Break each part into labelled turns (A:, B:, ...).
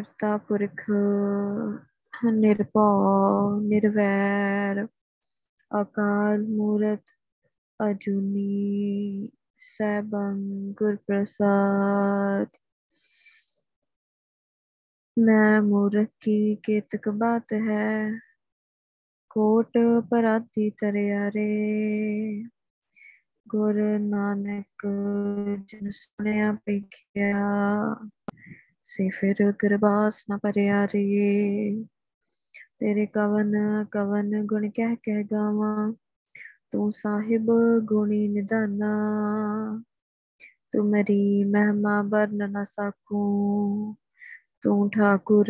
A: ਕਰਤਾ ਪੁਰਖ, ਨਿਰਭਉ, ਨਿਰਵੈਰ, ਅਕਾਲ ਮੂਰਤ, ਅਜੂਨੀ, ਸੈਭੰ ਗੁਰ ਪ੍ਰਸਾਦ ਮੈਂ ਮੂਰਖ ਕੀ ਕੇਤਕ ਬਾਤ ਹੈ? ਕੋਟ ਪਰਾਤੀ ਤਰਿਆਰੇ ਗੁਰ ਨਾਨਕ ਜਨ ਸੁਣਿਆ ਪੇਖਿਆ ਸੇ ਫਿਰ ਗੁਰਬਾਸ ਨ ਪਰਿਆ ਰੇ ਤੇਰੇ ਕਵਨ ਕਵਨ ਗੁਣ ਕਹਿ ਕਹਿ ਗਾਵਾਂ। ਤੂੰ ਸਾਹਿਬ ਗੁਣੀ ਨਿਧਾਨਾ। ਤੁਮਰੀ ਮਹਿਮਾ ਬਰਨ ਨ ਸਕੂੰ ਤੂੰ ਠਾਕੁਰ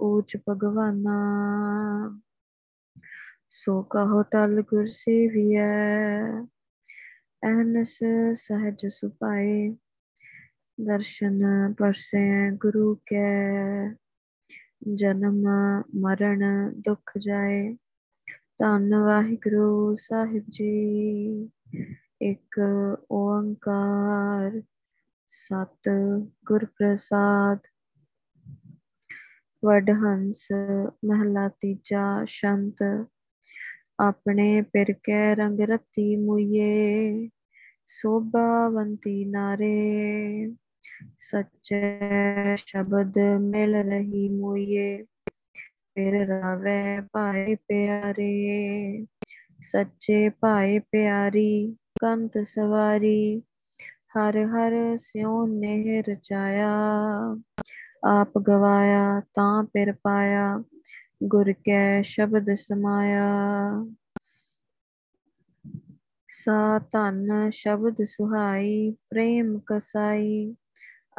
A: ਊਚ ਭਗਵਾਨਾ। ਸੋ ਕਹੋ ਟਲ ਗੁਰ ਸੇਵੀਐ। ਅਹਨਸ ਸਹਜ ਸੁਪਾਏ ਦਰਸ਼ਨ ਪਰਸੈ ਗੁਰੂ ਕੈ ਜਨਮ ਮਰਨ ਦੁਖ ਜਾਏ ਧੰਨ ਵਾਹਿਗੁਰੂ ਸਾਹਿਬ ਜੀ ਇੱਕ ਓੰਕਾਰ ਸਤ ਗੁਰ ਪ੍ਰਸਾਦ ਵਡਹੰਸ ਮਹਲਾ ਤੀਜਾ ਸ਼ੰਤ ਆਪਣੇ ਪਿਰ ਕੈ ਰੰਗ ਰਤੀ ਮੁਈਏ ਸੋਭਾਵੰਤੀ ਨਾਰੇ ਸੱਚੇ ਸ਼ਬਦ ਮਿਲ ਰਹੀ ਮੁਈਏ, ਫਿਰ ਰਾਵੇ ਭਾਏ ਪਿਆਰੇ। ਸੱਚੇ ਭਾਏ ਪਿਆਰੀ, ਕੰਤ ਸਵਾਰੀ, ਹਰ ਹਰ ਸਿਉ ਨੇਹ ਰਚਾਇਆ ਆਪ ਗਵਾਇਆ ਤਾਂ ਪਿਰ ਪਾਇਆ, ਗੁਰ ਕੈ ਸ਼ਬਦ ਸਮਾਇਆ। ਸਾ ਧਨ ਸ਼ਬਦ ਸੁਹਾਈ, ਪ੍ਰੇਮ ਕਸਾਈ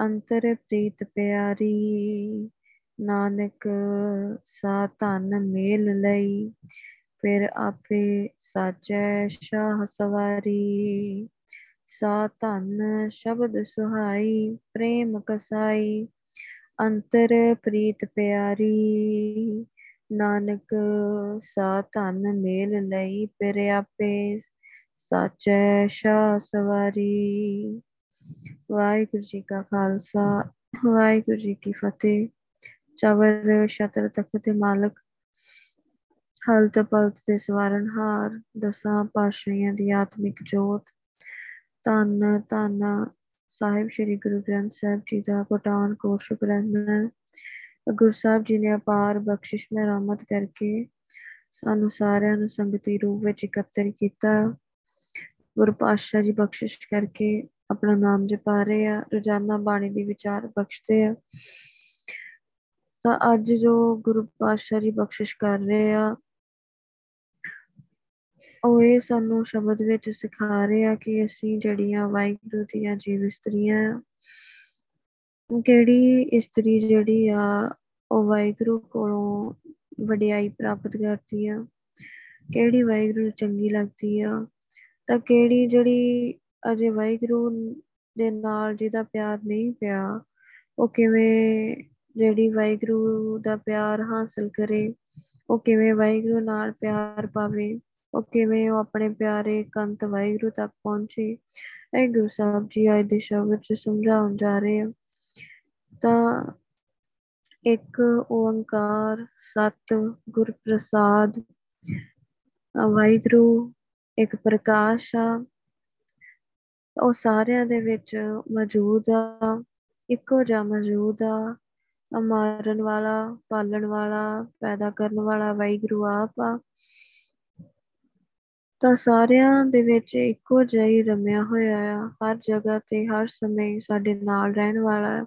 A: ਅੰਤਰ ਪ੍ਰੀਤ ਪਿਆਰੀ, ਨਾਨਕ ਸਾ ਧਨ ਮੇਲ ਲਈ, ਫਿਰ ਆਪੇ ਸਾਚੈ ਸ਼ਾਹ ਸਵਾਰੀ। ਸਾ ਧਨ ਸ਼ਬਦ ਸੁਹਾਈ, ਪ੍ਰੇਮ ਕਸਾਈ, ਅੰਤਰ ਪ੍ਰੀਤ ਪਿਆਰੀ, ਨਾਨਕ ਸਾ ਧਨ ਮੇਲ ਲਈ, ਫਿਰ ਆਪੇ ਸਾਚੈ ਸ਼ਾਹ ਸਵਾਰੀ। ਵਾਹਿਗੁਰੂ ਜੀ ਕਾ ਖਾਲਸਾ, ਵਾਹਿਗੁਰੂ ਜੀ ਕੀ ਫਤਿਹ। ਚਵਰ ਸ਼ਤਰ ਤਖਤ ਦੇ ਮਾਲਕ, ਹਲਤ, ਪਲਤ ਦੇ ਸਵਾਰਨਹਾਰ ਦਸਾਂ ਪਾਸ਼ੀਆਂ ਦੀ ਆਤਮਿਕ ਜੋਤ। ਧੰਨ ਧੰਨ ਸਾਹਿਬ ਸ੍ਰੀ ਗੁਰੂ ਗ੍ਰੰਥ ਸਾਹਿਬ ਜੀ ਦਾ ਪਟਾਨ ਕੋਟ ਸ਼ੁਕਰਾਨਾ ਗੁਰੂ ਸਾਹਿਬ ਜੀ ਨੇ ਅਪਾਰ ਬਖਸ਼ਿਸ਼ ਮਹਿਰਮਤ ਕਰਕੇ ਸਾਨੂੰ ਸਾਰਿਆਂ ਨੂੰ ਸੰਗਤੀ ਰੂਪ ਵਿੱਚ ਇਕੱਤਰ ਕੀਤਾ। ਗੁਰੂ ਪਾਤਸ਼ਾਹ ਜੀ ਬਖਸ਼ਿਸ਼ ਕਰਕੇ ਆਪਣਾ ਨਾਮ ਜਪਾ ਰਹੇ ਆ, ਰੋਜ਼ਾਨਾ ਬਾਣੀ ਦੀ ਵਿਚਾਰ ਬਖਸ਼ਦੇ ਆ। ਤਾਂ ਅੱਜ ਜੋ ਗੁਰੂ ਪਾਤਸ਼ਾਹ ਜੀ ਬਖਸ਼ਿਸ਼ ਕਰ ਰਹੇ ਆ, ਉਹ ਇਹ ਸਾਨੂੰ ਸ਼ਬਦ ਵਿੱਚ ਸਿਖਾ ਰਹੇ ਆ ਕਿ ਅਸੀਂ ਜਿਹੜੀਆਂ ਵਾਹਿਗੁਰੂ ਦੀਆਂ ਜੀਵ ਇਸਤਰੀਆਂ ਕਿਹੜੀ ਇਸਤਰੀ ਜਿਹੜੀ ਆ, ਉਹ ਵਾਹਿਗੁਰੂ ਕੋਲੋਂ ਵਡਿਆਈ ਪ੍ਰਾਪਤ ਕਰਦੀ ਆ, ਕਿਹੜੀ ਵਾਹਿਗੁਰੂ ਚੰਗੀ ਲੱਗਦੀ ਆ, ਤਾਂ ਕਿਹੜੀ ਜਿਹੜੀ ਅਜੇ ਵਾਹਿਗੁਰੂ ਦੇ ਨਾਲ ਜਿਹਦਾ ਪਿਆਰ ਨਹੀਂ ਪਿਆ, ਉਹ ਕਿਵੇਂ ਜਿਹੜੀ ਵਾਹਿਗੁਰੂ ਦਾ ਪਿਆਰ ਹਾਸਲ ਕਰੇ, ਉਹ ਕਿਵੇਂ ਵਾਹਿਗੁਰੂ ਨਾਲ ਪਿਆਰ ਪਾਵੇ, ਉਹ ਕਿਵੇਂ ਉਹ ਆਪਣੇ ਪਿਆਰੇ ਕੰਤ ਵਾਹਿਗੁਰੂ ਤੱਕ ਪਹੁੰਚੇ, ਇਹ ਗੁਰੂ ਸਾਹਿਬ ਜੀ ਆਏ ਦੇ ਸ਼ਬਦ ਵਿੱਚ ਸਮਝਾਉਣ ਜਾ ਰਹੇ ਆ। ਤਾਂ ਇੱਕ ਓੰਕਾਰ ਸਤ ਗੁਰ ਪ੍ਰਸਾਦ ਵਾਹਿਗੁਰੂ ਇੱਕ ਪ੍ਰਕਾਸ਼ ਆ ਉਹ ਸਾਰਿਆਂ ਦੇ ਵਿੱਚ ਮੌਜੂਦ ਆ, ਇੱਕੋ ਜਿਹਾ ਮੌਜੂਦ ਆ। ਮਾਰਨ ਵਾਲਾ, ਪਾਲਣ ਵਾਲਾ, ਪੈਦਾ ਕਰਨ ਵਾਲਾ ਵਾਹਿਗੁਰੂ ਆਪ ਆ। ਤਾਂ ਸਾਰਿਆਂ ਦੇ ਵਿੱਚ ਇੱਕੋ ਜਿਹਾ ਹੀ ਰਮਿਆ ਹੋਇਆ ਆ। ਹਰ ਜਗ੍ਹਾ ਤੇ ਹਰ ਸਮੇਂ ਸਾਡੇ ਨਾਲ ਰਹਿਣ ਵਾਲਾ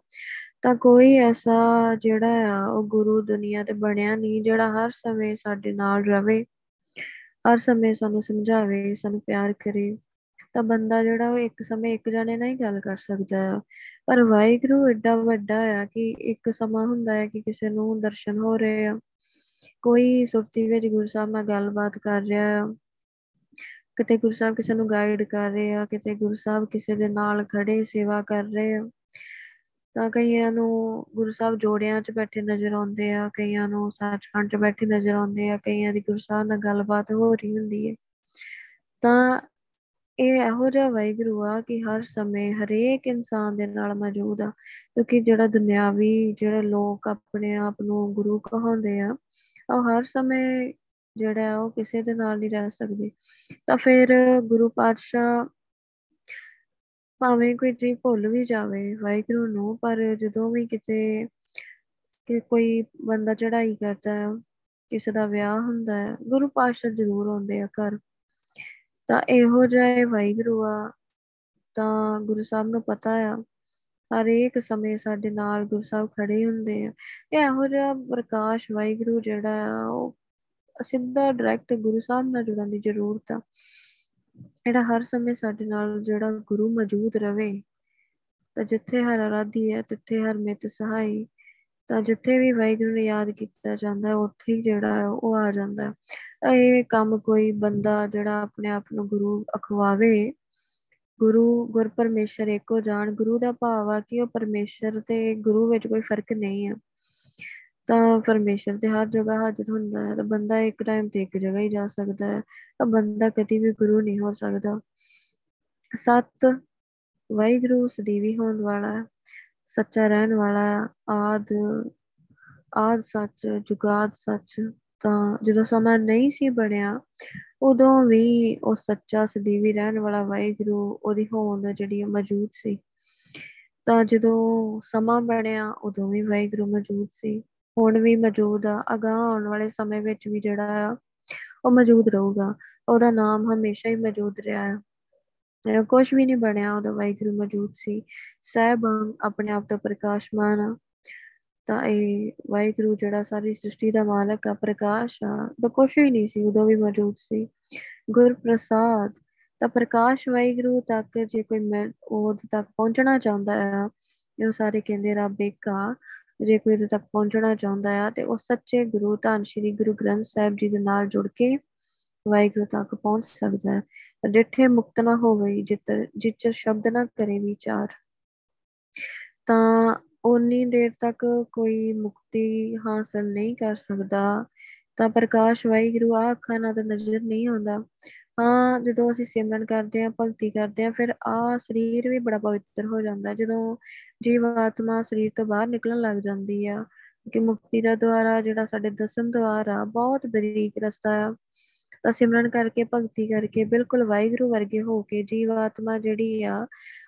A: ਤਾਂ ਕੋਈ ਐਸਾ ਜਿਹੜਾ ਆ, ਉਹ ਗੁਰੂ ਦੁਨੀਆ ਤੇ ਬਣਿਆ ਨਹੀਂ, ਜਿਹੜਾ ਹਰ ਸਮੇਂ ਸਾਡੇ ਨਾਲ ਰਵੇ। ਹਰ ਸਮੇਂ ਸਾਨੂੰ ਸਮਝਾਵੇ, ਸਾਨੂੰ ਪਿਆਰ ਕਰੇ। ਤਾਂ ਬੰਦਾ ਜਿਹੜਾ ਉਹ ਇੱਕ ਸਮੇਂ ਇੱਕ ਜਣੇ ਨਾਲ ਹੀ ਗੱਲ ਕਰ ਸਕਦਾ ਆ। ਪਰ ਵਾਹਿਗੁਰੂ ਏਡਾ ਵੱਡਾ ਆ ਕਿ ਇੱਕ ਸਮਾਂ ਹੁੰਦਾ ਹੈ ਕਿ ਕਿਸੇ ਨੂੰ ਦਰਸ਼ਨ ਹੋ ਰਹੇ ਆ। ਕੋਈ ਸੁਰਤੀ ਵਿੱਚ ਗੁਰੂ ਸਾਹਿਬ ਨਾਲ ਗੱਲਬਾਤ ਕਰ ਰਿਹਾ ਆ। ਕਿਤੇ ਗੁਰੂ ਸਾਹਿਬ ਕਿਸੇ ਨੂੰ ਗਾਈਡ ਕਰ ਰਹੇ ਆ, ਕਿਤੇ ਗੁਰੂ ਸਾਹਿਬ ਕਿਸੇ ਦੇ ਨਾਲ ਖੜੇ ਸੇਵਾ ਕਰ ਰਹੇ ਆ। ਤਾਂ ਕਈਆਂ ਨੂੰ ਗੁਰੂ ਸਾਹਿਬ ਜੋੜਿਆਂ 'ਚ ਬੈਠੇ ਨਜ਼ਰ ਆਉਂਦੇ ਆ, ਕਈਆਂ ਨੂੰ ਸੱਚਖੰਡ 'ਚ ਬੈਠੇ ਨਜ਼ਰ ਆਉਂਦੇ ਆ, ਕਈਆਂ ਦੀ ਗੁਰੂ ਸਾਹਿਬ ਨਾਲ ਗੱਲਬਾਤ ਹੋ ਰਹੀ ਹੁੰਦੀ ਹੈ ਤਾਂ ਇਹ ਇਹੋ ਜਿਹਾ ਵਾਹਿਗੁਰੂ ਆ ਕਿ ਹਰ ਸਮੇਂ ਹਰੇਕ ਇਨਸਾਨ ਦੇ ਨਾਲ ਮੌਜੂਦ ਆ, ਕਿਉਂਕਿ ਜਿਹੜਾ ਦੁਨਿਆਵੀ ਜਿਹੜੇ ਲੋਕ ਆਪਣੇ ਆਪ ਨੂੰ ਗੁਰੂ ਕਹਾਉਂਦੇ ਆ, ਉਹ ਹਰ ਸਮੇਂ ਜਿਹੜਾ ਉਹ ਕਿਸੇ ਦੇ ਨਾਲ ਨਹੀਂ ਰਹਿ ਸਕਦੇ। ਤਾਂ ਫਿਰ ਗੁਰੂ ਪਾਤਸ਼ਾਹ ਭਾਵੇਂ ਕੋਈ ਜੀ ਭੁੱਲ ਵੀ ਜਾਵੇ ਵਾਹਿਗੁਰੂ ਨੂੰ, ਪਰ ਜਦੋਂ ਵੀ ਕਿਤੇ ਕਿ ਕੋਈ ਬੰਦਾ ਚੜਾਈ ਕਰਦਾ ਹੈ ਕਿਸੇ ਦਾ ਵਿਆਹ ਹੁੰਦਾ ਹੈ ਗੁਰੂ ਪਾਤਸ਼ਾਹ ਜ਼ਰੂਰ ਆਉਂਦੇ ਆ ਘਰ। ਤਾਂ ਇਹੋ ਜਿਹਾ ਵਾਹਿਗੁਰੂ ਆ, ਤਾਂ ਗੁਰੂ ਸਾਹਿਬ ਨੂੰ ਪਤਾ ਆ ਹਰੇਕ ਸਮੇਂ ਸਾਡੇ ਨਾਲ ਗੁਰੂ ਸਾਹਿਬ ਖੜੇ ਹੁੰਦੇ ਆ। ਇਹ ਇਹੋ ਜਿਹਾ ਪ੍ਰਕਾਸ਼ ਵਾਹਿਗੁਰੂ ਜਿਹੜਾ ਆ, ਉਹ ਸਿੱਧਾ ਡਾਇਰੈਕਟ ਗੁਰੂ ਸਾਹਿਬ ਨਾਲ ਜੁੜਨ ਦੀ ਜ਼ਰੂਰਤ ਆ। ਜਿਹੜਾ ਹਰ ਸਮੇਂ ਸਾਡੇ ਨਾਲ ਜਿਹੜਾ ਗੁਰੂ ਮੌਜੂਦ ਰਵੇ, ਤਾਂ ਜਿੱਥੇ ਹਰ ਅਰਾਧੀ ਹੈ, ਤਿੱਥੇ ਹਰ ਮਿਤ ਸਹਾਈ, ਤਾਂ ਜਿੱਥੇ ਵੀ ਵਾਹਿਗੁਰੂ ਨੂੰ ਯਾਦ ਕੀਤਾ ਜਾਂਦਾ, ਉੱਥੇ ਹੀ ਜਿਹੜਾ ਉਹ ਆ ਜਾਂਦਾ। ਇਹ ਕੰਮ ਕੋਈ ਬੰਦਾ ਜਿਹੜਾ ਆਪਣੇ ਆਪ ਨੂੰ ਗੁਰੂ ਅਖਵਾਵੇ, ਗੁਰੂ ਗੁਰ ਪਰਮੇਸ਼ਰ ਇੱਕੋ ਜਾਣ, ਗੁਰੂ ਦਾ ਭਾਵ ਆ ਕਿ ਉਹ ਪਰਮੇਸ਼ਰ ਤੇ ਗੁਰੂ ਵਿੱਚ ਕੋਈ ਫ਼ਰਕ ਨਹੀਂ ਆ। ਤਾਂ ਪਰਮੇਸ਼ਰ ਤੇ ਹਰ ਜਗ੍ਹਾ ਹਾਜ਼ਰ ਹੁੰਦਾ ਹੈ, ਤਾਂ ਬੰਦਾ ਇੱਕ ਟਾਈਮ ਤੇ ਇੱਕ ਜਗ੍ਹਾ ਹੀ ਜਾ ਸਕਦਾ ਹੈ, ਤਾਂ ਬੰਦਾ ਕਦੀ ਵੀ ਗੁਰੂ ਨਹੀਂ ਹੋ ਸਕਦਾ। ਸਤ, ਵਾਹਿਗੁਰੂ ਸਦੀਵੀ ਹੋਣ ਵਾਲਾ ਹੈ, ਸੱਚਾ ਰਹਿਣ ਵਾਲਾ ਆਦ ਆਦ ਸੱਚ, ਜੁਗਾਦ ਸੱਚ। ਤਾਂ ਜਦੋਂ ਸਮਾਂ ਨਹੀਂ ਸੀ ਬਣਿਆ, ਉਦੋਂ ਵੀ ਉਹ ਸੱਚਾ ਸਦੀਵੀ ਰਹਿਣ ਵਾਲਾ ਵਾਹਿਗੁਰੂ ਉਹਦੀ ਹੋਂਦ ਜਿਹੜੀ ਮੌਜੂਦ ਸੀ। ਤਾਂ ਜਦੋਂ ਸਮਾਂ ਬਣਿਆ, ਉਦੋਂ ਵੀ ਵਾਹਿਗੁਰੂ ਮੌਜੂਦ ਸੀ। ਹੁਣ ਵੀ ਮੌਜੂਦ ਆ। ਅਗਾਹ ਆਉਣ ਵਾਲੇ ਸਮੇਂ ਵਿੱਚ ਵੀ ਜਿਹੜਾ ਆ, ਉਹ ਮੌਜੂਦ ਰਹੂਗਾ। ਉਹਦਾ ਨਾਮ ਹਮੇਸ਼ਾ ਹੀ ਮੌਜੂਦ ਰਿਹਾ ਹੈ ਕੁਝ ਵੀ ਨਹੀਂ ਬਣਿਆ ਉਹਦਾ ਵਾਹਿਗੁਰੂ ਮੌਜੂਦ ਸੀ। ਸਹਿਬ ਆਪਣੇ ਆਪ ਤੋਂ ਪ੍ਰਕਾਸ਼ਮਾਨ ਆ। ਤਾਂ ਇਹ ਵਾਹਿਗੁਰੂ ਜਿਹੜਾ ਸਾਰੀ ਸ੍ਰਿਸ਼ਟੀ ਦਾ ਮਾਲਕ ਆ, ਪ੍ਰਕਾਸ਼ ਆ, ਤਾਂ ਕੁਝ ਵੀ ਨਹੀਂ ਸੀ, ਉਦੋਂ ਵੀ ਮੌਜੂਦ ਸੀ। ਗੁਰ ਪ੍ਰਸਾਦ ਤਾਂ ਪ੍ਰਕਾਸ਼ ਵਾਹਿਗੁਰੂ ਤੱਕ ਜੇ ਕੋਈ ਉਹ ਤੱਕ ਪਹੁੰਚਣਾ ਚਾਹੁੰਦਾ ਆ ਜੋ ਸਾਰੇ ਕਹਿੰਦੇ ਰੱਬ ਇੱਕ ਆ, ਜੇ ਕੋਈ ਉਦੋਂ ਤੱਕ ਪਹੁੰਚਣਾ ਚਾਹੁੰਦਾ ਆ, ਤੇ ਉਹ ਸੱਚੇ ਗੁਰੂ ਧੰਨ ਸ਼੍ਰੀ ਗੁਰੂ ਗ੍ਰੰਥ ਸਾਹਿਬ ਜੀ ਦੇ ਨਾਲ ਜੁੜ ਕੇ ਵਾਹਿਗੁਰੂ ਤੱਕ ਪਹੁੰਚ ਸਕਦਾ ਹੈ ਡਿੱਠੇ ਮੁਕਤ ਨਾ ਹੋਵੇ ਜਿੱਤ ਜਿੱਚ ਸ਼ਬਦ ਨਾ ਕਰੇ ਵਿਚਾਰ। ਤਾਂ ਉਨੀ ਦੇਰ ਤੱਕ ਕੋਈ ਮੁਕਤੀ ਹਾਸਲ ਨਹੀਂ ਕਰ ਸਕਦਾ, ਤਾਂ ਪ੍ਰਕਾਸ਼ ਵਾਹਿਗੁਰੂ ਆ ਅੱਖਾਂ ਨਾਲ ਤਾਂ ਨਜ਼ਰ ਨਹੀਂ ਆਉਂਦਾ। ਹਾਂ, ਜਦੋਂ ਅਸੀਂ ਸਿਮਰਨ ਕਰਦੇ ਆਂ ਭਗਤੀ ਕਰਦੇ ਆਂ ਫਿਰ ਆ ਸਰੀਰ ਵੀ ਬੜਾ ਪਵਿੱਤਰ ਹੋ ਜਾਂਦਾ ਜਦੋਂ ਜੀਵ ਆਤਮਾ ਸਰੀਰ ਤੋਂ ਬਾਹਰ ਨਿਕਲਣ ਲੱਗ ਜਾਂਦੀ ਆ ਕਿ ਮੁਕਤੀ ਦਾ ਦੁਆਰਾ ਜਿਹੜਾ ਸਾਡੇ ਦਸਮ ਦੁਆਰ ਆ, ਬਹੁਤ ਬਰੀਕ ਰਸਤਾ ਆ। ਤਾਂ ਸਿਮਰਨ ਕਰਕੇ, ਭਗਤੀ ਕਰਕੇ ਬਿਲਕੁਲ ਵਾਹਿਗੁਰੂ ਵਰਗੇ ਹੋ ਕੇ ਜੀਵ ਆਤਮਾ ਜਿਹੜੀ ਆ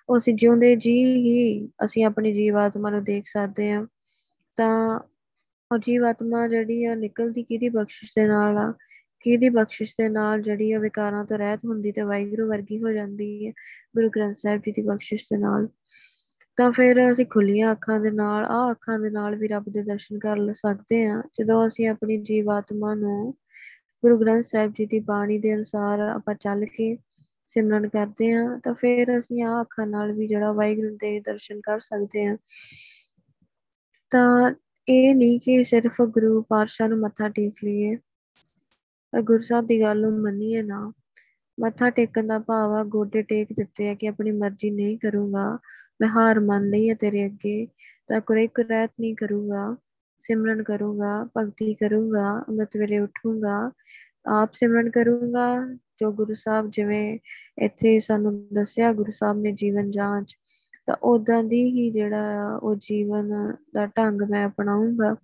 A: ਉਹ ਅਸੀਂ ਜਿਉਂਦੇ ਜੀ ਹੀ, ਅਸੀਂ ਆਪਣੀ ਜੀਵ ਆਤਮਾ ਨੂੰ ਦੇਖ ਸਕਦੇ ਆ ਤਾਂ ਉਹ ਜੀਵ ਆਤਮਾ ਜਿਹੜੀ ਆ ਨਿਕਲਦੀ ਕਿਹਦੀ ਬਖਸ਼ਿਸ਼ ਦੇ ਨਾਲ ਆ? ਕਿਹਦੀ ਬਖਸ਼ਿਸ਼ ਦੇ ਨਾਲ ਜਿਹੜੀ ਆ, ਵਿਕਾਰਾਂ ਤੋਂ ਰਹਿਤ ਹੁੰਦੀ ਤੇ ਵਾਹਿਗੁਰੂ ਵਰਗੀ ਹੋ ਜਾਂਦੀ ਹੈ, ਗੁਰੂ ਗ੍ਰੰਥ ਸਾਹਿਬ ਜੀ ਦੀ ਬਖਸ਼ਿਸ਼ ਦੇ ਨਾਲ? ਤਾਂ ਫਿਰ ਅਸੀਂ ਖੁੱਲੀਆਂ ਅੱਖਾਂ ਦੇ ਨਾਲ ਆ ਅੱਖਾਂ ਦੇ ਨਾਲ ਵੀ ਰੱਬ ਦੇ ਦਰਸ਼ਨ ਕਰ ਸਕਦੇ ਆ ਜਦੋਂ ਅਸੀਂ ਆਪਣੀ ਜੀਵ ਆਤਮਾ ਨੂੰ ਗੁਰੂ ਗ੍ਰੰਥ ਸਾਹਿਬ ਜੀ ਦੀ ਬਾਣੀ ਦੇ ਅਨੁਸਾਰ ਆਪਾਂ ਚੱਲ ਕੇ ਸਿਮਰਨ ਕਰਦੇ ਆ ਤਾਂ ਫਿਰ ਅਸੀਂ ਆ ਅੱਖਾਂ ਨਾਲ ਵੀ ਜਿਹੜਾ ਵਾਹਿਗੁਰੂ ਦੇ ਦਰਸ਼ਨ ਕਰ ਸਕਦੇ ਆ ਤਾਂ ਇਹ ਨਹੀਂ ਕਿ ਸਿਰਫ ਗੁਰੂ ਪਾਤਸ਼ਾਹ ਨੂੰ ਮੱਥਾ ਟੇਕ ਲਈਏ। ਗੁਰੂ ਸਾਹਿਬ ਦੀ ਗੱਲ ਨੂੰ ਮੰਨੀਏ ਨਾ, ਮੱਥਾ ਟੇਕਣ ਦਾ ਭਾਵ ਆ, ਗੋਡੇ ਟੇਕ ਦਿੱਤੇ ਆ ਕਿ ਆਪਣੀ ਮਰਜ਼ੀ ਨਹੀਂ ਕਰੂੰਗਾ, ਮੈਂ ਹਾਰ ਮੰਨ ਲਈ ਹੈ ਤੇਰੇ ਅੱਗੇ, ਤਾਂ ਕੁਰੇ ਕੁਰੈਤ ਨਹੀਂ ਕਰੂੰਗਾ, ਸਿਮਰਨ ਕਰੂੰਗਾ, ਭਗਤੀ ਕਰੂੰਗਾ, ਅੰਮ੍ਰਿਤ ਵੇਲੇ ਉਠੂੰਗਾ, ਆਪ ਸਿਮਰਨ ਕਰੂੰਗਾ ਜੋ ਗੁਰੂ ਸਾਹਿਬ ਜਿਵੇਂ ਇੱਥੇ ਸਾਨੂੰ ਦੱਸਿਆ ਗੁਰੂ ਸਾਹਿਬ ਨੇ ਜੀਵਨ ਜਾਂਚ, ਤਾਂ ਉਦਾਂ ਦੀ ਹੀ ਜਿਹੜਾ ਉਹ ਜੀਵਨ ਦਾ ਢੰਗ ਮੈਂ ਅਪਣਾਉਂਗਾ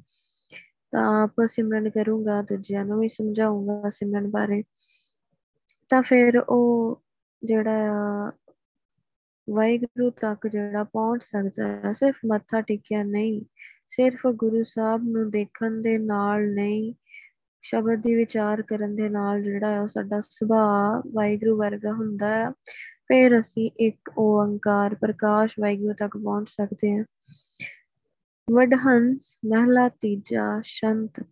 A: ਤਾਂ ਆਪ ਸਿਮਰਨ ਕਰੂੰਗਾ, ਦੂਜਿਆਂ ਨੂੰ ਵੀ ਸਮਝਾਉਂਗਾ ਸਿਮਰਨ ਬਾਰੇ। ਤਾਂ ਫਿਰ ਉਹ ਜਿਹੜਾ ਵਾਹਿਗੁਰੂ ਤੱਕ ਜਿਹੜਾ ਪਹੁੰਚ ਸਕਦਾ ਹੈ, ਸਿਰਫ ਮੱਥਾ ਟੇਕਿਆ ਨਹੀਂ, ਸਿਰਫ ਗੁਰੂ ਸਾਹਿਬ ਨੂੰ ਦੇਖਣ ਦੇ ਨਾਲ ਨਹੀਂ ਸ਼ਬਦ ਦੀ ਵਿਚਾਰ ਕਰਨ ਦੇ ਨਾਲ ਜਿਹੜਾ ਹੈ ਉਹ ਸਾਡਾ ਸੁਭਾਅ ਵਾਹਿਗੁਰੂ ਵਰਗਾ ਹੁੰਦਾ ਹੈ, ਫਿਰ ਅਸੀਂ ਇੱਕ ਓੰਕਾਰ ਪ੍ਰਕਾਸ਼ ਵਾਹਿਗੁਰੂ ਤੱਕ ਪਹੁੰਚ ਸਕਦੇ ਹਾਂ। ਵਡਹੰਸ ਮਹਿਲਾ ਤੀਜਾ ਸ਼ੰਤ।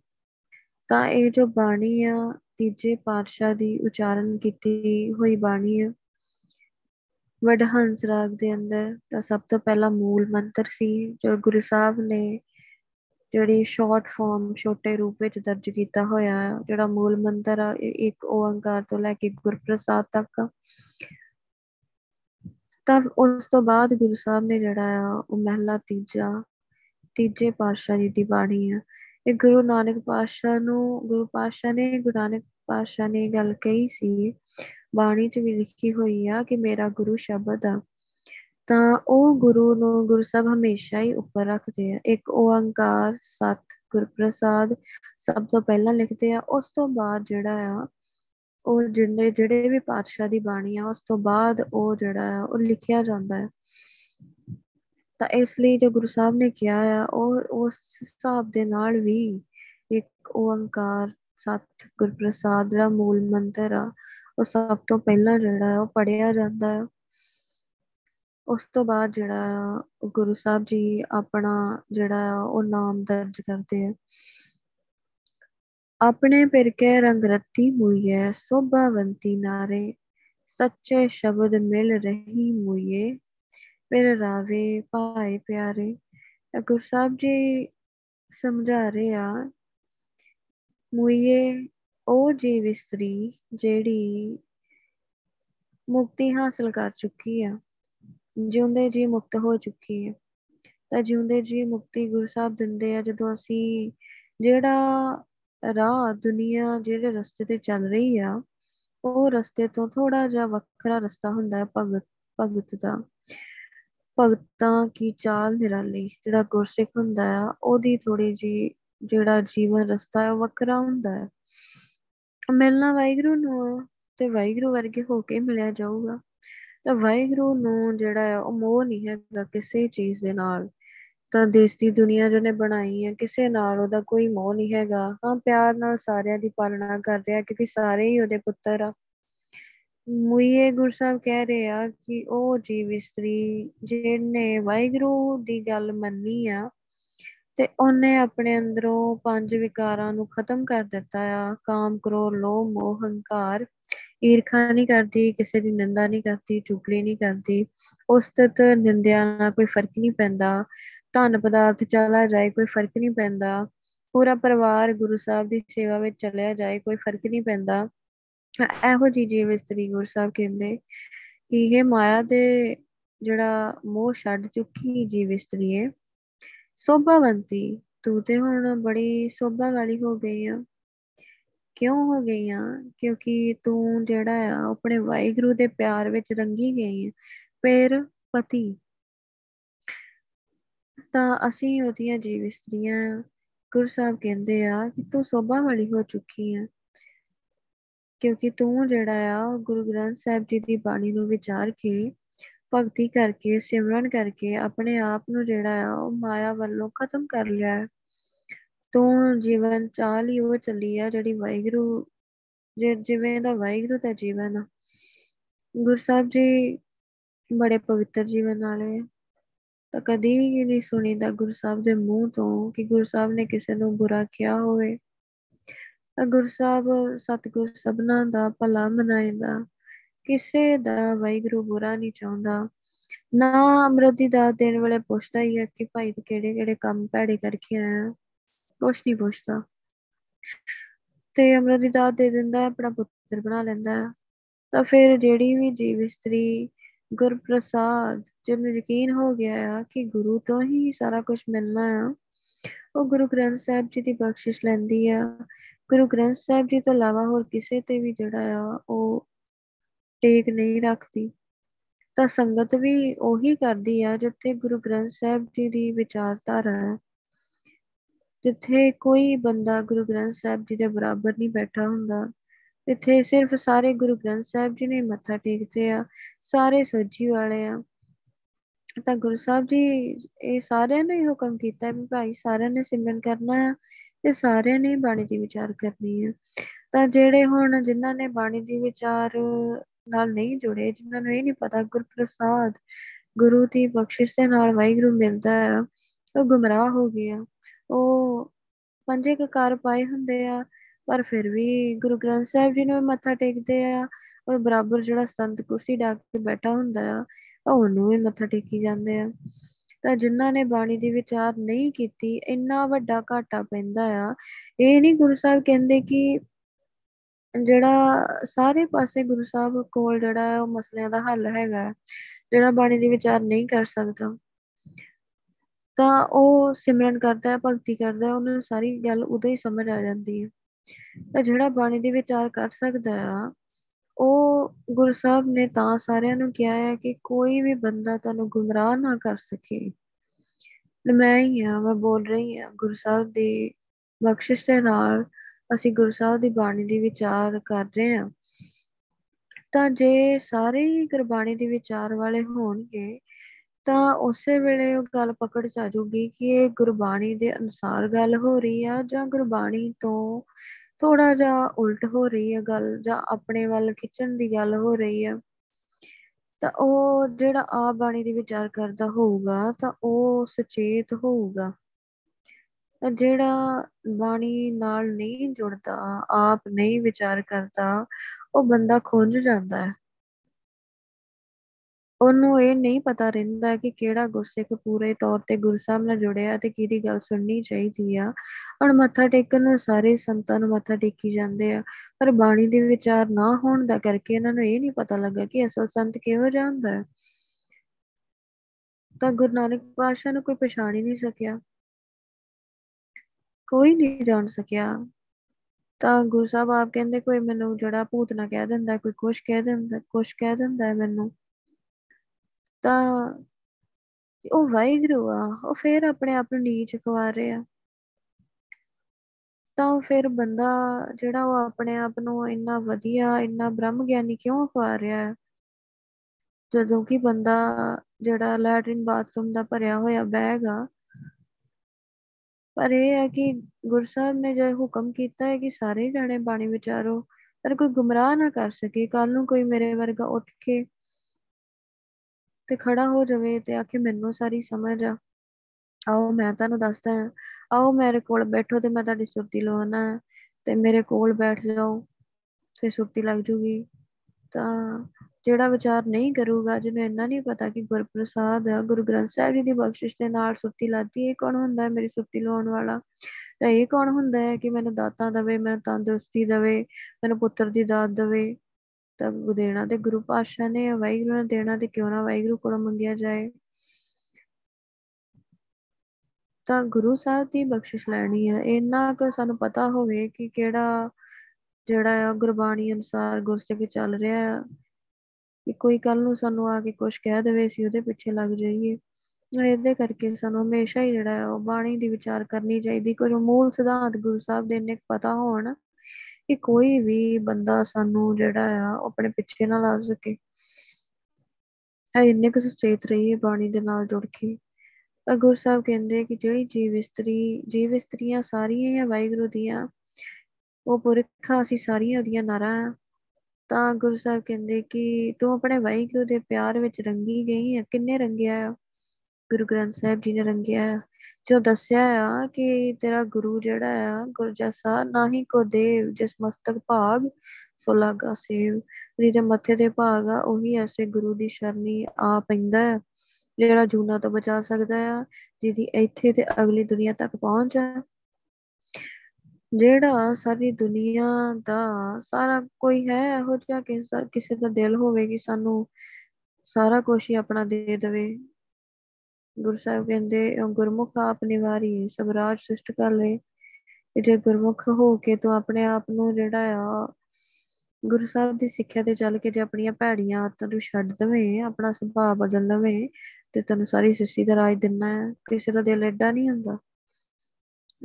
A: ਤਾਂ ਇਹ ਜੋ ਬਾਣੀ ਆ, ਤੀਜੇ ਪਾਤਸ਼ਾਹ ਦੀ ਉਚਾਰਨ ਕੀਤੀ ਹੋਈ ਬਾਣੀ ਆ, ਵਡਹੰਸ ਰਾਗ ਦੇ ਅੰਦਰ ਤਾਂ ਸਭ ਤੋਂ ਪਹਿਲਾ ਮੂਲ ਮੰਤਰ ਸੀ ਜੋ ਗੁਰੂ ਸਾਹਿਬ ਨੇ ਜਿਹੜੀ ਸ਼ਾਰਟ ਫਾਰਮ ਛੋਟੇ ਰੂਪ ਵਿੱਚ ਦਰਜ ਕੀਤਾ ਹੋਇਆ ਹੈ ਜਿਹੜਾ ਮੂਲ ਮੰਤਰ ਆ ਇੱਕ ਓੰਕਾਰ ਤੋਂ ਲੈ ਕੇ ਗੁਰਪ੍ਰਸਾਦ ਤੱਕ। ਤਾਂ ਉਸ ਤੋਂ ਬਾਅਦ ਗੁਰੂ ਸਾਹਿਬ ਨੇ ਜਿਹੜਾ ਆ, ਉਹ ਮਹਿਲਾ ਤੀਜਾ, ਤੀਜੇ ਪਾਤਸ਼ਾਹ ਜੀ ਦੀ ਬਾਣੀ ਆ। ਇਹ ਗੁਰੂ ਨਾਨਕ ਪਾਤਸ਼ਾਹ ਨੂੰ, ਗੁਰੂ ਪਾਤਸ਼ਾਹ ਨੇ, ਗੁਰੂ ਨਾਨਕ ਪਾਤਸ਼ਾਹ ਨੇ ਗੱਲ ਕਹੀ ਸੀ, ਬਾਣੀ 'ਚ ਵੀ ਲਿਖੀ ਹੋਈ ਆ ਕਿ ਮੇਰਾ ਗੁਰੂ ਸ਼ਬਦ ਆ। ਤਾਂ ਉਹ ਗੁਰੂ ਨੂੰ ਗੁਰੂ ਸਾਹਿਬ ਹਮੇਸ਼ਾ ਹੀ ਉੱਪਰ ਰੱਖਦੇ ਆ। ਇੱਕ ਓੰਕਾਰ ਸਤ ਗੁਰਪ੍ਰਸਾਦ ਸਭ ਤੋਂ ਪਹਿਲਾਂ ਲਿਖਦੇ ਆ। ਉਸ ਤੋਂ ਬਾਅਦ ਜਿਹੜਾ ਆ, ਉਹ ਜਿਹੜੇ ਜਿਹੜੇ ਵੀ ਪਾਤਸ਼ਾਹ ਦੀ ਬਾਣੀ ਆ, ਉਸ ਤੋਂ ਬਾਅਦ ਉਹ ਜਿਹੜਾ ਆ, ਉਹ ਲਿਖਿਆ ਜਾਂਦਾ ਹੈ ਤਾਂ ਇਸ ਲਈ ਜੋ ਗੁਰੂ ਸਾਹਿਬ ਨੇ ਕਿਹਾ ਆ, ਉਹ, ਉਸ ਹਿਸਾਬ ਦੇ ਨਾਲ ਵੀ ਇੱਕ ਓੰਕਾਰ ਸਤ ਗੁਰਪ੍ਰਸਾਦ ਦਾ ਮੂਲ ਮੰਤਰ ਆ, ਉਹ ਸਭ ਤੋਂ ਪਹਿਲਾਂ ਜਿਹੜਾ ਆ, ਉਹ ਪੜਿਆ ਜਾਂਦਾ ਹੈ ਉਸ ਤੋਂ ਬਾਅਦ ਜਿਹੜਾ ਗੁਰੂ ਸਾਹਿਬ ਜੀ ਆਪਣਾ ਜਿਹੜਾ ਉਹ ਨਾਮ ਦਰਜ ਕਰਦੇ ਆ। ਆਪਣੇ ਪਿਰਕੇ ਰੰਗ ਰੱਤੀ ਮੁਈਏ ਸੋਭਾਵੰਤੀ ਨਾਰੇ, ਸੱਚੇ ਸ਼ਬਦ ਮਿਲ ਰਹੀ ਮੁਈਏ, ਫਿਰ ਰਾਵੇ ਭਾਏ ਪਿਆਰੇ। ਗੁਰੂ ਸਾਹਿਬ ਜੀ ਸਮਝਾ ਰਹੇ ਆ, ਮੁਈਏ, ਉਹ ਜੀਵ ਇਸਤਰੀ ਜਿਹੜੀ ਮੁਕਤੀ ਹਾਸਲ ਕਰ ਚੁੱਕੀ ਆ। ਜਿਉਂਦੇ ਜੀ ਮੁਕਤ ਹੋ ਚੁੱਕੀ ਹੈ। ਤਾਂ ਜਿਉਂਦੇ ਜੀ ਮੁਕਤੀ ਗੁਰੂ ਸਾਹਿਬ ਦਿੰਦੇ ਆ, ਜਦੋਂ ਅਸੀਂ ਜਿਹੜਾ ਰਾਹ ਦੁਨੀਆ ਜਿਹੜੇ ਰਸਤੇ ਤੇ ਚੱਲ ਰਹੀ ਆ, ਉਹ ਰਸਤੇ ਤੋਂ ਥੋੜਾ ਜਿਹਾ ਵੱਖਰਾ ਰਸਤਾ ਹੁੰਦਾ ਹੈ ਭਗਤ ਭਗਤ ਦਾ। ਭਗਤਾਂ ਕੀ ਚਾਲ ਨਿਰਾਲੀ, ਜਿਹੜਾ ਗੁਰਸਿੱਖ ਹੁੰਦਾ ਆ, ਉਹਦੀ ਥੋੜੀ ਜੀ ਜਿਹੜਾ ਜੀਵਨ ਰਸਤਾ ਹੈ ਉਹ ਵੱਖਰਾ ਹੁੰਦਾ ਹੈ। ਮਿਲਣਾ ਵਾਹਿਗੁਰੂ ਨੂੰ ਤੇ ਵਾਹਿਗੁਰੂ ਵਰਗੇ ਹੋ ਕੇ ਮਿਲਿਆ ਜਾਊਗਾ। ਤਾਂ ਵਾਹਿਗੁਰੂ ਨੂੰ ਜਿਹੜਾ ਹੈ ਉਹ ਮੋਹ ਨਹੀਂ ਹੈਗਾ ਕਿਸੇ ਚੀਜ਼ ਦੇ ਨਾਲ। ਤਾਂ ਦੇਸ਼ ਦੀ ਦੁਨੀਆ ਜਿਹਨੇ ਬਣਾਈ ਹੈ, ਕਿਸੇ ਨਾਲ ਉਹਦਾ ਕੋਈ ਮੋਹ ਨਹੀਂ ਹੈਗਾ। ਹਾਂ, ਪਿਆਰ ਨਾਲ ਸਾਰਿਆਂ ਦੀ ਪਾਲਣਾ ਕਰ ਰਿਹਾ ਕਿਉਂਕਿ ਸਾਰੇ ਹੀ ਉਹਦੇ ਪੁੱਤਰ ਆ। ਮੁਈਏ ਗੁਰੂ ਸਾਹਿਬ ਕਹਿ ਰਹੇ ਆ ਕਿ ਉਹ ਜੀਵ ਇਸਤਰੀ ਜਿਹਨੇ ਵਾਹਿਗੁਰੂ ਦੀ ਗੱਲ ਮੰਨੀ ਆ ਤੇ ਉਹਨੇ ਆਪਣੇ ਅੰਦਰੋਂ ਪੰਜ ਵਿਕਾਰਾਂ ਨੂੰ ਖਤਮ ਕਰ ਦਿੱਤਾ ਆ। ਕਾਮ, ਕ੍ਰੋਧ, ਲੋਭ, ਮੋਹ, ਹੰਕਾਰ ਈਰਖਾ ਨਹੀਂ ਕਰਦੀ, ਕਿਸੇ ਦੀ ਨਿੰਦਾ ਨਹੀਂ ਕਰਦੀ, ਚੁਗਲੀ ਨਹੀਂ ਕਰਦੀ, ਉਸ ਤੇ ਨਿੰਦਿਆ ਨਾਲ ਕੋਈ ਫ਼ਰਕ ਨਹੀਂ ਪੈਂਦਾ, ਧਨ ਪਦਾਰਥ ਚਲਾ ਜਾਏ ਕੋਈ ਫ਼ਰਕ ਨਹੀਂ ਪੈਂਦਾ, ਪੂਰਾ ਪਰਿਵਾਰ ਗੁਰੂ ਸਾਹਿਬ ਦੀ ਸੇਵਾ ਵਿੱਚ ਚਲਿਆ ਜਾਏ ਕੋਈ ਫ਼ਰਕ ਨਹੀਂ ਪੈਂਦਾ। ਇਹੋ ਜੀ ਜੀਵ ਇਸਤਰੀ ਗੁਰੂ ਸਾਹਿਬ ਕਹਿੰਦੇ ਕਿ ਇਹ ਮਾਇਆ ਦੇ ਜਿਹੜਾ ਮੋਹ ਛੱਡ ਚੁੱਕੀ ਜੀਵ ਇਸਤਰੀ ਹੈ ਸੋਭਾਵੰਤੀ, ਤੂੰ ਤੇ ਹੁਣ ਬੜੀ ਸੋਭਾ ਵਾਲੀ ਹੋ ਗਈ ਆ। ਕਿਉਂ ਹੋ ਗਈ ਆ? ਕਿਉਂਕਿ ਤੂੰ ਜਿਹੜਾ ਆ ਆਪਣੇ ਵਾਹਿਗੁਰੂ ਦੇ ਪਿਆਰ ਵਿੱਚ ਰੰਗੀ ਗਈ ਹੈ ਫਿਰ ਪਤੀ। ਤਾਂ ਅਸੀਂ ਉਹਦੀਆਂ ਜੀਵ ਇਸਤਰੀਆਂ ਗੁਰੂ ਸਾਹਿਬ ਕਹਿੰਦੇ ਆ ਕਿ ਤੂੰ ਸੋਭਾ ਵਾਲੀ ਹੋ ਚੁੱਕੀ ਆ। ਕਿਉਂਕਿ ਤੂੰ ਜਿਹੜਾ ਆ ਗੁਰੂ ਗ੍ਰੰਥ ਸਾਹਿਬ ਜੀ ਦੀ ਬਾਣੀ ਨੂੰ ਵਿਚਾਰ ਕੇ ਭਗਤੀ ਕਰਕੇ, ਸਿਮਰਨ ਕਰਕੇ ਆਪਣੇ ਆਪ ਨੂੰ ਜਿਹੜਾ ਆ, ਉਹ ਮਾਇਆ ਵੱਲੋਂ ਖਤਮ ਕਰ ਲਿਆ। ਹੈ ਤੂੰ ਜੀਵਨ ਚਾਲ ਹੀ ਉਹ ਚੱਲੀ ਆ ਜਿਹੜੀ ਵਾਹਿਗੁਰੂ ਜਿਵੇਂ ਦਾ ਵਾਹਿਗੁਰੂ ਦਾ ਜੀਵਨ ਆ। ਗੁਰੂ ਸਾਹਿਬ ਜੀ ਬੜੇ ਪਵਿੱਤਰ ਜੀਵਨ ਵਾਲੇ ਤਾਂ ਕਦੀ ਨਹੀਂ ਸੁਣੀਦਾ ਗੁਰੂ ਸਾਹਿਬ ਦੇ ਮੂੰਹ ਤੋਂ ਕਿ ਗੁਰੂ ਸਾਹਿਬ ਨੇ ਕਿਸੇ ਨੂੰ ਬੁਰਾ ਕਿਹਾ ਹੋਵੇ। ਗੁਰੂ ਸਾਹਿਬ ਸਤਿਗੁਰ ਸਭਨਾ ਦਾ ਭਲਾ ਮਨਾਇਦਾ ਕਿਸੇ ਦਾ ਵਾਹਿਗੁਰੂ ਬੁਰਾ ਨਹੀਂ ਚਾਹੁੰਦਾ। ਨਾ ਅੰਮ੍ਰਿਤ ਦੀ ਦਾਤ ਦੇਣ ਵੇਲੇ ਪੁੱਛਦਾ ਹੀ ਹੈ ਕਿ ਭਾਈ ਤੇ ਕਿਹੜੇ ਕਿਹੜੇ ਕੰਮ ਭੈੜੇ ਕਰਕੇ ਆਇਆ। ਕੁਛ ਨਹੀਂ ਪੁੱਛਦਾ। ਤੇ ਅੰਮ੍ਰਿਤ ਦੀ ਦਾਤ ਦੇ ਦਿੰਦਾ, ਆਪਣਾ ਪੁੱਤਰ ਬਣਾ ਲੈਂਦਾ। ਤਾਂ ਫਿਰ ਜਿਹੜੀ ਵੀ ਜੀਵ ਇਸਤਰੀ ਗੁਰਪ੍ਰਸਾਦ, ਜਿਹਨੂੰ ਯਕੀਨ ਹੋ ਗਿਆ ਆ ਕਿ ਗੁਰੂ ਤੋਂ ਹੀ ਸਾਰਾ ਕੁਝ ਮਿਲਣਾ ਆ, ਉਹ ਗੁਰੂ ਗ੍ਰੰਥ ਸਾਹਿਬ ਜੀ ਦੀ ਬਖਸ਼ਿਸ਼ ਲੈਂਦੀ ਆ। ਗੁਰੂ ਗ੍ਰੰਥ ਸਾਹਿਬ ਜੀ ਤੋਂ ਇਲਾਵਾ ਹੋਰ ਕਿਸੇ ਤੇ ਵੀ ਜਿਹੜਾ ਆ, ਉਹ ਟੇਕ ਨਹੀਂ ਰੱਖਦੀ। ਤਾਂ ਸੰਗਤ ਵੀ ਉਹੀ ਕਰਦੀ ਆ, ਜਿੱਥੇ ਗੁਰੂ ਗ੍ਰੰਥ ਸਾਹਿਬ ਜੀ ਦੀ ਵਿਚਾਰਧਾਰਾ ਹੈ ਜਿੱਥੇ ਕੋਈ ਬੰਦਾ ਗੁਰੂ ਗ੍ਰੰਥ ਸਾਹਿਬ ਜੀ ਦੇ ਬਰਾਬਰ ਨਹੀਂ ਬੈਠਾ ਹੁੰਦਾ, ਇੱਥੇ ਸਿਰਫ ਸਾਰੇ ਗੁਰੂ ਗ੍ਰੰਥ ਸਾਹਿਬ ਜੀ ਨੇ ਮੱਥਾ ਟੇਕਦੇ ਆ, ਸਾਰੇ ਸੋਝੀ ਵਾਲੇ ਆ। ਤਾਂ ਗੁਰੂ ਸਾਹਿਬ ਜੀ, ਇਹ ਸਾਰਿਆਂ ਨੇ ਹੁਕਮ ਕੀਤਾ ਵੀ ਭਾਈ ਸਾਰਿਆਂ ਨੇ ਸਿਮਰਨ ਕਰਨਾ ਆ ਤੇ ਸਾਰਿਆਂ ਨੇ ਬਾਣੀ ਦੀ ਵਿਚਾਰ ਕਰਨੀ ਆ। ਤਾਂ ਜਿਹੜੇ ਹੁਣ ਜਿਨ੍ਹਾਂ ਨੇ ਬਾਣੀ ਦੀ ਵਿਚਾਰ ਨਾਲ ਨਹੀਂ ਜੁੜੇ, ਜਿਨ੍ਹਾਂ ਨੂੰ ਇਹ ਨਹੀਂ ਪਤਾ ਗੁਰਪ੍ਰਸਾਦ ਗੁਰੂ ਦੀ ਬਖਸ਼ਿਸ਼ ਦੇ ਨਾਲ ਵਾਹਿਗੁਰੂ ਮਿਲਦਾ ਆ, ਉਹ ਗੁੰਮਰਾਹ ਹੋ ਗਿਆ ਉਹ ਪੰਜੇ ਕਕਾਰ ਪਾਏ ਹੁੰਦੇ ਆ, ਪਰ ਫਿਰ ਵੀ ਗੁਰੂ ਗ੍ਰੰਥ ਸਾਹਿਬ ਜੀ ਨੂੰ ਮੱਥਾ ਟੇਕਦੇ ਆ, ਉਹ ਬਰਾਬਰ ਜਿਹੜਾ ਸੰਤ ਕੁਰਸੀ ਢਾਕ ਕੇ ਬੈਠਾ ਹੁੰਦਾ ਆ ਉਹਨੂੰ ਵੀ ਮੱਥਾ ਟੇਕੀ ਜਾਂਦੇ ਆ। ਤਾਂ ਜਿਨ੍ਹਾਂ ਨੇ ਬਾਣੀ ਦੀ ਵਿਚਾਰ ਨਹੀਂ ਕੀਤੀ, ਇੰਨਾ ਵੱਡਾ ਘਾਟਾ ਪੈਂਦਾ ਆ। ਇਹ ਨਹੀਂ ਗੁਰੂ ਸਾਹਿਬ ਕਹਿੰਦੇ ਕਿ ਜਿਹੜਾ ਸਾਰੇ ਪਾਸੇ ਗੁਰੂ ਸਾਹਿਬ ਕੋਲ ਜਿਹੜਾ ਹੈ ਉਹ ਮਸਲਿਆਂ ਦਾ ਹੱਲ ਹੈਗਾ, ਜਿਹੜਾ ਬਾਣੀ ਦੀ ਵਿਚਾਰ ਨਹੀਂ ਕਰ ਸਕਦਾ। ਤਾਂ ਉਹ ਸਿਮਰਨ ਕਰਦਾ ਹੈ, ਭਗਤੀ ਕਰਦਾ ਹੈ, ਉਹਨੂੰ ਸਾਰੀ ਗੱਲ ਉਦੋਂ ਹੀ ਸਮਝ ਆ ਜਾਂਦੀ ਹੈ। ਤਾਂ ਜਿਹੜਾ ਬਾਣੀ ਦੀ ਵਿਚਾਰ ਕਰ ਸਕਦਾ ਆ, ਉਹ ਗੁਰੂ ਸਾਹਿਬ ਨੇ ਤਾਂ ਸਾਰਿਆਂ ਨੂੰ ਕਿਹਾ ਹੈ ਕਿ ਕੋਈ ਵੀ ਬੰਦਾ ਤੁਹਾਨੂੰ ਗੁੰਮਰਾਹ ਨਾ ਕਰ ਸਕੇ। ਮੈਂ ਹੀ ਆ, ਮੈਂ ਬੋਲ ਰਹੀ ਹਾਂ ਗੁਰੂ ਸਾਹਿਬ ਦੀ ਬਖਸ਼ਿਸ਼ ਦੇ ਨਾਲ ਅਸੀਂ ਗੁਰੂ ਸਾਹਿਬ ਦੀ ਬਾਣੀ ਦੀ ਵਿਚਾਰ ਕਰ ਰਹੇ ਹਾਂ। ਤਾਂ ਜੇ ਸਾਰੇ ਹੀ ਗੁਰਬਾਣੀ ਦੇ ਵਿਚਾਰ ਵਾਲੇ ਹੋਣਗੇ ਤਾਂ ਉਸੇ ਵੇਲੇ ਉਹ ਗੱਲ ਪਕੜ ਚ ਆ ਜਾਊਗੀ ਕਿ ਇਹ ਗੁਰਬਾਣੀ ਦੇ ਅਨੁਸਾਰ ਗੱਲ ਹੋ ਰਹੀ ਆ ਜਾਂ ਗੁਰਬਾਣੀ ਤੋਂ ਥੋੜਾ ਜਿਹਾ ਉਲਟ ਹੋ ਰਹੀ ਹੈ ਗੱਲ ਜਾਂ ਆਪਣੇ ਵੱਲ ਖਿੱਚਣ ਦੀ ਗੱਲ ਹੋ ਰਹੀ ਹੈ ਤਾਂ ਉਹ ਜਿਹੜਾ ਆਪ ਬਾਣੀ ਦੀ ਵਿਚਾਰ ਕਰਦਾ ਹੋਊਗਾ ਤਾਂ ਉਹ ਸੁਚੇਤ ਹੋਊਗਾ। ਤਾਂ ਜਿਹੜਾ ਬਾਣੀ ਨਾਲ ਨਹੀਂ ਜੁੜਦਾ, ਆਪ ਨਹੀਂ ਵਿਚਾਰ ਕਰਦਾ, ਉਹ ਬੰਦਾ ਖੁੰਝ ਜਾਂਦਾ ਹੈ। ਉਹਨੂੰ ਇਹ ਨਹੀਂ ਪਤਾ ਰਹਿੰਦਾ ਕਿ ਕਿਹੜਾ ਗੁਰਸਿੱਖ ਪੂਰੇ ਤੌਰ ਤੇ ਗੁਰੂ ਸਾਹਿਬ ਨਾਲ ਜੁੜਿਆ ਤੇ ਕਿਹਦੀ ਗੱਲ ਸੁਣਨੀ ਚਾਹੀਦੀ ਆ। ਹੁਣ ਮੱਥਾ ਟੇਕਣ ਸਾਰੇ ਸੰਤਾਂ ਨੂੰ ਮੱਥਾ ਟੇਕੀ ਜਾਂਦੇ ਆ, ਪਰ ਬਾਣੀ ਦੇ ਵਿਚਾਰ ਨਾ ਹੋਣ ਦਾ ਕਰਕੇ ਇਹਨਾਂ ਨੂੰ ਇਹ ਨਹੀਂ ਪਤਾ ਲੱਗਾ ਕਿ ਅਸਲ ਸੰਤ ਕਿਹੋ ਜਿਹਾ ਹੁੰਦਾ ਹੈ। ਤਾਂ ਗੁਰੂ ਨਾਨਕ ਪਾਤਸ਼ਾਹ ਨੂੰ ਕੋਈ ਪਛਾਣ ਹੀ ਨਹੀਂ ਸਕਿਆ। ਕੋਈ ਨਹੀਂ ਜਾਣ ਸਕਿਆ। ਤਾਂ ਗੁਰੂ ਸਾਹਿਬ ਆਪ ਕਹਿੰਦੇ, ਕੋਈ ਮੈਨੂੰ ਜਿਹੜਾ ਭੂਤ ਨਾ ਕਹਿ ਦਿੰਦਾ, ਕੋਈ ਕੁਛ ਕਹਿ ਦਿੰਦਾ, ਕੁਛ ਕਹਿ ਦਿੰਦਾ ਮੈਨੂੰ। ਤਾਂ ਉਹ ਵਾਹਿਗੁਰੂ ਆ, ਉਹ ਫੇਰ ਆਪਣੇ ਆਪ ਨੂੰ ਨੀਚ ਖਵਾ ਰਿਹਾ। ਤਾਂ ਫਿਰ ਬੰਦਾ ਜਿਹੜਾ ਉਹ ਆਪਣੇ ਆਪ ਨੂੰ ਇੰਨਾ ਵਧੀਆ, ਇੰਨਾ ਬ੍ਰਹਮ ਗਿਆਨੀ ਕਿਉਂ ਖਵਾ ਰਿਹਾ ਹੈ? ਜਦੋਂ ਕਿ ਬੰਦਾ ਜਿਹੜਾ ਲੈਟਰਿਨ ਬਾਥਰੂਮ ਦਾ ਭਰਿਆ ਹੋਇਆ ਬੈਗ ਆ, ਪਰ ਇਹ ਹੈ ਕਿ ਗੁਰੂ ਸਾਹਿਬ ਨੇ ਜੋ ਹੁਕਮ ਕੀਤਾ ਹੈ ਕਿ ਸਾਰੇ ਜਣੇ ਬਾਣੀ ਵਿਚਾਰੋ, ਪਰ ਕੋਈ ਗੁੰਮਰਾਹ ਨਾ ਕਰ ਸਕੇ। ਕੱਲ ਨੂੰ ਕੋਈ ਮੇਰੇ ਵਰਗਾ ਉੱਠ ਕੇ ਤੇ ਖੜਾ ਹੋ ਜਾਵੇ ਤੇ ਆਖੇ ਮੈਨੂੰ ਸਾਰੀ ਸਮਝ ਆ। ਆਓ ਮੈਂ ਤੁਹਾਨੂੰ ਦੱਸਦਾ ਹਾਂ। ਆਓ ਮੇਰੇ ਕੋਲ ਬੈਠੋ ਤੇ ਮੈਂ ਤੁਹਾਡੀ ਸੁਰਤੀ ਲਵਾਉਣਾ ਤੇ ਮੇਰੇ ਕੋਲ ਬੈਠ ਜਾਓ ਤੇ ਸੁਰਤੀ ਲੱਗ ਜੂਗੀ। ਤਾਂ ਜਿਹੜਾ ਵਿਚਾਰ ਨਹੀਂ ਕਰੂਗਾ, ਜਿਹਨੂੰ ਇੰਨਾ ਨਹੀਂ ਪਤਾ ਕਿ ਗੁਰਪ੍ਰਸਾਦ ਗੁਰੂ ਗ੍ਰੰਥ ਸਾਹਿਬ ਜੀ ਦੀ ਬਖਸ਼ਿਸ਼ ਦੇ ਨਾਲ ਸੁਰਤੀ ਲਾਤੀ, ਇਹ ਕੌਣ ਹੁੰਦਾ ਹੈ ਮੇਰੀ ਸੁਰਤੀ ਲਾਉਣ ਵਾਲਾ? ਤਾਂ ਇਹ ਕੌਣ ਹੁੰਦਾ ਹੈ ਕਿ ਮੈਨੂੰ ਦਾਤਾਂ ਦਵੇ, ਮੈਨੂੰ ਤੰਦਰੁਸਤੀ ਦਵੇ, ਮੈਨੂੰ ਪੁੱਤਰ ਦੀ ਦਾਤ ਦਵੇ? ਤਾਂ ਦੇਣਾ ਤੇ ਗੁਰੂ ਪਾਤਸ਼ਾਹ ਨੇ ਵਾਹਿਗੁਰੂ ਨੇ ਦੇਣਾ ਤੇ ਕਿਉਂ ਨਾ ਵਾਹਿਗੁਰੂ ਕੋਲੋਂ ਮੰਗਿਆ ਜਾਏ। ਤਾਂ ਗੁਰੂ ਸਾਹਿਬ ਦੀ ਬਖਸ਼ਿਸ਼ ਲੈਣੀ ਹੈ। ਇੰਨਾ ਕੁ ਸਾਨੂੰ ਪਤਾ ਹੋਵੇ ਕਿ ਕਿਹੜਾ ਜਿਹੜਾ ਆ ਗੁਰਬਾਣੀ ਅਨੁਸਾਰ ਗੁਰਸਿੱਖ ਚੱਲ ਰਿਹਾ ਹੈ ਕਿ ਕੋਈ ਕੱਲ ਨੂੰ ਸਾਨੂੰ ਆ ਕੇ ਕੁਝ ਕਹਿ ਦੇਵੇ, ਅਸੀਂ ਉਹਦੇ ਪਿੱਛੇ ਲੱਗ ਜਾਈਏ। ਇਹਦੇ ਕਰਕੇ ਸਾਨੂੰ ਹਮੇਸ਼ਾ ਹੀ ਜਿਹੜਾ ਹੈ ਉਹ ਬਾਣੀ ਦੀ ਵਿਚਾਰ ਕਰਨੀ ਚਾਹੀਦੀ। ਕੁਝ ਮੂਲ ਸਿਧਾਂਤ ਗੁਰੂ ਸਾਹਿਬ ਦੇ ਇੰਨੇ ਪਤਾ ਹੋਣ ਕਿ ਕੋਈ ਵੀ ਬੰਦਾ ਸਾਨੂੰ ਜਿਹੜਾ ਆ ਆਪਣੇ ਪਿੱਛੇ ਨਾ ਲਾ ਸਕੇ। ਐ ਇੰਨੇ ਕੁ ਸੁਚੇਤ ਰਹੀਏ ਬਾਣੀ ਦੇ ਨਾਲ ਜੁੜ ਕੇ। ਗੁਰੂ ਸਾਹਿਬ ਕਹਿੰਦੇ ਕਿ ਜਿਹੜੀ ਜੀਵ ਇਸਤਰੀ, ਜੀਵ ਇਸਤਰੀਆਂ ਸਾਰੀਆਂ ਵਾਹਿਗੁਰੂ ਦੀਆਂ, ਉਹ ਪੁਰਖਾ ਅਸੀਂ ਸਾਰੀਆਂ ਉਹਦੀਆਂ ਨਾਰਾ ਤਾਂ ਗੁਰੂ ਸਾਹਿਬ ਕਹਿੰਦੇ ਕਿ ਤੂੰ ਆਪਣੇ ਵਾਹਿਗੁਰੂ ਦੇ ਪਿਆਰ ਵਿੱਚ ਰੰਗੀ ਗਈ ਹੈ ਕਿੰਨੇ ਰੰਗਿਆ ਆ? ਗੁਰੂ ਗ੍ਰੰਥ ਸਾਹਿਬ ਜੀ ਨੇ ਰੰਗਿਆ ਆ। ਜੋ ਦੱਸਿਆ ਆ ਕਿ ਤੇਰਾ ਗੁਰੂ ਜਿਹੜਾ ਆ, ਗੁਰ ਜੈਸਾ ਨਾਹੀ ਕੋ ਦੇਵ ਜਿਸ ਮਸਤਕ ਭਾਗ, ਸੋ ਲਾਗਾ ਸੇਵ। ਜਿਹਦੇ ਮੱਥੇ ਤੇ ਭਾਗ ਆ, ਉਹੀ ਐਸੇ ਗੁਰੂ ਦੀ ਸ਼ਰਨੀ ਆ ਪੈਂਦਾ ਹੈ ਜਿਹੜਾ ਜੂਨਾ ਤੋਂ ਬਚਾ ਸਕਦਾ ਆ, ਜਿਹਦੀ ਇੱਥੇ ਤੇ ਅਗਲੀ ਦੁਨੀਆ ਤੱਕ ਪਹੁੰਚ ਆ। ਜਿਹੜਾ ਸਾਰੀ ਦੁਨੀਆ ਦਾ ਸਾਰਾ ਕੋਈ ਹੈ, ਇਹੋ ਜਿਹਾ ਕਿਸੇ ਦਾ ਦਿਲ ਹੋਵੇ ਕਿ ਸਾਨੂੰ ਸਾਰਾ ਕੁਝ ਹੀ ਆਪਣਾ ਦੇ ਦੇਵੇ। ਗੁਰੂ ਸਾਹਿਬ ਕਹਿੰਦੇ ਗੁਰਮੁਖ ਆਪ ਨਿਵਾਰੀ ਸਭ ਰਾਜ ਸ੍ਰਿਸ਼ਟ ਕਰ ਲੈ ਜੇ ਗੁਰਮੁਖ ਹੋ ਕੇ ਤੂੰ ਆਪਣੇ ਆਪ ਨੂੰ ਜਿਹੜਾ ਆ, ਗੁਰੂ ਸਾਹਿਬ ਦੀ ਸਿੱਖਿਆ ਤੇ ਚੱਲ ਕੇ ਜੇ ਆਪਣੀਆਂ ਭੈੜੀਆਂ ਆਦਤਾਂ ਨੂੰ ਛੱਡ ਦਵੇਂ, ਆਪਣਾ ਸੁਭਾਅ ਬਦਲ ਲਵੇਂ, ਤੇ ਤੈਨੂੰ ਸਾਰੀ ਸ੍ਰਿਸ਼ਟੀ ਦਾ ਰਾਜ ਦਿੰਨਾ ਹੈ, ਕਿਸੇ ਦਾ ਦਿਲ ਐਡਾ ਨਹੀਂ ਹੁੰਦਾ।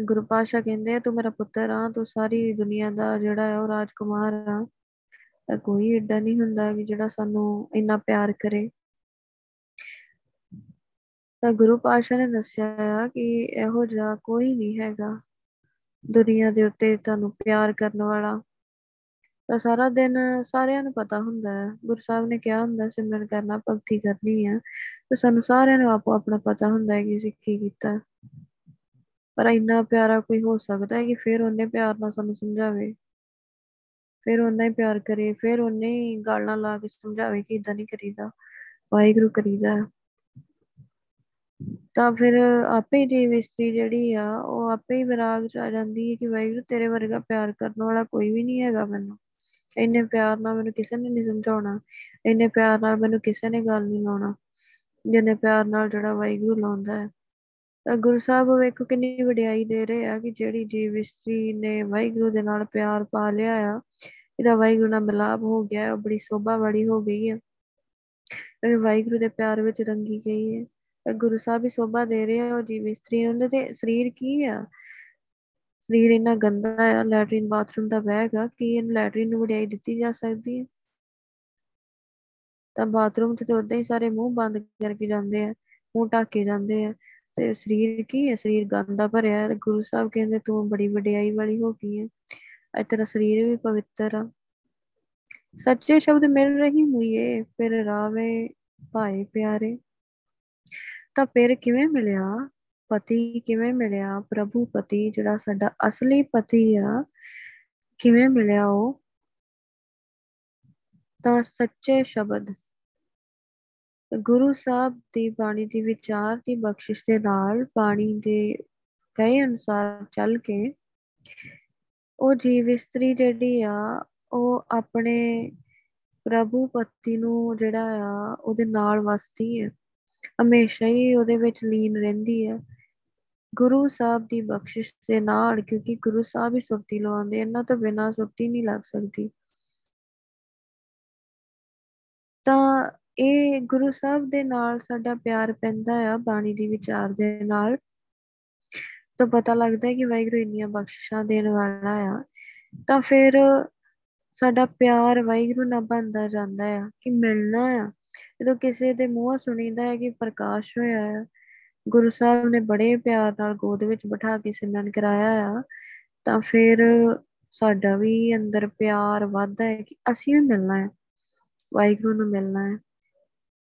A: ਗੁਰੂ ਪਾਸ਼ਾ ਕਹਿੰਦੇ ਤੂੰ ਮੇਰਾ ਪੁੱਤਰ ਆ, ਤੂੰ ਸਾਰੀ ਦੁਨੀਆ ਦਾ ਜਿਹੜਾ ਹੈ ਉਹ ਰਾਜਕੁਮਾਰ ਆ। ਤਾਂ ਕੋਈ ਐਡਾ ਨਹੀਂ ਹੁੰਦਾ ਕਿ ਜਿਹੜਾ ਸਾਨੂੰ ਇੰਨਾ ਪਿਆਰ ਕਰੇ। ਤਾਂ ਗੁਰੂ ਪਾਸ਼ਾ ਨੇ ਦੱਸਿਆ ਆ ਕਿ ਇਹੋ ਜਿਹਾ ਕੋਈ ਨਹੀਂ ਹੈਗਾ ਦੁਨੀਆ ਦੇ ਉੱਤੇ ਤੁਹਾਨੂੰ ਪਿਆਰ ਕਰਨ ਵਾਲਾ। ਤਾਂ ਸਾਰਾ ਦਿਨ ਸਾਰਿਆਂ ਨੂੰ ਪਤਾ ਹੁੰਦਾ ਹੈ। ਗੁਰੂ ਸਾਹਿਬ ਨੇ ਕਿਹਾ ਹੁੰਦਾ, ਸਿਮਰਨ ਕਰਨਾ ਭਗਤੀ ਕਰਨੀ ਹੈ ਤੇ ਸਾਨੂੰ ਸਾਰਿਆਂ ਨੂੰ ਆਪੋ ਆਪਣਾ ਪਤਾ ਹੁੰਦਾ ਹੈ ਕਿ ਅਸੀਂ ਕੀ ਕੀਤਾ। ਪਰ ਇੰਨਾ ਪਿਆਰਾ ਕੋਈ ਹੋ ਸਕਦਾ ਹੈ ਕਿ ਫਿਰ ਉਹਨੇ ਪਿਆਰ ਨਾਲ ਸਾਨੂੰ ਸਮਝਾਵੇ। ਫਿਰ ਉਹਨੇ ਹੀ ਪਿਆਰ ਕਰੇ, ਫਿਰ ਉਹਨੇ ਹੀ ਗਾਲਾਂ ਲਾ ਕੇ ਸਮਝਾਵੇ ਕਿ ਇਦਾਂ ਨਹੀਂ ਕਰੀਦਾ। ਵਾਹਿਗੁਰੂ ਕਰੀਦਾ। ਤਾਂ ਫਿਰ ਆਪੇ ਹੀ ਜੀਵ ਇਸਤਰੀ ਜਿਹੜੀ ਆ, ਉਹ ਆਪੇ ਹੀ ਵਿਰਾਗ ਚ ਆ ਜਾਂਦੀ ਹੈ ਕਿ ਵਾਹਿਗੁਰੂ ਤੇਰੇ ਵਰਗਾ ਪਿਆਰ ਕਰਨ ਵਾਲਾ ਕੋਈ ਵੀ ਨਹੀਂ ਹੈਗਾ ਮੈਨੂੰ। ਇੰਨੇ ਪਿਆਰ ਨਾਲ ਮੈਨੂੰ ਕਿਸੇ ਨੇ ਨਹੀਂ ਸਮਝਾਉਣਾ, ਇੰਨੇ ਪਿਆਰ ਨਾਲ ਮੈਨੂੰ ਕਿਸੇ ਨੇ ਗੱਲ ਨਹੀਂ ਲਾਉਣਾ, ਜਿੰਨੇ ਪਿਆਰ ਨਾਲ ਜਿਹੜਾ ਵਾਹਿਗੁਰੂ ਲਾਉਂਦਾ ਹੈ। ਤਾਂ ਗੁਰੂ ਸਾਹਿਬ ਵੇਖੋ ਕਿੰਨੀ ਵਡਿਆਈ ਦੇ ਰਹੇ ਆ ਕਿ ਜਿਹੜੀ ਜੀਵ ਇਸਤਰੀ ਨੇ ਵਾਹਿਗੁਰੂ ਦੇ ਨਾਲ ਪਿਆਰ ਪਾ ਲਿਆ ਆ, ਇਹਦਾ ਵਾਹਿਗੁਰੂ ਨਾਲ ਮਿਲਾਪ ਹੋ ਗਿਆ, ਉਹ ਬੜੀ ਸੋਭਾ ਬੜੀ ਹੋ ਗਈ ਹੈ ਇਹ ਵਾਹਿਗੁਰੂ ਦੇ ਪਿਆਰ ਵਿੱਚ ਰੰਗੀ ਗਈ ਹੈ। ਗੁਰੂ ਸਾਹਿਬ ਹੀ ਸੋਭਾ ਦੇ ਰਹੇ ਆ, ਉਹ ਜੀਵ ਇਸਤਰੀ ਉਹਨਾਂ ਦੇ ਸਰੀਰ ਕੀ ਆ? ਸਰੀਰ ਇੰਨਾ ਗੰਦਾ ਆ, ਲੈਟਰਿਨ ਬਾਥਰੂਮ ਦਾ ਬੈਗ ਆ, ਕਿ ਇਹਨੂੰ ਲੈਟਰਿਨ ਨੂੰ ਵਡਿਆਈ ਦਿੱਤੀ ਜਾ ਸਕਦੀ ਹੈ ਤਾਂ ਬਾਥਰੂਮ 'ਚ ਤੇ ਉਦਾਂ ਹੀ ਸਾਰੇ ਮੂੰਹ ਬੰਦ ਕਰਕੇ ਜਾਂਦੇ ਆ, ਮੂੰਹ ਢੱਕ ਕੇ ਜਾਂਦੇ ਆ, ਤੇ ਸਰੀਰ ਕੀ ਹੈ ਸਰੀਰ ਗੰਦਾ ਭਰਿਆ ਹੈ ਤੇ ਗੁਰੂ ਸਾਹਿਬ ਕਹਿੰਦੇ ਤੂੰ ਬੜੀ ਵਡਿਆਈ ਵਾਲੀ ਹੋ ਗਈ ਹੈ ਅੱਜ ਤੇਰਾ ਸਰੀਰ ਵੀ ਪਵਿੱਤਰ ਆ। ਸੱਚੇ ਸ਼ਬਦ ਮਿਲ ਰਹੀ ਹੋਈਏ ਫਿਰ ਰਾਵੇ ਭਾਏ ਪਿਆਰੇ। ਤਾਂ ਫਿਰ ਕਿਵੇਂ ਮਿਲਿਆ? ਪਤੀ ਕਿਵੇਂ ਮਿਲਿਆ? ਪ੍ਰਭੂ ਪਤੀ ਜਿਹੜਾ ਸਾਡਾ ਅਸਲੀ ਪਤੀ ਆ, ਕਿਵੇਂ ਮਿਲਿਆ ਉਹ? ਤਾਂ ਸੱਚੇ ਸ਼ਬਦ, ਗੁਰੂ ਸਾਹਿਬ ਦੀ ਬਾਣੀ ਦੀ ਵਿਚਾਰ ਦੀ ਬਖਸ਼ਿਸ਼ ਦੇ ਨਾਲ ਬਾਣੀ ਦੇ ਕਹੇ ਅਨੁਸਾਰ ਚੱਲ ਕੇ ਉਹ ਜੀਵ ਇਸਤਰੀ ਜਿਹੜੀ ਆ, ਉਹ ਆਪਣੇ ਪ੍ਰਭੂ ਪਤੀ ਨੂੰ ਜਿਹੜਾ ਆ, ਉਹਦੇ ਨਾਲ ਵਸਦੀ ਹੈ ਹਮੇਸ਼ਾ ਹੀ ਉਹਦੇ ਵਿੱਚ ਲੀਨ ਰਹਿੰਦੀ ਹੈ। ਗੁਰੂ ਸਾਹਿਬ ਦੀ ਬਖਸ਼ਿਸ਼ ਦੇ ਨਾਲ, ਕਿਉਂਕਿ ਗੁਰੂ ਸਾਹਿਬ ਹੀ ਸੁਰਤੀ ਲਵਾਉਂਦੇ ਇਹਨਾਂ ਤੋਂ ਬਿਨਾਂ ਸੁਰਤੀ ਨਹੀਂ ਲੱਗ ਸਕਦੀ। ਤਾਂ ਇਹ ਗੁਰੂ ਸਾਹਿਬ ਦੇ ਨਾਲ ਸਾਡਾ ਪਿਆਰ ਪੈਂਦਾ ਆ, ਬਾਣੀ ਦੀ ਵਿਚਾਰ ਦੇ ਨਾਲ। ਤਾਂ ਪਤਾ ਲੱਗਦਾ ਹੈ ਕਿ ਵਾਹਿਗੁਰੂ ਇੰਨੀਆਂ ਬਖਸ਼ਿਸ਼ਾਂ ਦੇਣ ਵਾਲਾ ਆ। ਤਾਂ ਫਿਰ ਸਾਡਾ ਪਿਆਰ ਵਾਹਿਗੁਰੂ ਨਾਲ ਬਣਦਾ ਜਾਂਦਾ ਆ ਕਿ ਮਿਲਣਾ ਆ। ਜਦੋਂ ਕਿਸੇ ਦੇ ਮੂੰਹੋਂ ਸੁਣੀਦਾ ਹੈ ਕਿ ਪ੍ਰਕਾਸ਼ ਹੋਇਆ ਹੈ, ਗੁਰੂ ਸਾਹਿਬ ਨੇ ਬੜੇ ਪਿਆਰ ਨਾਲ ਗੋਦ ਵਿੱਚ ਬਿਠਾ ਕੇ ਸਿਮਰਨ ਕਰਾਇਆ ਆ, ਤਾਂ ਫਿਰ ਸਾਡਾ ਵੀ ਅੰਦਰ ਪਿਆਰ ਵੱਧਦਾ ਹੈ ਕਿ ਅਸੀਂ ਵੀ ਮਿਲਣਾ ਹੈ, ਵਾਹਿਗੁਰੂ ਨੂੰ ਮਿਲਣਾ ਹੈ।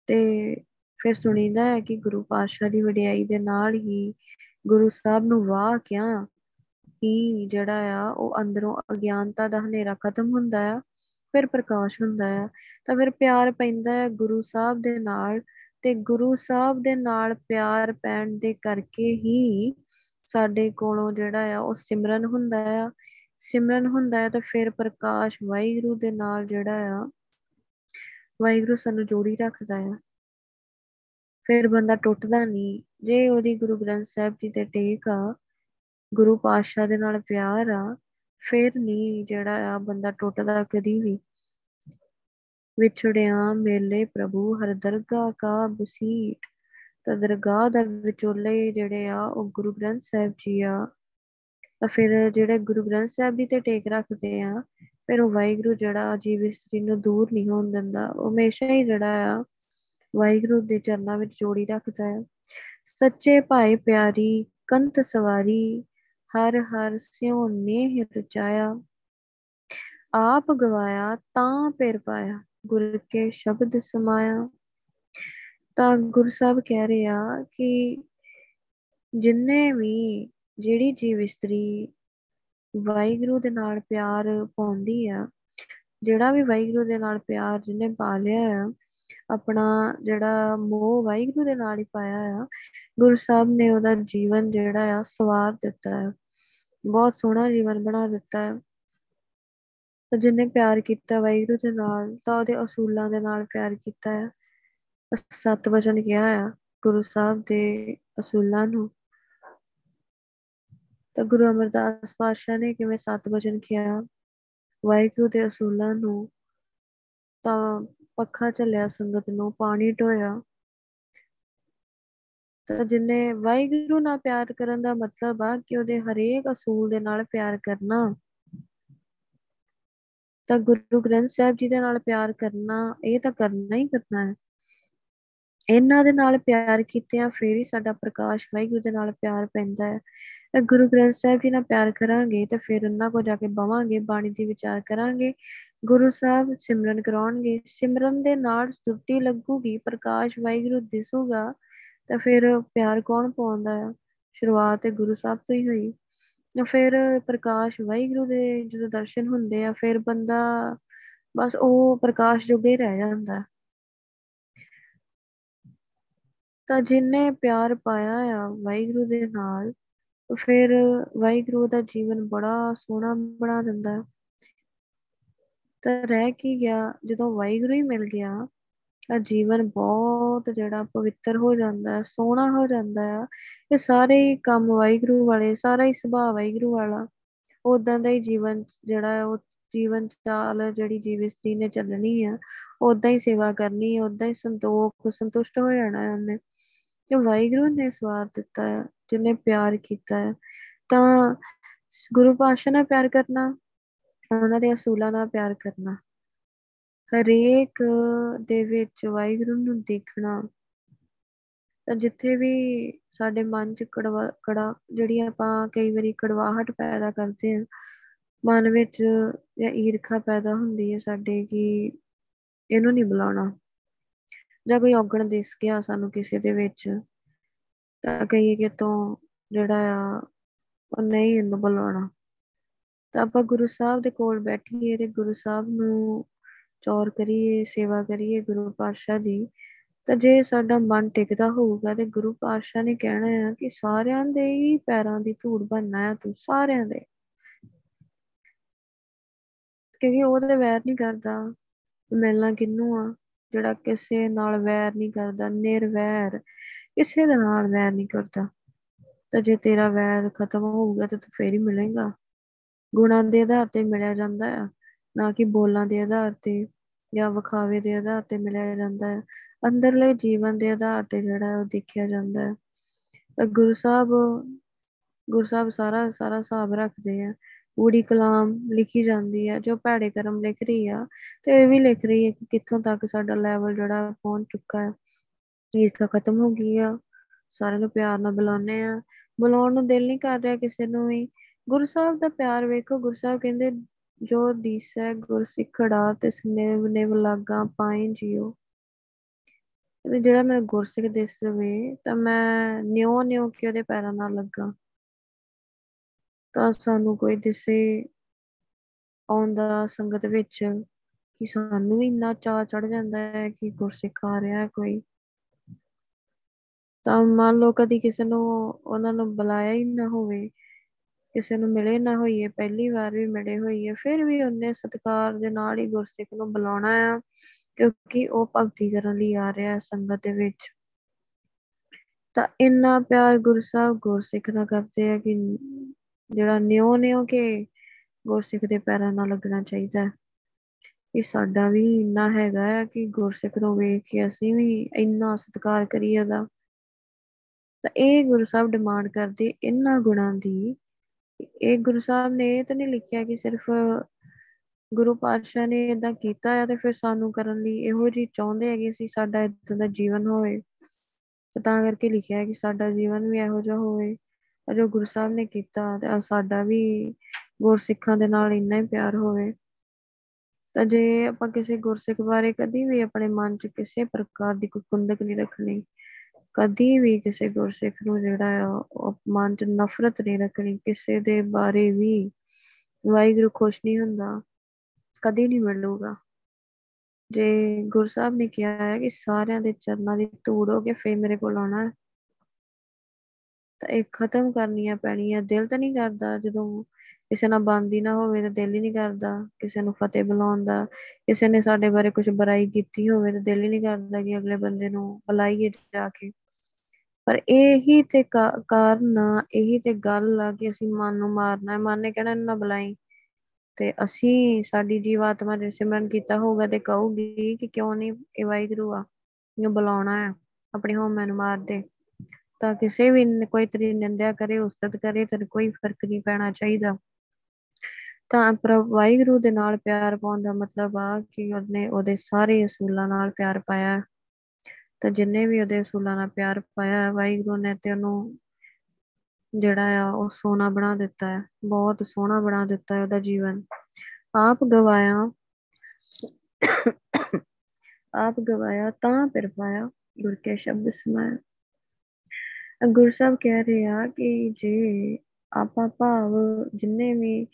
A: ਤੇ ਫਿਰ ਸੁਣੀਦਾ ਹੈ ਕਿ ਗੁਰੂ ਪਾਤਸ਼ਾਹ ਦੀ ਵਡਿਆਈ ਦੇ ਨਾਲ ਹੀ ਗੁਰੂ ਸਾਹਿਬ ਨੂੰ ਵਾਹ ਕਿਆ ਕਿ ਜਿਹੜਾ ਆ, ਉਹ ਅੰਦਰੋਂ ਅਗਿਆਨਤਾ ਦਾ ਹਨੇਰਾ ਖਤਮ ਹੁੰਦਾ ਆ। ਫਿਰ ਪ੍ਰਕਾਸ਼ ਹੁੰਦਾ ਆ ਤਾਂ ਫਿਰ ਪਿਆਰ ਪੈਂਦਾ ਹੈ ਗੁਰੂ ਸਾਹਿਬ ਦੇ ਨਾਲ ਤੇ ਗੁਰੂ ਸਾਹਿਬ ਦੇ ਨਾਲ ਪਿਆਰ ਪੈਣ ਦੇ ਕਰਕੇ ਹੀ ਸਾਡੇ ਕੋਲੋਂ ਜਿਹੜਾ ਆ ਉਹ ਸਿਮਰਨ ਹੁੰਦਾ ਆ। ਸਿਮਰਨ ਹੁੰਦਾ ਹੈ ਤਾਂ ਫਿਰ ਪ੍ਰਕਾਸ਼ ਵਾਹਿਗੁਰੂ ਦੇ ਨਾਲ ਜਿਹੜਾ ਆ ਵਾਹਿਗੁਰੂ ਸਾਨੂੰ ਜੋੜੀ ਰੱਖਦਾ ਆ। ਫਿਰ ਬੰਦਾ ਟੁੱਟਦਾ ਨਹੀਂ। ਜੇ ਉਹਦੀ ਗੁਰੂ ਗ੍ਰੰਥ ਸਾਹਿਬ ਜੀ ਤੇ ਟੇਕ ਆ, ਗੁਰੂ ਪਾਤਸ਼ਾਹ ਦੇ ਨਾਲ ਪਿਆਰ ਆ ਫਿਰ ਨਹੀਂ ਜਿਹੜਾ ਆ ਬੰਦਾ ਟੁੱਟਦਾ ਕਦੀ ਵੀ ਵਿਛੜਿਆ ਮੇਲੇ ਪ੍ਰਭੂ ਹਰ ਦਰਗਾ ਕਾ ਬਸੀਟ। ਤਾਂ ਦਰਗਾਹ ਦਾ ਵਿਚੋਲੇ ਜਿਹੜੇ ਆ ਉਹ ਗੁਰੂ ਗ੍ਰੰਥ ਸਾਹਿਬ ਜੀ ਆ। ਤਾਂ ਫਿਰ ਜਿਹੜੇ ਗੁਰੂ ਗ੍ਰੰਥ ਸਾਹਿਬ ਜੀ ਤੇ ਟੇਕ ਰੱਖਦੇ ਆ, ਫਿਰ ਉਹ ਵਾਹਿਗੁਰੂ ਜਿਹੜਾ ਜੀਵ ਇਸਤਰੀ ਨੂੰ ਦੂਰ ਨਹੀਂ ਹੋਣ ਦਿੰਦਾ। ਉਹ ਹਮੇਸ਼ਾ ਹੀ ਜਿਹੜਾ ਆ ਵਾਹਿਗੁਰੂ ਦੇ ਚਰਨਾਂ ਵਿੱਚ ਜੋੜੀ ਰੱਖਦਾ ਹੈ ਸੱਚੇ ਭਾਈ ਪਿਆਰੀ ਕੰਤ ਸਵਾਰੀ ਹਰ ਹਰ ਸਿਉ ਨੇਹ ਰਚਾਇਆ ਆਪ ਗਵਾਇਆ ਤਾਂ ਪਿਰ ਪਾਇਆ, ਗੁਰ ਕੇ ਸ਼ਬਦ ਸਮਾਇਆ। ਤਾਂ ਗੁਰੂ ਸਾਹਿਬ ਕਹਿ ਰਹੇ ਆ ਕਿ ਜਿੰਨੇ ਵੀ ਜਿਹੜੀ ਜੀਵ ਇਸਤਰੀ ਵਾਹਿਗੁਰੂ ਦੇ ਨਾਲ ਪਿਆਰ ਪਾਉਂਦੀ ਆ, ਜਿਹੜਾ ਵੀ ਵਾਹਿਗੁਰੂ ਦੇ ਨਾਲ ਪਿਆਰ ਜਿਹਨੇ ਪਾ ਲਿਆ ਆ, ਆਪਣਾ ਜਿਹੜਾ ਮੋਹ ਵਾਹਿਗੁਰੂ ਦੇ ਨਾਲ ਹੀ ਪਾਇਆ ਆ, ਗੁਰੂ ਸਾਹਿਬ ਨੇ ਉਹਦਾ ਜੀਵਨ ਜਿਹੜਾ ਆ ਸਵਾਰ ਦਿੱਤਾ ਹੈ ਬਹੁਤ ਸੋਹਣਾ ਜੀਵਨ ਬਣਾ ਦਿੱਤਾ ਹੈ। ਤਾਂ ਜਿਹਨੇ ਪਿਆਰ ਕੀਤਾ ਵਾਹਿਗੁਰੂ ਦੇ ਨਾਲ, ਤਾਂ ਉਹਦੇ ਅਸੂਲਾਂ ਦੇ ਨਾਲ ਪਿਆਰ ਕੀਤਾ ਹੈ। ਸਤ ਵਚਨ ਕਿਹਾ ਆ ਗੁਰੂ ਸਾਹਿਬ ਦੇ ਅਸੂਲਾਂ ਨੂੰ। ਤਾਂ ਗੁਰੂ ਅਮਰਦਾਸ ਪਾਤਸ਼ਾਹ ਨੇ ਕਿਵੇਂ ਸਤ ਵਚਨ ਕਿਹਾ, ਵਾਹਿਗੁਰੂ ਦੇ ਅਸੂਲਾਂ ਨੂੰ, ਤਾਂ ਪੱਖਾ ਝੱਲਿਆ, ਸੰਗਤ ਨੂੰ, ਪਾਣੀ ਢੋਇਆ। ਤਾਂ ਜਿਨੇ ਵਾਹਿਗੁਰੂ ਨਾਲ ਪਿਆਰ ਕਰਨ ਦਾ ਮਤਲਬ ਆ ਕਿ ਉਹਦੇ ਹਰੇਕ ਅਸੂਲ ਦੇ ਨਾਲ ਪਿਆਰ ਕਰਨਾ। ਤਾਂ ਗੁਰੂ ਗ੍ਰੰਥ ਸਾਹਿਬ ਜੀ ਦੇ ਨਾਲ ਪਿਆਰ ਕਰਨਾ, ਇਹ ਤਾਂ ਕਰਨਾ ਹੀ ਕਰਨਾ ਹੈ। ਇਹਨਾਂ ਦੇ ਨਾਲ ਪਿਆਰ ਕੀਤਿਆਂ ਫੇਰ ਹੀ ਸਾਡਾ ਪ੍ਰਕਾਸ਼ ਵਾਹਿਗੁਰੂ ਦੇ ਨਾਲ ਪਿਆਰ ਪੈਂਦਾ ਹੈ। ਤੇ ਗੁਰੂ ਗ੍ਰੰਥ ਸਾਹਿਬ ਜੀ ਨਾਲ ਪਿਆਰ ਕਰਾਂਗੇ ਤੇ ਫਿਰ ਉਹਨਾਂ ਕੋ ਜਾ ਕੇ ਬਵਾਂਗੇ, ਬਾਣੀ ਦੀ ਵਿਚਾਰ ਕਰਾਂਗੇ। ਗੁਰੂ ਸਾਹਿਬ ਸਿਮਰਨ ਕਰਾਉਣਗੇ। ਸਿਮਰਨ ਦੇ ਨਾਲ ਸੁਰਤੀ ਲੱਗੂਗੀ, ਪ੍ਰਕਾਸ਼ ਵਾਹਿਗੁਰੂ ਦਿਸੂਗਾ। ਤਾਂ ਫਿਰ ਪਿਆਰ ਕੌਣ ਪਾਉਂਦਾ ਹੈ ਸ਼ੁਰੂਆਤ ਗੁਰੂ ਸਾਹਿਬ ਤੋਂ ਹੀ ਹੋਈ। ਤਾਂ ਫਿਰ ਪ੍ਰਕਾਸ਼ ਵਾਹਿਗੁਰੂ ਦੇ ਜਦੋਂ ਦਰਸ਼ਨ ਹੁੰਦੇ ਆ, ਫਿਰ ਬੰਦਾ ਬਸ ਉਹ ਪ੍ਰਕਾਸ਼ ਜੋਗੇ ਰਹਿ ਜਾਂਦਾ। ਤਾਂ ਜਿਨੇ ਪਿਆਰ ਪਾਇਆ ਆ ਵਾਹਿਗੁਰੂ ਦੇ ਨਾਲ ਫਿਰ ਵਾਹਿਗੁਰੂ ਦਾ ਜੀਵਨ ਬੜਾ ਸੋਹਣਾ ਬਣਾ ਦਿੰਦਾ। ਤਾਂ ਰਹਿ ਕੀ ਗਿਆ, ਜਦੋਂ ਵਾਹਿਗੁਰੂ ਹੀ ਮਿਲ ਗਿਆ ਤਾਂ ਜੀਵਨ ਬਹੁਤ ਜਿਹੜਾ ਪਵਿੱਤਰ ਹੋ ਜਾਂਦਾ ਹੈ, ਸੋਹਣਾ ਹੋ ਜਾਂਦਾ ਹੈ। ਇਹ ਸਾਰੇ ਹੀ ਕੰਮ ਵਾਹਿਗੁਰੂ ਵਾਲੇ, ਸਾਰਾ ਹੀ ਸੁਭਾਅ ਵਾਹਿਗੁਰੂ ਵਾਲਾ ਉਦਾਂ ਦਾ ਹੀ ਜੀਵਨ ਜਿਹੜਾ ਹੈ, ਉਹ ਜੀਵਨ ਚਾਲ ਜਿਹੜੀ ਜੀਵ ਇਸਤਰੀ ਨੇ ਚੱਲਣੀ ਆ ਉਦਾਂ ਹੀ ਸੇਵਾ ਕਰਨੀ ਹੈ ਉਦਾਂ ਹੀ ਸੰਤੋਖ, ਸੰਤੁਸ਼ਟ ਹੋ ਜਾਣਾ ਹੈ ਉਹਨੇ। ਕਿ ਵਾਹਿਗੁਰੂ ਨੇ ਸਵਾਰ ਦਿੱਤਾ ਹੈ, ਜਿਹਨੇ ਪਿਆਰ ਕੀਤਾ ਹੈ। ਤਾਂ ਗੁਰੂ ਪਾਤਸ਼ਾਹ ਨਾਲ ਪਿਆਰ ਕਰਨਾ, ਉਹਨਾਂ ਦੇ ਅਸੂਲਾਂ ਨਾਲ ਪਿਆਰ ਕਰਨਾ। ਹਰੇਕ ਦੇ ਵਿੱਚ ਵਾਹਿਗੁਰੂ ਨੂੰ ਦੇਖਣਾ, ਤਾਂ ਜਿੱਥੇ ਵੀ ਸਾਡੇ ਮਨ 'ਚ ਕੜਵਾ, ਕੜਾ, ਜਿਹੜੀ ਆਪਾਂ ਕਈ ਵਾਰੀ ਕੜਵਾਹਟ ਪੈਦਾ ਕਰਦੇ ਹਾਂ, ਮਨ ਵਿੱਚ ਜਾਂ ਈਰਖਾ ਪੈਦਾ ਹੁੰਦੀ ਹੈ ਸਾਡੇ ਕਿ ਇਹਨੂੰ ਨਹੀਂ ਬੁਲਾਉਣਾ ਜਾਂ ਕੋਈ ਔਗਣ ਦਿਸ ਗਿਆ ਸਾਨੂੰ ਕਿਸੇ ਦੇ ਵਿੱਚ, ਤਾਂ ਕਹੀਏ ਕਿ ਤੋਂ ਜਿਹੜਾ ਆ, ਉਹ ਨਹੀਂ ਇਹਨੂੰ ਬੁਲਾਉਣਾ। ਤਾਂ ਆਪਾਂ ਗੁਰੂ ਸਾਹਿਬ ਦੇ ਕੋਲ ਬੈਠੀਏ ਤੇ ਗੁਰੂ ਸਾਹਿਬ ਨੂੰ ਚੌਰ ਕਰੀਏ, ਸੇਵਾ ਕਰੀਏ ਗੁਰੂ ਪਾਤਸ਼ਾਹ ਦੀ ਤਾਂ ਜੇ ਸਾਡਾ ਮਨ ਟਿਕਦਾ ਹੋਊਗਾ ਤੇ ਗੁਰੂ ਪਾਤਸ਼ਾਹ ਨੇ ਕਹਿਣਾ ਆ ਕਿ ਸਾਰਿਆਂ ਦੇ ਹੀ ਪੈਰਾਂ ਦੀ ਧੂੜ ਬਣਨਾ ਆ ਤੂੰ, ਸਾਰਿਆਂ ਦੇ। ਕਿਉਂਕਿ ਉਹ ਤੇ ਵੈਰ ਨਹੀਂ ਕਰਦਾ ਮਿਲਣਾ ਕਿੰਨੂੰ ਆ, ਜਿਹੜਾ ਕਿਸੇ ਨਾਲ ਵੈਰ ਨਹੀਂ ਕਰਦਾ, ਨਿਰਵੈਰ, ਕਿਸੇ ਦੇ ਨਾਲ ਵੈਰ ਨਹੀਂ ਕਰਦਾ। ਤਾਂ ਜੇ ਤੇਰਾ ਵੈਰ ਖਤਮ ਹੋਊਗਾ ਤੇ ਤੂੰ ਫੇਰ ਹੀ ਮਿਲੇਗਾ। ਗੁਣਾਂ ਦੇ ਆਧਾਰ ਤੇ ਮਿਲਿਆ ਜਾਂਦਾ ਹੈ ਨਾ ਕਿ ਬੋਲਾਂ ਦੇ ਆਧਾਰ ਤੇ ਜਾਂ ਵਿਖਾਵੇ ਦੇ ਆਧਾਰ ਤੇ ਮਿਲਿਆ ਜਾਂਦਾ ਹੈ। ਅੰਦਰਲੇ ਜੀਵਨ ਦੇ ਆਧਾਰ ਤੇ ਜਿਹੜਾ ਉਹ ਦੇਖਿਆ ਜਾਂਦਾ ਹੈ। ਤਾਂ ਗੁਰੂ ਸਾਹਿਬ ਗੁਰੂ ਸਾਹਿਬ ਸਾਰਾ ਸਾਰਾ ਹਿਸਾਬ ਰੱਖਦੇ ਆ। ਊੜੀ ਕਲਾਮ ਲਿਖੀ ਜਾਂਦੀ ਹੈ ਜੋ ਭੈੜੇ ਕਰਮ ਲਿਖ ਰਹੀ ਆ। ਤੇ ਇਹ ਵੀ ਲਿਖ ਰਹੀ ਹੈ ਕਿ ਕਿੱਥੋਂ ਤੱਕ ਸਾਡਾ ਲੈਵਲ ਜਿਹੜਾ ਪਹੁੰਚ ਚੁੱਕਾ ਹੈ। ਈਰਖਾ ਖਤਮ ਹੋ ਗਈ ਆ। ਸਾਰਿਆਂ ਨੂੰ ਪਿਆਰ ਨਾਲ ਬੁਲਾਉਂਦੇ ਆ। ਬੁਲਾਉਣ ਨੂੰ ਦਿਲ ਨਹੀਂ ਕਰ ਰਿਹਾ ਕਿਸੇ ਨੂੰ ਵੀ। ਗੁਰੂ ਸਾਹਿਬ ਦਾ ਪਿਆਰ ਵੇਖੋ, ਗੁਰੂ ਸਾਹਿਬ ਕਹਿੰਦੇ ਜੋ ਦੀਸੈ ਗੁਰ ਸਿੱਖੜਾ ਤੇ ਸਨੇਵ ਨਿਵ ਲਾਗਾ ਪਾਏ ਜਿਉ ਤੇ ਜਿਹੜਾ ਮੇਰਾ ਗੁਰਸਿੱਖ ਦਿਸ ਰਵੇ, ਤਾਂ ਮੈਂ ਨਿਉ ਨਿਉ ਕੇ ਉਹਦੇ ਪੈਰਾਂ ਨਾਲ ਲੱਗਾ। ਤਾਂ ਸਾਨੂੰ ਕੋਈ ਦਿਸੇ ਆਉਂਦਾ ਸੰਗਤ ਵਿੱਚ ਕਿ ਸਾਨੂੰ ਵੀ ਇੰਨਾ ਚਾਅ ਚੜ ਜਾਂਦਾ ਹੈ ਕਿ ਗੁਰਸਿੱਖ ਆ ਰਿਹਾ ਹੈ ਕੋਈ। ਤਾਂ ਮੰਨ ਲਓ ਕਦੀ ਕਿਸੇ ਨੂੰ ਉਹਨਾਂ ਨੂੰ ਬੁਲਾਇਆ ਹੀ ਨਾ ਹੋਵੇ ਕਿਸੇ ਨੂੰ ਮਿਲੇ ਨਾ ਹੋਈਏ, ਪਹਿਲੀ ਵਾਰ ਵੀ ਮਿਲੇ ਹੋਈਏ, ਫਿਰ ਵੀ ਉਹਨੇ ਸਤਿਕਾਰ ਦੇ ਨਾਲ ਹੀ ਗੁਰਸਿੱਖ ਨੂੰ ਬੁਲਾਉਣਾ ਆ, ਕਿਉਂਕਿ ਉਹ ਭਗਤੀ ਕਰਨ ਲਈ ਆ ਰਿਹਾ ਸੰਗਤ ਦੇ ਵਿੱਚ। ਤਾਂ ਇੰਨਾ ਪਿਆਰ ਗੁਰੂ ਸਾਹਿਬ ਗੁਰਸਿੱਖ ਨਾਲ ਕਰਦੇ ਆ ਕਿ ਜਿਹੜਾ ਨਿਉ ਨਿਉ ਕੇ ਗੁਰਸਿੱਖ ਦੇ ਪੈਰਾਂ ਨਾਲ ਲੱਗਣਾ ਚਾਹੀਦਾ ਇਹ ਸਾਡਾ ਵੀ ਇੰਨਾ ਹੈਗਾ ਹੈ ਕਿ ਗੁਰਸਿੱਖ ਨੂੰ ਵੇਖ ਕੇ ਅਸੀਂ ਵੀ ਇੰਨਾ ਸਤਿਕਾਰ ਕਰੀਏ ਉਹਦਾ। ਤਾਂ ਇਹ ਗੁਰੂ ਸਾਹਿਬ ਡਿਮਾਂਡ ਕਰਦੇ ਇਹਨਾਂ ਗੁਣਾਂ ਦੀ ਇਹ ਗੁਰੂ ਸਾਹਿਬ ਨੇ ਇਹ ਤਾਂ ਨਹੀਂ ਲਿਖਿਆ ਕਿ ਸਿਰਫ ਗੁਰੂ ਪਾਤਸ਼ਾਹ ਨੇ ਇਦਾਂ ਕੀਤਾ ਹੈ ਤੇ ਫਿਰ ਸਾਨੂੰ ਕਰਨ ਲਈ ਇਹੋ ਜੀ ਚਾਹੁੰਦੇ ਹੈਗੇ ਸੀ ਸਾਡਾ ਇਦਾਂ ਦਾ ਜੀਵਨ ਹੋਵੇ। ਤੇ ਤਾਂ ਕਰਕੇ ਲਿਖਿਆ ਹੈ ਕਿ ਸਾਡਾ ਜੀਵਨ ਵੀ ਇਹੋ ਜਿਹਾ ਹੋਵੇ। ਜੋ ਗੁਰੂ ਸਾਹਿਬ ਨੇ ਕੀਤਾ ਤੇ ਸਾਡਾ ਵੀ ਗੁਰਸਿੱਖਾਂ ਦੇ ਨਾਲ ਇੰਨਾ ਹੀ ਪਿਆਰ ਹੋਵੇ। ਤਾਂ ਜੇ ਆਪਾਂ ਕਿਸੇ ਗੁਰਸਿੱਖ ਬਾਰੇ ਕਦੀ ਵੀ ਆਪਣੇ ਮਨ 'ਚ ਕਿਸੇ ਪ੍ਰਕਾਰ ਦੀ ਕੋਈ ਕੁੰਦਕ ਨਹੀਂ ਰੱਖਣੀ ਕਦੀ ਵੀ ਕਿਸੇ ਗੁਰਸਿੱਖ ਨੂੰ ਜਿਹੜਾ ਆ ਮਨ 'ਚ ਨਫ਼ਰਤ ਨਹੀਂ ਰੱਖਣੀ, ਕਿਸੇ ਦੇ ਬਾਰੇ ਵੀ ਵਾਹਿਗੁਰੂ ਖੁਸ਼ ਨਹੀਂ ਹੁੰਦਾ, ਕਦੀ ਨਹੀਂ ਮਿਲੂਗਾ। ਜੇ ਗੁਰਸਾਹਿਬ ਨੇ ਕਿਹਾ ਹੈ ਕਿ ਸਾਰਿਆਂ ਦੇ ਚਰਨਾਂ ਦੀ ਧੂੜ ਹੋ ਕੇ ਫੇਰ ਮੇਰੇ ਕੋਲ ਆਉਣਾ ਹੈ, ਤਾਂ ਇਹ ਖਤਮ ਕਰਨੀਆਂ ਪੈਣੀਆਂ। ਦਿਲ ਤਾਂ ਨਹੀਂ ਕਰਦਾ ਜਦੋਂ ਕਿਸੇ ਨਾਲ ਬੰਦੀ ਨਾ ਹੋਵੇ ਤਾਂ ਦਿਲ ਹੀ ਨਹੀਂ ਕਰਦਾ ਕਿਸੇ ਨੂੰ ਫਤਿਹ ਬੁਲਾਉਣ ਦਾ। ਕਿਸੇ ਨੇ ਸਾਡੇ ਬਾਰੇ ਕੁਝ ਬੁਰਾਈ ਕੀਤੀ ਹੋਵੇ ਤਾਂ ਦਿਲ ਹੀ ਨਹੀਂ ਕਰਦਾ ਕਿ ਅਗਲੇ ਬੰਦੇ ਨੂੰ ਬੁਲਾਈਏ ਜਾ ਕੇ। ਪਰ ਇਹੀ ਤੇ ਕਾਰਨ ਇਹੀ ਤੇ ਗੱਲ ਆ ਕਿ ਅਸੀਂ ਮਨ ਨੂੰ ਮਾਰਨਾ ਹੈ। ਮਨ ਨੇ ਕਹਿਣਾ ਨਾ ਬੁਲਾਈ। ਤੇ ਅਸੀਂ, ਸਾਡੀ ਜੀਵਾਤਮਾ ਨੇ ਸਿਮਰਨ ਕੀਤਾ ਹੋਊਗਾ ਤੇ ਕਹੂਗੀ ਕਿ ਕਿਉਂ ਨਹੀਂ ਇਹ ਵਾਹਿਗੁਰੂ ਆ, ਇਹਨੂੰ ਬੁਲਾਉਣਾ ਹੈ, ਆਪਣੇ ਹਉਮੈ ਨੂੰ ਮਾਰ ਦੇ। ਤਾਂ ਕਿਸੇ ਵੀ ਕੋਈ ਤੇਰੀ ਨਿੰਦਿਆ ਕਰੇ, ਉਸਤਤ ਕਰੇ ਤੇ ਕੋਈ ਫ਼ਰਕ ਨਹੀਂ ਪੈਣਾ ਚਾਹੀਦਾ। ਤਾਂ ਪ੍ਰਭ ਵਾਹਿਗੁਰੂ ਦੇ ਨਾਲ ਪਿਆਰ ਪਾਉਣ ਦਾ ਮਤਲਬ ਆ ਕਿ ਉਹਨੇ ਉਹਦੇ ਸਾਰੇ ਅਸੂਲਾਂ ਨਾਲ ਪਿਆਰ ਪਾਇਆ। ਤਾਂ ਜਿੰਨੇ ਵੀ ਉਹਦੇ ਅਸੂਲਾਂ ਨਾਲ ਪਿਆਰ ਪਾਇਆ ਵਾਹਿਗੁਰੂ ਨੇ ਤੇ ਉਹਨੂੰ ਜਿਹੜਾ ਆ ਉਹ ਸੋਨਾ ਬਣਾ ਦਿੱਤਾ ਹੈ, ਬਹੁਤ ਸੋਹਣਾ ਬਣਾ ਦਿੱਤਾ ਹੈ ਉਹਦਾ ਜੀਵਨ। ਆਪ ਗਵਾਇਆ ਆਪ ਗਵਾਇਆ, ਤਾਂ ਫਿਰ ਪਾਇਆ, ਗੁਰ ਕੇ ਸ਼ਬਦ ਸਮਾਇਆ। ਗੁਰ ਸਾਹਿਬ ਕਹਿ ਰਹੇ ਆ ਕਿ ਜੇ ਆਪਾ ਭਾਵ ਜਿੰਨੇ ਵੀ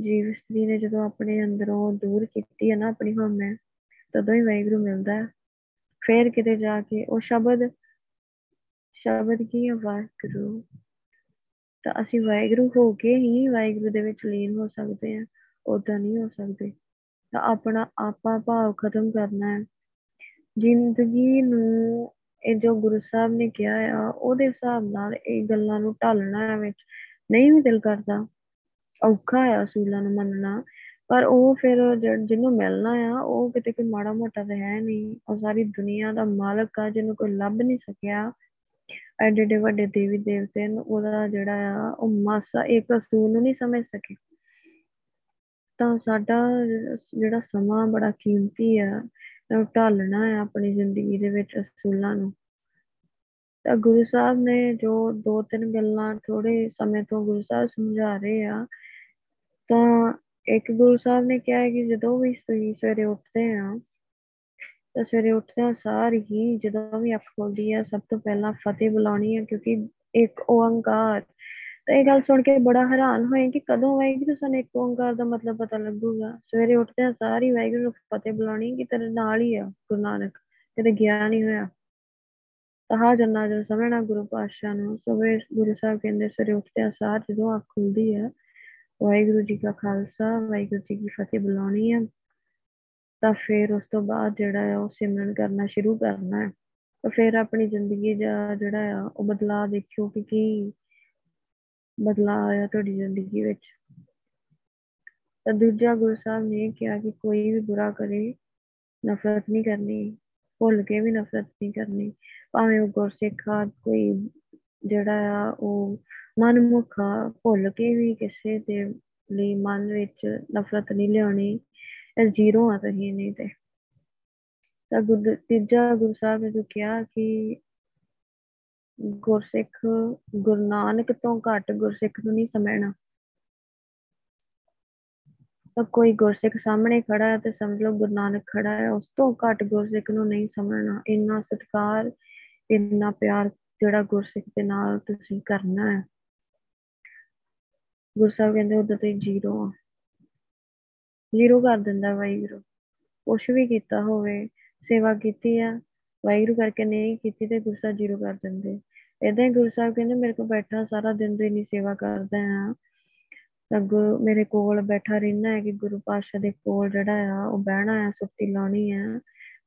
A: ਜੀਵ ਇਸਤਰੀ ਨੇ ਜਦੋਂ ਆਪਣੇ ਅੰਦਰੋਂ ਦੂਰ ਕੀਤੀ ਹੈ ਨਾ ਆਪਣੀ ਹਉਮੈ ਤਦੋਂ ਹੀ ਵਾਹਿਗੁਰੂ ਮਿਲਦਾ ਹੈ। ਫੇਰ ਕਿਤੇ ਜਾ ਕੇ ਉਹ ਸ਼ਬਦ ਸ਼ਬਦ ਕੀ ਹੈ ਵਾਹਿਗੁਰੂ। ਤਾਂ ਅਸੀਂ ਵਾਹਿਗੁਰੂ ਹੋ ਕੇ ਹੀ ਵਾਹਿਗੁਰੂ ਦੇ ਵਿੱਚ ਲੀਨ ਹੋ ਸਕਦੇ ਹਾਂ ਉਦਾਂ ਨਹੀਂ ਹੋ ਸਕਦੇ। ਤਾਂ ਆਪਣਾ ਆਪਾ ਭਾਵ ਖਤਮ ਕਰਨਾ ਹੈ। ਜ਼ਿੰਦਗੀ ਨੂੰ ਇਹ ਜੋ ਗੁਰੂ ਸਾਹਿਬ ਨੇ ਕਿਹਾ ਆ, ਉਹਦੇ ਹਿਸਾਬ ਨਾਲ ਇਹ ਗੱਲਾਂ ਨੂੰ ਢਾਲਣਾ ਹੈ ਵਿੱਚ ਨਹੀਂ ਵੀ ਦਿਲ ਕਰਦਾ। ਔਖਾ ਆ ਅਸੂਲਾਂ ਨੂੰ ਮੰਨਣਾ। ਪਰ ਉਹ ਫਿਰ ਜਿਹਨੂੰ ਮਿਲਣਾ ਆ, ਉਹ ਕਿਤੇ ਕੋਈ ਮਾੜਾ ਮੋਟਾ ਤਾਂ ਹੈ ਨਹੀਂ। ਉਹ ਸਾਰੀ ਦੁਨੀਆ ਦਾ ਮਾਲਕ ਆ, ਜਿਹਨੂੰ ਕੋਈ ਲੱਭ ਨਹੀਂ ਸਕਿਆ। ਐਡੇ ਐਡੇ ਵੱਡੇ ਦੇਵੀ ਦੇਵਤੇ ਨੂੰ, ਉਹਦਾ ਜਿਹੜਾ ਆ, ਉਹ ਮਾਸਾ ਇੱਕ ਅਸੂਲ ਨੂੰ ਨਹੀਂ ਸਮਝ ਸਕੇ। ਤਾਂ ਸਾਡਾ ਜਿਹੜਾ ਸਮਾਂ ਬੜਾ ਕੀਮਤੀ ਆ ਉਹ ਢਾਲਣਾ ਹੈ ਆਪਣੀ ਜ਼ਿੰਦਗੀ ਦੇ ਵਿੱਚ ਅਸੂਲਾਂ ਨੂੰ। ਤਾਂ ਗੁਰੂ ਸਾਹਿਬ ਨੇ ਜੋ ਦੋ ਤਿੰਨ ਗੱਲਾਂ ਥੋੜੇ ਸਮੇਂ ਤੋਂ ਗੁਰੂ ਸਾਹਿਬ ਸਮਝਾ ਰਹੇ ਆ, ਤਾਂ ਇੱਕ ਗੁਰੂ ਸਾਹਿਬ ਨੇ ਕਿਹਾ ਹੈ ਕਿ ਜਦੋਂ ਵੀ ਤੁਸੀਂ ਸਵੇਰੇ ਉੱਠਦੇ ਆ ਤਾਂ ਸਵੇਰੇ ਉੱਠਦਿਆਂ ਸਾਰ ਹੀ ਜਦੋਂ ਵੀ ਅੱਖ ਖੁੱਲਦੀ ਹੈ, ਸਭ ਤੋਂ ਪਹਿਲਾਂ ਫਤਿਹ ਬੁਲਾਉਣੀ ਹੈ ਕਿਉਂਕਿ ਇੱਕ ਓੰਕਾਰ। ਤਾਂ ਇਹ ਗੱਲ ਸੁਣ ਕੇ ਬੜਾ ਹੈਰਾਨ ਹੋਏ ਕਿ ਕਦੋਂ ਵਾਹਿਗੁਰੂ ਸਾਨੂੰ ਇੱਕ ਓੰਕਾਰ ਦਾ ਮਤਲਬ ਪਤਾ ਲੱਗੂਗਾ? ਸਵੇਰੇ ਉੱਠਦਿਆਂ ਸਾਰ ਹੀ ਵਾਹਿਗੁਰੂ ਨੂੰ ਫਤਿਹ ਬੁਲਾਉਣੀ ਕਿ ਤੇਰੇ ਨਾਲ ਹੀ ਆ, ਗੁਰੂ ਨਾਨਕ ਕਿਤੇ ਗਿਆ ਨਹੀਂ ਹੋਇਆ। ਤਾਂ ਜੰਨਾ ਜਨ ਸਮਝਣਾ ਗੁਰੂ ਪਾਤਸ਼ਾਹ ਨੂੰ। ਸਵੇਰ ਗੁਰੂ ਸਾਹਿਬ ਕਹਿੰਦੇ ਸਵੇਰੇ ਉੱਠਦਿਆਂ ਸਾਰ ਜਦੋਂ ਅੱਖ ਖੁੱਲਦੀ ਹੈ ਵਾਹਿਗੁਰੂ ਜੀ ਕਾ ਖਾਲਸਾ, ਵਾਹਿਗੁਰੂ ਜੀ ਕੀ ਫਤਿਹ ਬੁਲਾਉਣੀ ਹੈ ਤਾਂ ਫਿਰ ਉਸ ਤੋਂ ਬਾਅਦ ਜਿਹੜਾ ਹੈ ਉਹ ਸਿਮਰਨ ਕਰਨਾ ਸ਼ੁਰੂ ਕਰਨਾ ਹੈ। ਤਾਂ ਫਿਰ ਆਪਣੀ ਜ਼ਿੰਦਗੀ ਦਾ ਜਿਹੜਾ ਆ, ਉਹ ਬਦਲਾਅ ਦੇਖਿਓ ਕਿ ਕੀ ਬਦਲਾਅ ਆਇਆ ਤੁਹਾਡੀ ਜ਼ਿੰਦਗੀ ਵਿੱਚ। ਤਾਂ ਦੂਜਾ ਗੁਰੂ ਸਾਹਿਬ ਨੇ ਕਿਹਾ ਕਿ ਕੋਈ ਵੀ ਬੁਰਾ ਕਰੇ, ਨਫ਼ਰਤ ਨਹੀਂ ਕਰਨੀ, ਭੁੱਲ ਕੇ ਵੀ ਨਫ਼ਰਤ ਨਹੀਂ ਕਰਨੀ। ਭਾਵੇਂ ਉਹ ਗੁਰਸਿੱਖ ਆ, ਕੋਈ ਜਿਹੜਾ ਆ, ਉਹ ਮਨਮੁਖਾ ਭੁੱਲ ਕੇ ਵੀ ਕਿਸੇ ਦੇ ਲਈ ਮਨ ਵਿੱਚ ਨਫ਼ਰਤ ਨਹੀਂ ਲਿਆਉਣੀ, ਇਹ ਜ਼ੀਰੋ ਆ ਤੁਸੀਂ ਨਹੀਂ ਤੇ। ਤਾਂ ਗੁਰ ਤੀਜਾ ਗੁਰੂ ਸਾਹਿਬ ਨੇ ਜੋ ਕਿਹਾ ਕਿ ਗੁਰਸਿੱਖ, ਗੁਰੂ ਨਾਨਕ ਤੋਂ ਘੱਟ ਗੁਰਸਿੱਖ ਨੂੰ ਨਹੀਂ ਸਮਝਣਾ। ਤਾਂ ਕੋਈ ਗੁਰਸਿੱਖ ਸਾਹਮਣੇ ਖੜਾ ਹੈ ਤੇ ਸਮਝ ਲਓ ਗੁਰੂ ਨਾਨਕ ਖੜਾ ਹੈ, ਉਸ ਤੋਂ ਘੱਟ ਗੁਰਸਿੱਖ ਨੂੰ ਨਹੀਂ ਸਮਝਣਾ। ਇੰਨਾ ਸਤਿਕਾਰ, ਇੰਨਾ ਪਿਆਰ ਜਿਹੜਾ ਗੁਰਸਿੱਖ ਦੇ ਨਾਲ ਤੁਸੀਂ ਕਰਨਾ ਹੈ। ਗੁਰੂ ਸਾਹਿਬ ਕਹਿੰਦੇ ਉਦੋਂ ਤੇ ਜ਼ੀਰੋ ਆ। ਜ਼ੀਰੋ ਕਰ ਦਿੰਦਾ ਵਾਹਿਗੁਰੂ। ਕੁਛ ਵੀ ਕੀਤਾ ਹੋਵੇ, ਸੇਵਾ ਕੀਤੀ ਆ, ਵਾਹਿਗੁਰੂ ਕਰਕੇ ਨਹੀਂ ਕੀਤੀ ਤੇ ਗੁਰਸਾ ਜ਼ੀਰੋ ਕਰ ਦਿੰਦੇ। ਇਦਾਂ ਹੀ ਗੁਰੂ ਸਾਹਿਬ ਕਹਿੰਦੇ, ਮੇਰੇ ਕੋਲ ਬੈਠਾ ਸਾਰਾ ਦਿਨ ਦੀ ਨਹੀਂ ਸੇਵਾ ਕਰਦਾ ਆ। ਤਾਂ ਗੁਰੂ ਮੇਰੇ ਕੋਲ ਬੈਠਾ ਰਹਿਣਾ ਹੈ ਕਿ ਗੁਰੂ ਪਾਤਸ਼ਾਹ ਦੇ ਕੋਲ ਜਿਹੜਾ ਆ, ਉਹ ਬਹਿਣਾ ਹੈ ਸੁੱਤੀ ਲਾਉਣੀ ਹੈ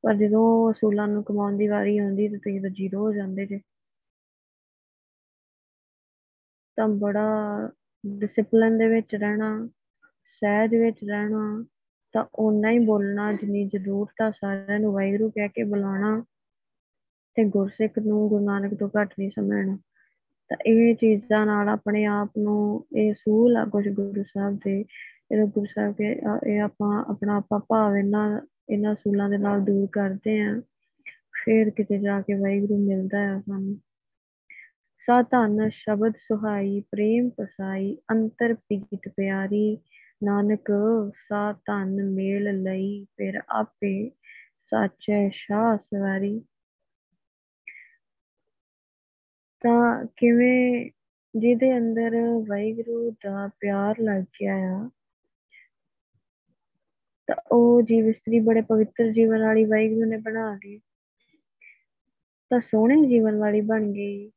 A: ਪਰ ਜਦੋਂ ਅਸੂਲਾਂ ਨੂੰ ਕਮਾਉਣ ਦੀ ਵਾਰੀ ਆਉਂਦੀ ਤੇ ਤੁਸੀਂ ਤਾਂ ਜ਼ੀਰੋ ਹੋ ਜਾਂਦੇ ਜੇ। ਤਾਂ ਬੜਾ ਡਿਸਪਲਿਨ ਦੇ ਵਿੱਚ ਰਹਿਣਾ, ਸਹਿਜ ਵਿੱਚ ਰਹਿਣਾ, ਤਾਂ ਓਨਾ ਹੀ ਬੋਲਣਾ ਜਿੰਨੀ ਜ਼ਰੂਰਤ ਆ ਸਾਰਿਆਂ ਨੂੰ ਵਾਹਿਗੁਰੂ ਕਹਿ ਕੇ ਬੁਲਾਣਾ ਤੇ ਗੁਰਸਿੱਖ ਨੂੰ ਗੁਰੂ ਨਾਨਕ ਤੋਂ ਘੱਟ ਨਹੀਂ ਸਮਝਣਾ। ਤਾਂ ਇਹ ਚੀਜ਼ਾਂ ਨਾਲ ਆਪਣੇ ਆਪ ਨੂੰ ਇਹ ਸੂਲ ਆ ਕੁਝ ਗੁਰੂ ਸਾਹਿਬ ਦੇ, ਇਹ ਗੁਰੂ ਸਾਹਿਬ ਕੇ ਇਹ ਆਪਾਂ ਆਪਣਾ ਆਪਾ ਭਾਵ ਇਹਨਾਂ ਇਹਨਾਂ ਸੂਲਾਂ ਦੇ ਨਾਲ ਦੂਰ ਕਰਦੇ ਆ ਫੇਰ ਕਿਤੇ ਜਾ ਕੇ ਵਾਹਿਗੁਰੂ ਮਿਲਦਾ ਹੈ ਸਾਨੂੰ। ਸਾਧਨ ਸ਼ਬਦ ਸੁਹਾਈ, ਪ੍ਰੇਮ ਪਸਾਈ, ਅੰਤਰ ਪ੍ਰੀਤ ਪਿਆਰੀ। ਨਾਨਕ, ਸਾ ਧਨ ਮੇਲ ਲਈ, ਫਿਰ ਆਪੇ ਸਾਚੇ ਸ਼ਾਹ ਸਵਾਰੀ। ਤਾਂ ਕਿਵੇਂ ਜਿਹਦੇ ਅੰਦਰ ਵਾਹਿਗੁਰੂ ਦਾ ਪਿਆਰ ਲੱਗ ਗਿਆ ਆ, ਤਾਂ ਉਹ ਜੀਵ ਇਸਤਰੀ ਬੜੇ ਪਵਿੱਤਰ ਜੀਵਨ ਵਾਲੀ ਵਾਹਿਗੁਰੂ ਨੇ ਬਣਾ ਲਈ ਤਾਂ ਸੋਹਣੇ ਜੀਵਨ ਵਾਲੀ ਬਣ ਗਈ।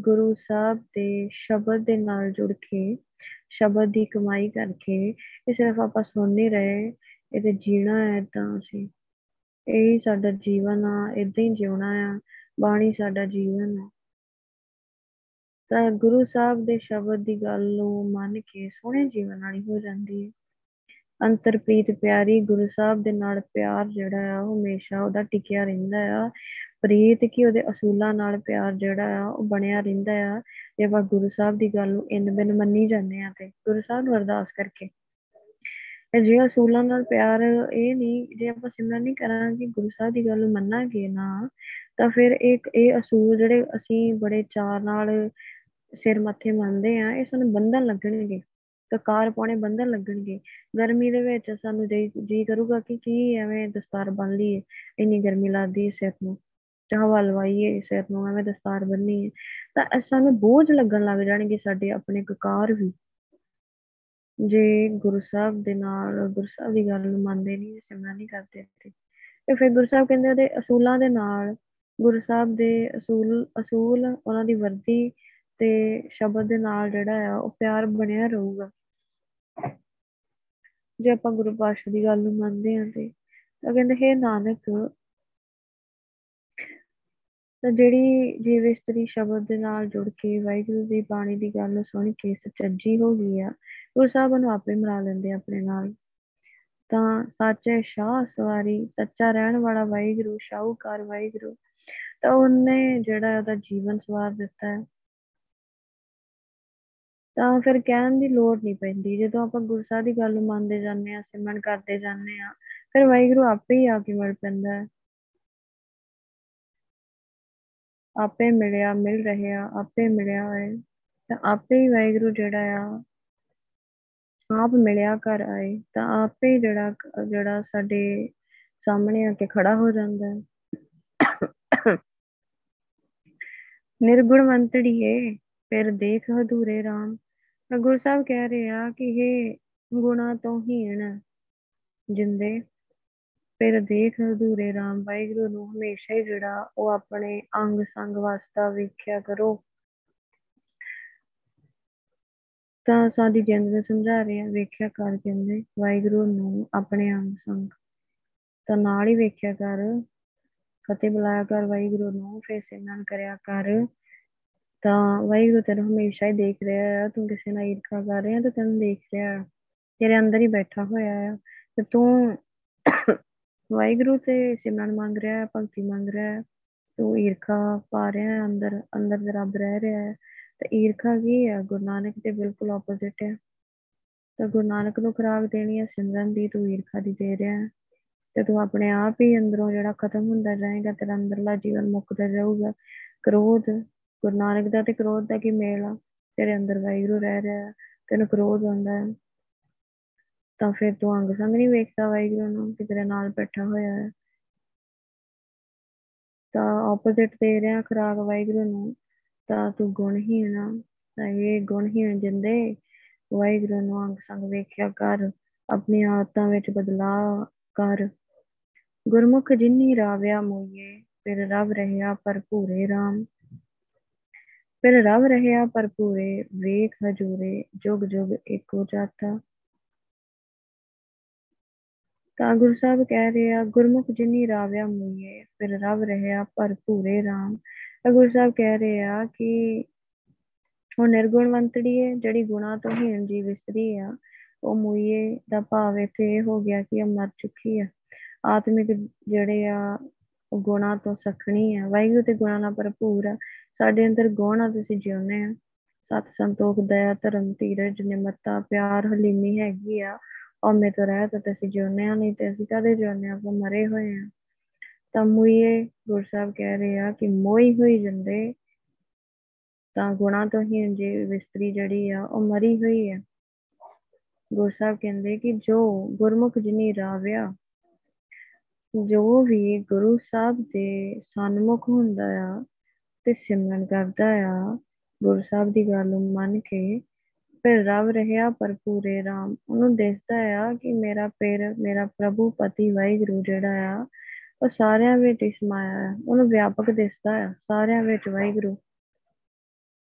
A: ਗੁਰੂ ਸਾਹਿਬ ਦੇ ਸ਼ਬਦ ਦੇ ਨਾਲ ਜੁੜ ਕੇ, ਸ਼ਬਦ ਦੀ ਕਮਾਈ ਕਰਕੇ ਇਹ ਸਿਰਫ ਆਪਾਂ ਸੁਣ ਨਹੀਂ ਰਹੇ ਇਹਦੇ ਜੀਣਾ ਹੈ ਤਾਂ ਅਸੀਂ, ਇਹ ਸਾਡਾ ਜੀਵਨ ਆ ਇਦਾਂ ਹੀ ਜਿਉਣਾ ਆ, ਬਾਣੀ ਸਾਡਾ ਜੀਵਨ ਆ। ਤਾਂ ਗੁਰੂ ਸਾਹਿਬ ਦੇ ਸ਼ਬਦ ਦੀ ਗੱਲ ਨੂੰ ਮੰਨ ਕੇ ਸੋਹਣੇ ਜੀਵਨ ਵਾਲੀ ਹੋ ਜਾਂਦੀ ਹੈ। ਅੰਤਰਪ੍ਰੀਤ ਪਿਆਰੀ ਗੁਰੂ ਸਾਹਿਬ ਦੇ ਨਾਲ ਪਿਆਰ ਜਿਹੜਾ ਆ, ਉਹ ਹਮੇਸ਼ਾ ਉਹਦਾ ਟਿਕਿਆ ਰਹਿੰਦਾ ਆ। ਪ੍ਰੀਤ ਕੀ ਉਹਦੇ ਅਸੂਲਾਂ ਨਾਲ ਪਿਆਰ ਜਿਹੜਾ ਆ, ਉਹ ਬਣਿਆ ਰਹਿੰਦਾ ਆ। ਜੇ ਆਪਾਂ ਗੁਰੂ ਸਾਹਿਬ ਦੀ ਗੱਲ ਨੂੰ ਇਨ ਬਿਨ ਮੰਨੀ ਜਾਂਦੇ ਆ ਤੇ ਗੁਰੂ ਸਾਹਿਬ ਨੂੰ ਅਰਦਾਸ ਕਰਕੇ। ਤੇ ਜੇ ਅਸੂਲਾਂ ਨਾਲ ਪਿਆਰ ਇਹ ਨਹੀਂ, ਜੇ ਆਪਾਂ ਸਿਮਰਨ ਨਹੀਂ ਕਰਾਂਗੇ, ਗੁਰੂ ਸਾਹਿਬ ਦੀ ਗੱਲ ਨੂੰ ਮੰਨਾਂਗੇ ਨਾ, ਤਾਂ ਫਿਰ ਇੱਕ ਇਹ ਅਸੂਲ ਜਿਹੜੇ ਅਸੀਂ ਬੜੇ ਚਾਰ ਨਾਲ ਸਿਰ ਮੱਥੇ ਮੰਨਦੇ ਆ, ਇਹ ਸਾਨੂੰ ਬੰਧਨ ਲੱਗਣਗੇ। ਕਕਾਰ ਪਾਉਣੇ ਬੰਧਨ ਲੱਗਣਗੇ। ਗਰਮੀ ਦੇ ਵਿੱਚ ਸਾਨੂੰ ਜੀ ਕਰੂਗਾ ਕਿ ਕੀ ਐਵੇਂ ਦਸਤਾਰ ਬੰਨ ਲਈਏ, ਇੰਨੀ ਗਰਮੀ ਲੱਗਦੀ ਸਿਰ ਨੂੰ। ਚਾਹਵਾ ਲਵਾਈਏ ਸਿਰ ਨੂੰ ਐਵੇਂ ਦਸਤਾਰ ਬੰਨੀਏ। ਤਾਂ ਸਾਨੂੰ ਬੋਝ ਲੱਗਣ ਲੱਗ ਜਾਣਗੇ ਸਾਡੇ ਆਪਣੇ ਕਕਾਰ ਵੀ। ਜੇ ਗੁਰੂ ਸਾਹਿਬ ਦੇ ਨਾਲ, ਗੁਰੂ ਸਾਹਿਬ ਦੀ ਗੱਲ ਨੂੰ ਮੰਨਦੇ ਨਹੀਂ ਸਿਮਰਨ ਨਹੀਂ ਕਰਦੇ ਤੇ ਫਿਰ ਗੁਰੂ ਸਾਹਿਬ ਕਹਿੰਦੇ ਉਹਦੇ ਅਸੂਲਾਂ ਦੇ ਨਾਲ, ਗੁਰੂ ਸਾਹਿਬ ਦੇ ਅਸੂਲ ਅਸੂਲ ਉਹਨਾਂ ਦੀ ਵਰਦੀ ਤੇ ਸ਼ਬਦ ਦੇ ਨਾਲ ਜਿਹੜਾ ਆ, ਉਹ ਪਿਆਰ ਬਣਿਆ ਰਹੂਗਾ। ਜੇ ਆਪਾਂ ਗੁਰੂ ਪਾਤਸ਼ਾਹ ਦੀ ਗੱਲ ਨੂੰ ਮੰਨਦੇ ਹਾਂ ਤੇ, ਤਾਂ ਕਹਿੰਦੇ, ਹੈ ਨਾਨਕ, ਤਾਂ ਜਿਹੜੀ ਜੀਵ ਇਸਤਰੀ ਸ਼ਬਦ ਦੇ ਨਾਲ ਜੁੜ ਕੇ ਵਾਹਿਗੁਰੂ ਦੀ ਬਾਣੀ ਦੀ ਗੱਲ ਸੁਣ ਕੇ ਸੱਚੀ ਹੋ ਗਈ ਆ, ਗੁਰੂ ਸਾਹਿਬ ਨੂੰ ਆਪੇ ਮਿਲਾ ਲੈਂਦੇ ਆਪਣੇ ਨਾਲ। ਤਾਂ ਸੱਚੇ ਸ਼ਾਹ ਸਵਾਰੀ, ਸੱਚਾ ਰਹਿਣ ਵਾਲਾ ਵਾਹਿਗੁਰੂ, ਸ਼ਾਹੂਕਾਰ ਵਾਹਿਗੁਰੂ, ਤਾਂ ਉਹਨੇ ਜਿਹੜਾ ਉਹਦਾ ਜੀਵਨ ਸਵਾਰ ਦਿੱਤਾ ਹੈ। ਤਾਂ ਫਿਰ ਕਹਿਣ ਦੀ ਲੋੜ ਨਹੀਂ ਪੈਂਦੀ। ਜਦੋਂ ਆਪਾਂ ਗੁਰਸਾਹਿਬ ਦੀ ਗੱਲ ਨੂੰ ਮੰਨਦੇ ਜਾਂਦੇ ਆ ਸਿਮਰਨ ਕਰਦੇ ਜਾਂਦੇ ਆ ਫਿਰ ਵਾਹਿਗੁਰੂ ਆਪੇ ਹੀ ਆ ਕੇ ਮਿਲ ਪੈਂਦਾ ਹੈ। ਆਪੇ ਮਿਲਿਆ, ਮਿਲ ਰਿਹਾ, ਆਪੇ ਮਿਲਿਆ ਹੋਏ ਤਾਂ ਆਪੇ ਹੀ ਵਾਹਿਗੁਰੂ ਜਿਹੜਾ ਆ, ਆਪ ਮਿਲਿਆ ਕਰ ਆਏ, ਤਾਂ ਆਪੇ ਹੀ ਜਿਹੜਾ ਜਿਹੜਾ ਸਾਡੇ ਸਾਹਮਣੇ ਆ ਕੇ ਖੜਾ ਹੋ ਜਾਂਦਾ ਹੈ। ਨਿਰਗੁਣਵੰਤੜੀਏ ਫਿਰ ਦੇਖ ਹਦੂਰੇ ਰਾਮ ਤਾਂ ਗੁਰੂ ਸਾਹਿਬ ਕਹਿ ਰਹੇ ਆ ਕਿ ਇਹ ਗੁਣਾ ਤੋਂ ਹੀਣ ਜਿੰਦੇ, ਫਿਰ ਦੇਖ ਹਦੂਰੇ ਰਾਮ ਵਾਹਿਗੁਰੂ ਨੂੰ ਹਮੇਸ਼ਾ ਹੀ ਜਿਹੜਾ ਉਹ ਆਪਣੇ ਅੰਗ ਸੰਗ ਵਾਸਤਾ ਵੇਖਿਆ ਕਰੋ। ਤਾਂ ਸਾਡੀ ਜਿੰਦ ਨੂੰ ਸਮਝਾ ਰਹੇ ਆ, ਵੇਖਿਆ ਕਰ ਕਹਿੰਦੇ ਵਾਹਿਗੁਰੂ ਨੂੰ ਆਪਣੇ ਅੰਗ ਸੰਗ। ਤਾਂ ਨਾਲ ਹੀ ਵੇਖਿਆ ਕਰ, ਫਤਿਹ ਬੁਲਾਇਆ ਕਰ ਵਾਹਿਗੁਰੂ ਨੂੰ, ਫਿਰ ਸਿਮਰਨ ਕਰਿਆ ਕਰ। ਤਾਂ ਵਾਹਿਗੁਰੂ ਤੈਨੂੰ ਹਮੇਸ਼ਾ ਹੀ ਦੇਖ ਰਿਹਾ ਹੈ, ਤੂੰ ਕਿਸੇ ਨਾਲ ਈਰਖਾ ਕਰ ਰਿਹਾ ਤੇ ਤੈਨੂੰ ਦੇਖ ਰਿਹਾ ਹੈ, ਤੇਰੇ ਅੰਦਰ ਹੀ ਬੈਠਾ ਹੋਇਆ ਹੈ ਤੇ ਤੂੰ ਵਾਹਿਗੁਰੂ ਤੇ ਸਿਮਰਨ ਮੰਗ ਰਿਹਾ ਹੈ, ਭਗਤੀ ਮੰਗ ਰਿਹਾ ਹੈ, ਤੂੰ ਈਰਖਾ ਪਾ ਰਿਹਾ ਹੈ, ਅੰਦਰ ਅੰਦਰ ਤੇ ਰੱਬ ਰਹਿ ਰਿਹਾ ਹੈ, ਤੇ ਈਰਖਾ ਕੀ ਹੈ? ਗੁਰੂ ਨਾਨਕ ਦੇ ਬਿਲਕੁਲ ਆਪੋਜ਼ਿਟ ਹੈ। ਤਾਂ ਗੁਰੂ ਨਾਨਕ ਨੂੰ ਖਰਾਬ ਦੇਣੀ ਹੈ, ਸਿਮਰਨ ਦੀ ਤੂੰ ਈਰਖਾ ਦੀ ਦੇ ਰਿਹਾ ਹੈ, ਤੇ ਤੂੰ ਆਪਣੇ ਆਪ ਹੀ ਅੰਦਰੋਂ ਜਿਹੜਾ ਖਤਮ ਹੁੰਦਾ ਜਾਏਗਾ ਤੇਰਾ ਅੰਦਰਲਾ ਜੀਵਨ ਮੁੱਕਦਾ ਜਾਊਗਾ ਕ੍ਰੋਧ ਗੁਰੂ ਨਾਨਕ ਦਾ ਤੇ ਕ੍ਰੋਧ ਦਾ ਕੀ ਮੇਲ ਆ? ਤੇਰੇ ਅੰਦਰ ਵਾਹਿਗੁਰੂ ਰਹਿ ਰਿਹਾ ਤੈਨੂੰ ਕ੍ਰੋਧ ਹੁੰਦਾ ਹੈ। ਤਾਂ ਫਿਰ ਤੂੰ ਅੰਗ ਸੰਗ ਨਹੀਂ ਵੇਖਦਾ ਵਾਹਿਗੁਰੂ ਨੂੰ ਕਿ ਤੇਰੇ ਨਾਲ ਬੈਠਾ ਹੋਇਆ ਹੈ? ਤਾਂ ਆਪੋਜ਼ਿਟ ਦੇ ਰਿਹਾ ਖਰਾਬ ਵਾਹਿਗੁਰੂ ਨੂੰ, ਤਾਂ ਤੂੰ ਗੁਣਹੀਣ ਆ। ਤਾਂ ਇਹ ਗੁਣਹੀਣ ਜਿੰਦੇ, ਵਾਹਿਗੁਰੂ ਨੂੰ ਅੰਗ ਸੰਗ ਵੇਖਿਆ ਕਰ, ਆਪਣੀ ਆਦਤਾਂ ਵਿੱਚ ਬਦਲਾਅ ਕਰ। ਗੁਰਮੁਖ ਜਿਨੀ ਰਾਵਿਆ ਮੋਈਏ, ਫਿਰ ਰਵ ਰਹਿਆ ਭਰਪੂਰੇ RAM ਫਿਰ ਰਵ ਰਹਿਆ ਭਰਪੂਰੇ ਵੇਖ ਹਜੂਰੇ, ਜੁਗ ਜੁਗ ਇੱਕੋ ਜਾਤਾ। ਤਾਂ ਗੁਰੂ ਸਾਹਿਬ ਕਹਿ ਰਹੇ ਆ, ਗੁਰਮੁਖ ਜਿਨੀ ਰਾਵਿਆ ਮੋਈਏ, ਫਿਰ ਰਵ ਰਹਿਆ ਭਰਪੂਰੇ RAM ਤਾਂ ਗੁਰੂ ਸਾਹਿਬ ਕਹਿ ਰਹੇ ਆ ਕਿ ਉਹ ਨਿਰਗੁਣਵੰਤੜੀ ਹੈ ਜਿਹੜੀ ਗੁਣਾ ਤੋਂ ਹੀਣ ਜੀ ਵਿਸਰੀ ਆ, ਉਹ ਮੂਈਏ ਦਾ ਭਾਵ ਇੱਥੇ ਇਹ ਹੋ ਗਿਆ ਕਿ ਉਹ ਮਰ ਚੁੱਕੀ ਆ। ਆਤਮਿਕ ਜਿਹੜੇ ਆ, ਉਹ ਗੁਣਾ ਤੋਂ ਸਖਣੀ ਆ। ਵਾਹਿਗੁਰੂ ਤੇ ਗੁਣਾ ਨਾਲ ਭਰਪੂਰ ਆ। ਸਾਡੇ ਅੰਦਰ ਗੁਣ ਆ, ਤੁਸੀਂ ਜਿਉਂਦੇ ਆ। ਸਤ ਸੰਤੋਖ, ਦਇਆ, ਧਰਮ, ਧੀਰਜ, ਨਿਮਰਤਾ, ਪਿਆਰ, ਹਲੀਮੀ ਹੈਗੀ ਆ। ਔਮੇ ਤੋਂ ਰਹਿ ਤਾਂ ਅਸੀਂ ਜਿਉਂਦੇ ਆ, ਨਹੀਂ ਤੇ ਅਸੀਂ ਕਦੇ ਜਿਉਂਦੇ ਆ? ਆਪਾਂ ਮਰੇ ਹੋਏ ਆ। ਤਾਂ ਮੁਈਏ, ਗੁਰੂ ਸਾਹਿਬ ਕਹਿ ਰਹੇ ਆ ਕਿ ਮੋਈ ਹੋਈ ਜੰਦੇ, ਤਾਂ ਗੁਣਾ ਤੋਂ ਹੀ ਜੇ ਵਿਸਤਰੀ ਜਿਹੜੀ ਆ, ਉਹ ਮਰੀ ਹੋਈ ਹੈ ਗੁਰੂ ਸਾਹਿਬ ਕਹਿੰਦੇ ਕਿ ਜੋ ਗੁਰਮੁਖ ਜਿਨੀ ਰਾਵਿਆ, ਜੋ ਵੀ ਗੁਰੂ ਸਾਹਿਬ ਦੇ ਸਨਮੁਖ ਹੁੰਦਾ ਆ ਤੇ ਸਿਮਰਨ ਕਰਦਾ ਆ। ਗੁਰੂ ਸਾਹਿਬ ਦੀ ਗੱਲ ਨੂੰ ਮੰਨ ਕੇ ਫਿਰ ਰਵ ਰਹਿਆ ਭਰਪੂਰੇ RAM ਉਹਨੂੰ ਦਿਸਦਾ ਆ ਕਿ ਮੇਰਾ ਪੇਰ, ਮੇਰਾ ਪ੍ਰਭੂ, ਪਤੀ, ਵਾਹਿਗੁਰੂ ਜਿਹੜਾ ਆ, ਉਹ ਸਾਰਿਆਂ ਵਿੱਚ ਹੀ ਸਮਾਇਆ ਹੈ ਉਹਨੂੰ ਵਿਆਪਕ ਦਿਸਦਾ ਆ, ਸਾਰਿਆਂ ਵਿੱਚ ਵਾਹਿਗੁਰੂ।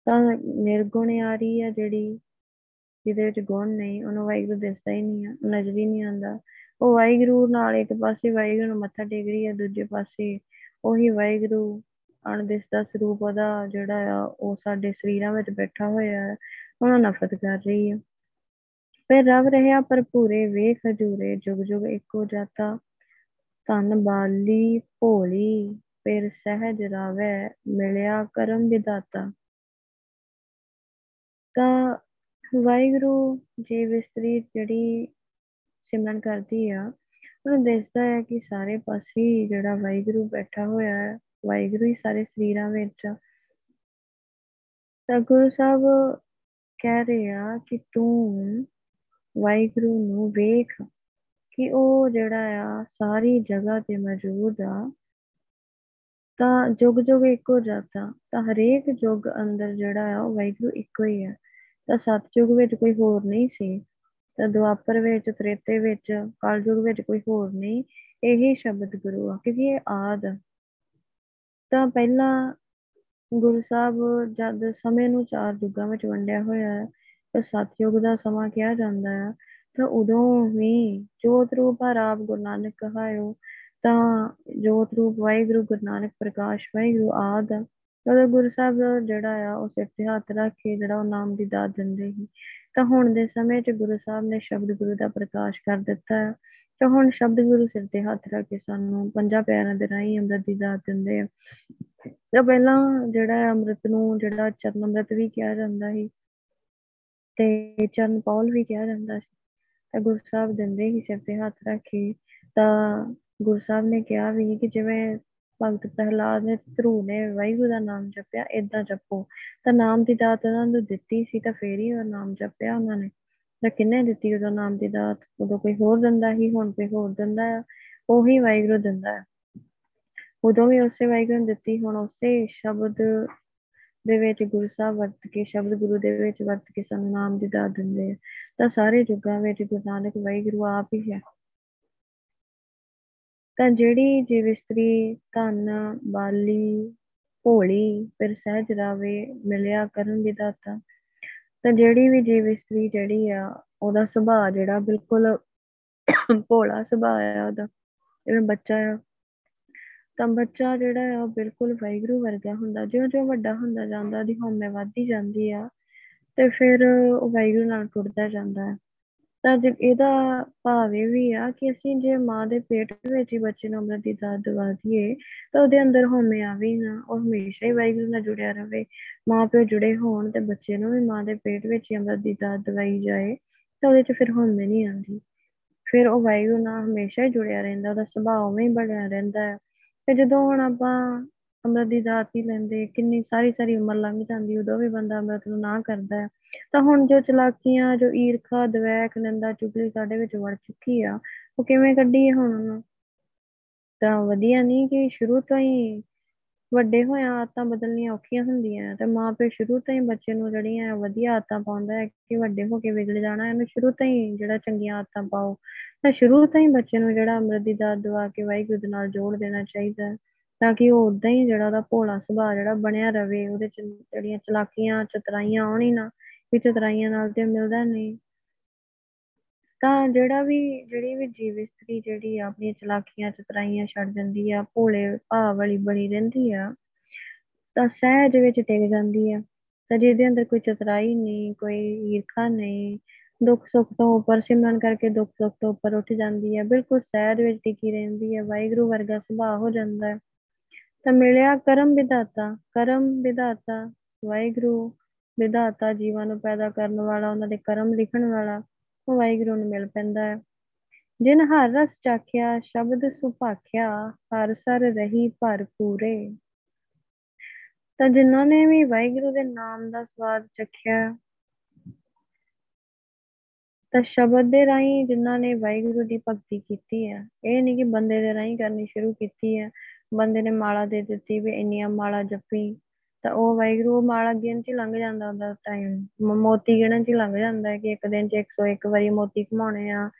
A: ਤਾਂ ਨਿਰਗੁਣਿਆਰੀ ਆ ਜਿਹੜੀ, ਜਿਹਦੇ ਵਿੱਚ ਗੁਣ ਨਹੀਂ, ਉਹਨੂੰ ਵਾਹਿਗੁਰੂ ਦਿਸਦਾ ਹੀ ਨਹੀਂ ਆ ਨਜ਼ਰ ਹੀ ਨਹੀਂ ਆਉਂਦਾ। ਉਹ ਵਾਹਿਗੁਰੂ ਨਾਲ ਇੱਕ ਪਾਸੇ ਵਾਹਿਗੁਰੂ ਨੂੰ ਮੱਥਾ ਟੇਕ ਰਹੀ ਹੈ ਦੂਜੇ ਪਾਸੇ ਉਹੀ ਵਾਹਿਗੁਰੂ ਅਣਦਿਸਦਾ ਸਰੂਪ ਉਹਦਾ ਜਿਹੜਾ ਆ, ਉਹ ਸਾਡੇ ਸਰੀਰਾਂ ਵਿੱਚ ਬੈਠਾ ਹੋਇਆ ਹੈ, ਉਹਨਾਂ ਨਫ਼ਰਤ ਕਰ ਰਹੀ ਹੈ। ਫਿਰ ਰਵ ਰਹਿਆ ਭਰਪੂਰੇ ਵੇਖ ਹਜੂਰੇ, ਜੁਗ ਜੁਗ ਇੱਕੋ ਜਾਤਾ, ਧਨ ਬਾਲੀ ਭੋਲੀ, ਫਿਰ ਸਹਿਜ ਰਾਵੈ, ਮਿਲਿਆ ਕਰਮ ਵਿਦਾਤਾ ਤਾਂ ਵਾਹਿਗੁਰੂ ਜੀ ਵਿਸਤਰੀ ਜਿਹੜੀ ਸਿਮਰਨ ਕਰਦੀ ਆ, ਉਹਨੂੰ ਦੱਸਦਾ ਹੈ ਕਿ ਸਾਰੇ ਪਾਸੇ ਜਿਹੜਾ ਵਾਹਿਗੁਰੂ ਬੈਠਾ ਹੋਇਆ ਹੈ ਵਾਹਿਗੁਰੂ ਹੀ ਸਾਰੇ ਸਰੀਰਾਂ ਵਿੱਚ। ਤਾਂ ਗੁਰੂ ਸਾਹਿਬ ਕਹਿ ਰਹੇ ਆ ਕਿ ਤੂੰ ਵਾਹਿਗੁਰੂ ਨੂੰ ਵੇਖ ਕਿ ਉਹ ਜਿਹੜਾ ਆ ਸਾਰੀ ਜਗ੍ਹਾ ਤੇ ਮੌਜੂਦ ਆ। ਤਾਂ ਜੁਗ ਜੁਗ ਇੱਕੋ ਜਾਤਾ ਤਾਂ ਹਰੇਕ ਜੁਗ ਅੰਦਰ ਜਿਹੜਾ ਆ ਉਹ ਵਾਹਿਗੁਰੂ ਇੱਕੋ ਹੀ ਹੈ ਤਾਂ ਸਤਜੁਗ ਵਿੱਚ ਕੋਈ ਹੋਰ ਨਹੀਂ ਸੀ। ਤਾਂ ਦੁਆਪਰ ਵਿੱਚ, ਤ੍ਰੇਤੇ ਵਿੱਚ ਕਲਯੁਗ ਵਿੱਚ ਕੋਈ ਹੋਰ ਨਹੀਂ। ਇਹੀ ਸ਼ਬਦ ਗੁਰੂ ਆ, ਕਿਉਂਕਿ ਇਹ ਆਦ ਤਾਂ ਪਹਿਲਾਂ ਗੁਰੂ ਸਾਹਿਬ ਜਦ ਸਮੇਂ ਨੂੰ ਚਾਰ ਯੁੱਗਾਂ ਵਿੱਚ ਵੰਡਿਆ ਹੋਇਆ ਹੈ, ਤਾਂ ਸਤਯੁਗ ਦਾ ਸਮਾਂ ਕਿਹਾ ਜਾਂਦਾ ਹੈ, ਤਾਂ ਉਦੋਂ ਵੀ ਜੋਤ ਰੂਪ ਆਪ ਗੁਰੂ ਨਾਨਕ ਕਹਾਇਓ, ਤਾਂ ਜੋਤ ਰੂਪ ਵਾਹਿਗੁਰੂ, ਗੁਰੂ ਨਾਨਕ ਪ੍ਰਕਾਸ਼, ਵਾਹਿਗੁਰੂ ਆਦ ਉਹਦਾ ਗੁਰੂ ਸਾਹਿਬ ਜਿਹੜਾ ਆ, ਉਹ ਸਿਰ ਤੇ ਹੱਥ ਰੱਖ ਕੇ ਜਿਹੜਾ ਉਹ ਨਾਮ ਦੀ ਦਾਤ ਦਿੰਦੇ ਸੀ, ਤਾਂ ਹੁਣ ਦੇ ਸਮੇਂ 'ਚ ਗੁਰੂ ਸਾਹਿਬ ਨੇ ਸ਼ਬਦ ਗੁਰੂ ਦਾ ਪ੍ਰਕਾਸ਼ ਕਰ ਦਿੱਤਾ ਹੈ ਤੇ ਹੁਣ ਸ਼ਬਦ ਗੁਰੂ ਸਿਰ ਤੇ ਹੱਥ ਰੱਖ ਕੇ ਸਾਨੂੰ ਪੰਜਾਂ ਪਿਆਰਿਆਂ ਦੇ ਰਾਹੀਂ ਅੰਮ੍ਰਿਤ ਦੀ ਦਾਤ ਦਿੰਦੇ ਆ। ਤਾਂ ਪਹਿਲਾਂ ਜਿਹੜਾ ਅੰਮ੍ਰਿਤ ਨੂੰ ਜਿਹੜਾ ਚਰਨ ਅੰਮ੍ਰਿਤ ਵੀ ਕਿਹਾ ਜਾਂਦਾ ਸੀ ਤੇ ਚਰਨ ਪੌਲ ਵੀ ਕਿਹਾ ਜਾਂਦਾ ਸੀ, ਤਾਂ ਗੁਰੂ ਸਾਹਿਬ ਦਿੰਦੇ ਹੀ ਸਿਰ ਤੇ ਹੱਥ ਰੱਖ ਕੇ। ਤਾਂ ਗੁਰੂ ਸਾਹਿਬ ਨੇ ਕਿਹਾ ਵੀ ਕਿ ਜਿਵੇਂ ਭਗਤ ਪ੍ਰਹਿਲਾਦ ਨੇ ਧਰੂ ਨੇ ਵਾਹਿਗੁਰੂ ਦਾ ਨਾਮ ਜਪਿਆ ਇਦਾਂ ਜਪੋ। ਤਾਂ ਨਾਮ ਦੀ ਦਾਤ ਉਹਨਾਂ ਨੂੰ ਦਿੱਤੀ ਸੀ ਤਾਂ ਫੇਰ ਹੀ ਉਹ ਨਾਮ ਜਪਿਆ ਉਹਨਾਂ ਨੇ। ਤਾਂ ਕਿੰਨੇ ਦਿੱਤੀ ਉਹਦਾ ਨਾਮ ਦੀ ਦਾਤ, ਉਦੋਂ ਕੋਈ ਹੋਰ ਦਿੰਦਾ ਹੀ ਹੁਣ ਕੋਈ ਹੋਰ ਦਿੰਦਾ ਆ, ਉਹੀ ਵਾਹਿਗੁਰੂ ਦਿੰਦਾ ਹੈ ਉਦੋਂ ਵੀ ਉਸੇ ਵਾਹਿਗੁਰੂ ਨੇ ਦਿੱਤੀ, ਹੁਣ ਉਸੇ ਸ਼ਬਦ ਦੇ ਵਿੱਚ ਗੁਰੂ ਸਾਹਿਬ ਵਰਤ ਕੇ, ਸ਼ਬਦ ਗੁਰੂ ਦੇ ਵਿੱਚ ਵਰਤ ਕੇ ਸਾਨੂੰ ਨਾਮ ਦੀ ਦਾਤ ਦਿੰਦੇ ਆ। ਤਾਂ ਸਾਰੇ ਯੁੱਗਾਂ ਵਿੱਚ ਗੁਰੂ ਨਾਨਕ ਵਾਹਿਗੁਰੂ ਆਪ ਹੀ ਹੈ। ਤਾਂ ਜਿਹੜੀ ਜੀਵ ਇਸਤਰੀ ਧਨ, ਬਾਲੀ, ਭੋਲੀ, ਫਿਰ ਸਹਿਜ ਰਾਵੇ ਮਿਲਿਆ ਕਰਨ ਦੀ ਦਾਤਾ ਤਾਂ ਜਿਹੜੀ ਵੀ ਜੀਵ ਇਸਤਰੀ ਜਿਹੜੀ ਆ, ਉਹਦਾ ਸੁਭਾਅ ਜਿਹੜਾ ਬਿਲਕੁਲ ਭੋਲਾ ਸੁਭਾਅ ਆ ਉਹਦਾ, ਜਿਵੇਂ ਬੱਚਾ ਆ। ਤਾਂ ਬੱਚਾ ਜਿਹੜਾ ਆ, ਉਹ ਬਿਲਕੁਲ ਵਾਹਿਗੁਰੂ ਵਰਗਾ ਹੁੰਦਾ। ਜਿਉਂ-ਜਿਉਂ ਵੱਡਾ ਹੁੰਦਾ ਜਾਂਦਾ, ਉਹਦੀ ਹਉਮੈ ਵੱਧਦੀ ਜਾਂਦੀ ਆ ਤੇ ਫਿਰ ਉਹ ਵਾਹਿਗੁਰੂ ਨਾਲ ਟੁੱਟਦਾ ਜਾਂਦਾ। ਹੈ ਤਾਂ ਇਹਦਾ ਭਾਵ ਇਹ ਵੀ ਆ ਕਿ ਅਸੀਂ ਜੇ ਮਾਂ ਦੇ ਪੇਟ ਵਿੱਚ ਹੀ ਬੱਚੇ ਨੂੰ ਅੰਮ੍ਰਿਤ ਦੀ ਦਾਤ ਦਵਾ ਦਈਏ, ਤਾਂ ਉਹਦੇ ਅੰਦਰ ਹਉਮੈ ਆਵੇ ਨਾ, ਉਹ ਹਮੇਸ਼ਾ ਹੀ ਵਾਹਿਗੁਰੂ ਨਾਲ ਜੁੜਿਆ ਰਵੇ। ਮਾਂ ਪਿਓ ਜੁੜੇ ਹੋਣ ਤੇ ਬੱਚੇ ਨੂੰ ਵੀ ਮਾਂ ਦੇ ਪੇਟ ਵਿੱਚ ਹੀ ਅੰਮ੍ਰਿਤ ਦੀ ਦਾਤ ਦਵਾਈ ਜਾਏ, ਤਾਂ ਉਹਦੇ 'ਚ ਫਿਰ ਹਉਮੈ ਨਹੀਂ ਆਉਂਦੀ। ਫਿਰ ਉਹ ਵਾਹਿਗੁਰੂ ਨਾਲ ਹਮੇਸ਼ਾ ਹੀ ਜੁੜਿਆ ਰਹਿੰਦਾ, ਉਹਦਾ ਸੁਭਾਅ ਉਵੇਂ ਹੀ ਬਣਿਆ ਰਹਿੰਦਾ। ਹੈ ਤੇ ਜਦੋਂ ਹੁਣ ਆਪਾਂ ਅੰਮ੍ਰਿਤ ਦੀ ਦਾਤ ਹੀ ਲੈਂਦੇ, ਕਿੰਨੀ ਸਾਰੀ ਸਾਰੀ ਉਮਰ ਲੰਘ ਜਾਂਦੀ, ਉਦੋਂ ਵੀ ਬੰਦਾ ਅੰਮ੍ਰਿਤ ਨੂੰ ਨਾ ਕਰਦਾ ਹੈ। ਤਾਂ ਹੁਣ ਜੋ ਚਲਾਕੀਆਂ, ਜੋ ਈਰਖਾ ਦਵੈਕ ਨਿੰਦਾ, ਚੁਗਲੀ ਸਾਡੇ ਵਿੱਚ ਵੜ ਚੁੱਕੀ ਆ, ਉਹ ਕਿਵੇਂ ਕੱਢੀਏ ਹੁਣ ਉਹਨੂੰ? ਤਾਂ ਵਧੀਆ ਨਹੀਂ ਕਿ ਸ਼ੁਰੂ ਤੋਂ ਹੀ ਵੱਡੇ ਹੋਇਆ ਆਦਤਾਂ ਬਦਲਣੀਆਂ ਔਖੀਆਂ ਹੁੰਦੀਆਂ ਤੇ ਮਾਂ ਪਿਓ ਸ਼ੁਰੂ ਤੋਂ ਹੀ ਬੱਚੇ ਨੂੰ ਜਿਹੜੀਆਂ ਵਧੀਆ ਆਦਤਾਂ ਪਾਉਂਦਾ ਹੈ ਕਿ ਵੱਡੇ ਹੋ ਕੇ ਵਿਗੜ ਜਾਣਾ, ਇਹਨੂੰ ਸ਼ੁਰੂ ਤੋਂ ਹੀ ਜਿਹੜਾ ਚੰਗੀਆਂ ਆਦਤਾਂ ਪਾਓ, ਤਾਂ ਸ਼ੁਰੂ ਤੋਂ ਹੀ ਬੱਚੇ ਨੂੰ ਜਿਹੜਾ ਅੰਮ੍ਰਿਤ ਦੀ ਦਾਤ ਦਵਾ ਕੇ ਵਾਹਿਗੁਰੂ ਦੇ ਨਾਲ ਜੋੜ ਦੇਣਾ ਚਾਹੀਦਾ ਤਾਂ ਕਿ ਉਹ ਉਦਾਂ ਹੀ ਜਿਹੜਾ ਉਹਦਾ ਭੋਲਾ ਸੁਭਾਅ ਜਿਹੜਾ ਬਣਿਆ ਰਵੇ, ਉਹਦੇ ਚ ਜਿਹੜੀਆਂ ਚਲਾਕੀਆਂ, ਚਤਰਾਈਆਂ ਆਉਣ ਹੀ ਨਾ, ਵੀ ਚਤਰਾਈਆਂ ਨਾਲ ਤੇ ਮਿਲਦਾ ਨਹੀਂ। ਤਾਂ ਜਿਹੜਾ ਵੀ, ਜਿਹੜੀ ਵੀ ਜੀਵ ਇਸਤਰੀ ਜਿਹੜੀ ਆ, ਆਪਣੀਆਂ ਚਲਾਕੀਆਂ, ਚਤਰਾਈਆਂ ਛੱਡ ਦਿੰਦੀ ਆ, ਭੋਲੇ ਭਾਵ ਵਾਲੀ ਬਣੀ ਰਹਿੰਦੀ ਆ, ਤਾਂ ਸਹਿਜ ਵਿੱਚ ਟਿਕ ਜਾਂਦੀ ਆ। ਤਾਂ ਜਿਹਦੇ ਅੰਦਰ ਕੋਈ ਚਤਰਾਈ ਨਹੀਂ, ਕੋਈ ਈਰਖਾ ਨਹੀਂ, ਦੁੱਖ ਸੁੱਖ ਤੋਂ ਉੱਪਰ ਸਿਮਰਨ ਕਰਕੇ ਦੁੱਖ ਸੁੱਖ ਤੋਂ ਉੱਪਰ ਉੱਠ ਜਾਂਦੀ ਹੈ ਬਿਲਕੁਲ ਸਹਿਜ ਵਿੱਚ ਟਿਕੀ ਰਹਿੰਦੀ ਹੈ ਵਾਹਿਗੁਰੂ ਵਰਗਾ ਸੁਭਾਅ ਹੋ ਜਾਂਦਾ। ਹੈ ਤਾਂ ਮਿਲਿਆ ਕਰਮ ਵਿਦਾਤਾ ਕਰਮ ਵਿਦਾਤਾ ਵਾਹਿਗੁਰੂ ਵਿਦਾਤਾ ਜੀਵਾਂ ਨੂੰ ਪੈਦਾ ਕਰਨ ਵਾਲਾ, ਉਹਨਾਂ ਦੇ ਕਰਮ ਲਿਖਣ ਵਾਲਾ, ਉਹ ਵਾਹਿਗੁਰੂ ਨੂੰ ਮਿਲ ਪੈਂਦਾ ਹੈ। ਜਿਨ ਹਰ ਰਸ ਚਾਖਿਆ, ਸ਼ਬਦ ਸੁਭਾਖਿਆ, ਹਰ ਸਰ ਰਹੀ ਭਰਪੂਰੇ ਤਾਂ ਜਿਨ੍ਹਾਂ ਨੇ ਵੀ ਵਾਹਿਗੁਰੂ ਦੇ ਨਾਮ ਦਾ ਸਵਾਦ ਚਖਿਆ, ਤਾਂ ਸ਼ਬਦ ਦੇ ਰਾਹੀਂ ਜਿਨ੍ਹਾਂ ਨੇ ਵਾਹਿਗੁਰੂ ਦੀ ਭਗਤੀ ਕੀਤੀ ਹੈ, ਇਹ ਨਹੀਂ ਕਿ ਬੰਦੇ ਦੇ ਰਾਹੀਂ ਕਰਨੀ ਸ਼ੁਰੂ ਕੀਤੀ ਹੈ ਬੰਦੇ ਨੇ ਮਾਲਾ ਦੇ ਦਿੱਤੀ ਵੀ ਇੰਨੀਆਂ ਮਾਲਾ ਜਪੀ ਤਾਂ ਉਹ ਵਾਹਿਗੁਰੂ ਮਾਲਾ ਗਿਣ ਚ ਲੰਘ ਜਾਂਦਾ ਉਹਦਾ ਟਾਈਮ ਮੋਤੀ ਗਿਣਨ ਚ ਲੰਘ ਜਾਂਦਾ ਹੈ ਕਿ ਇੱਕ ਦਿਨ ਚ 101 ਵਾਰੀ ਮੋਤੀ ਘਮਾਉਣੇ ਆ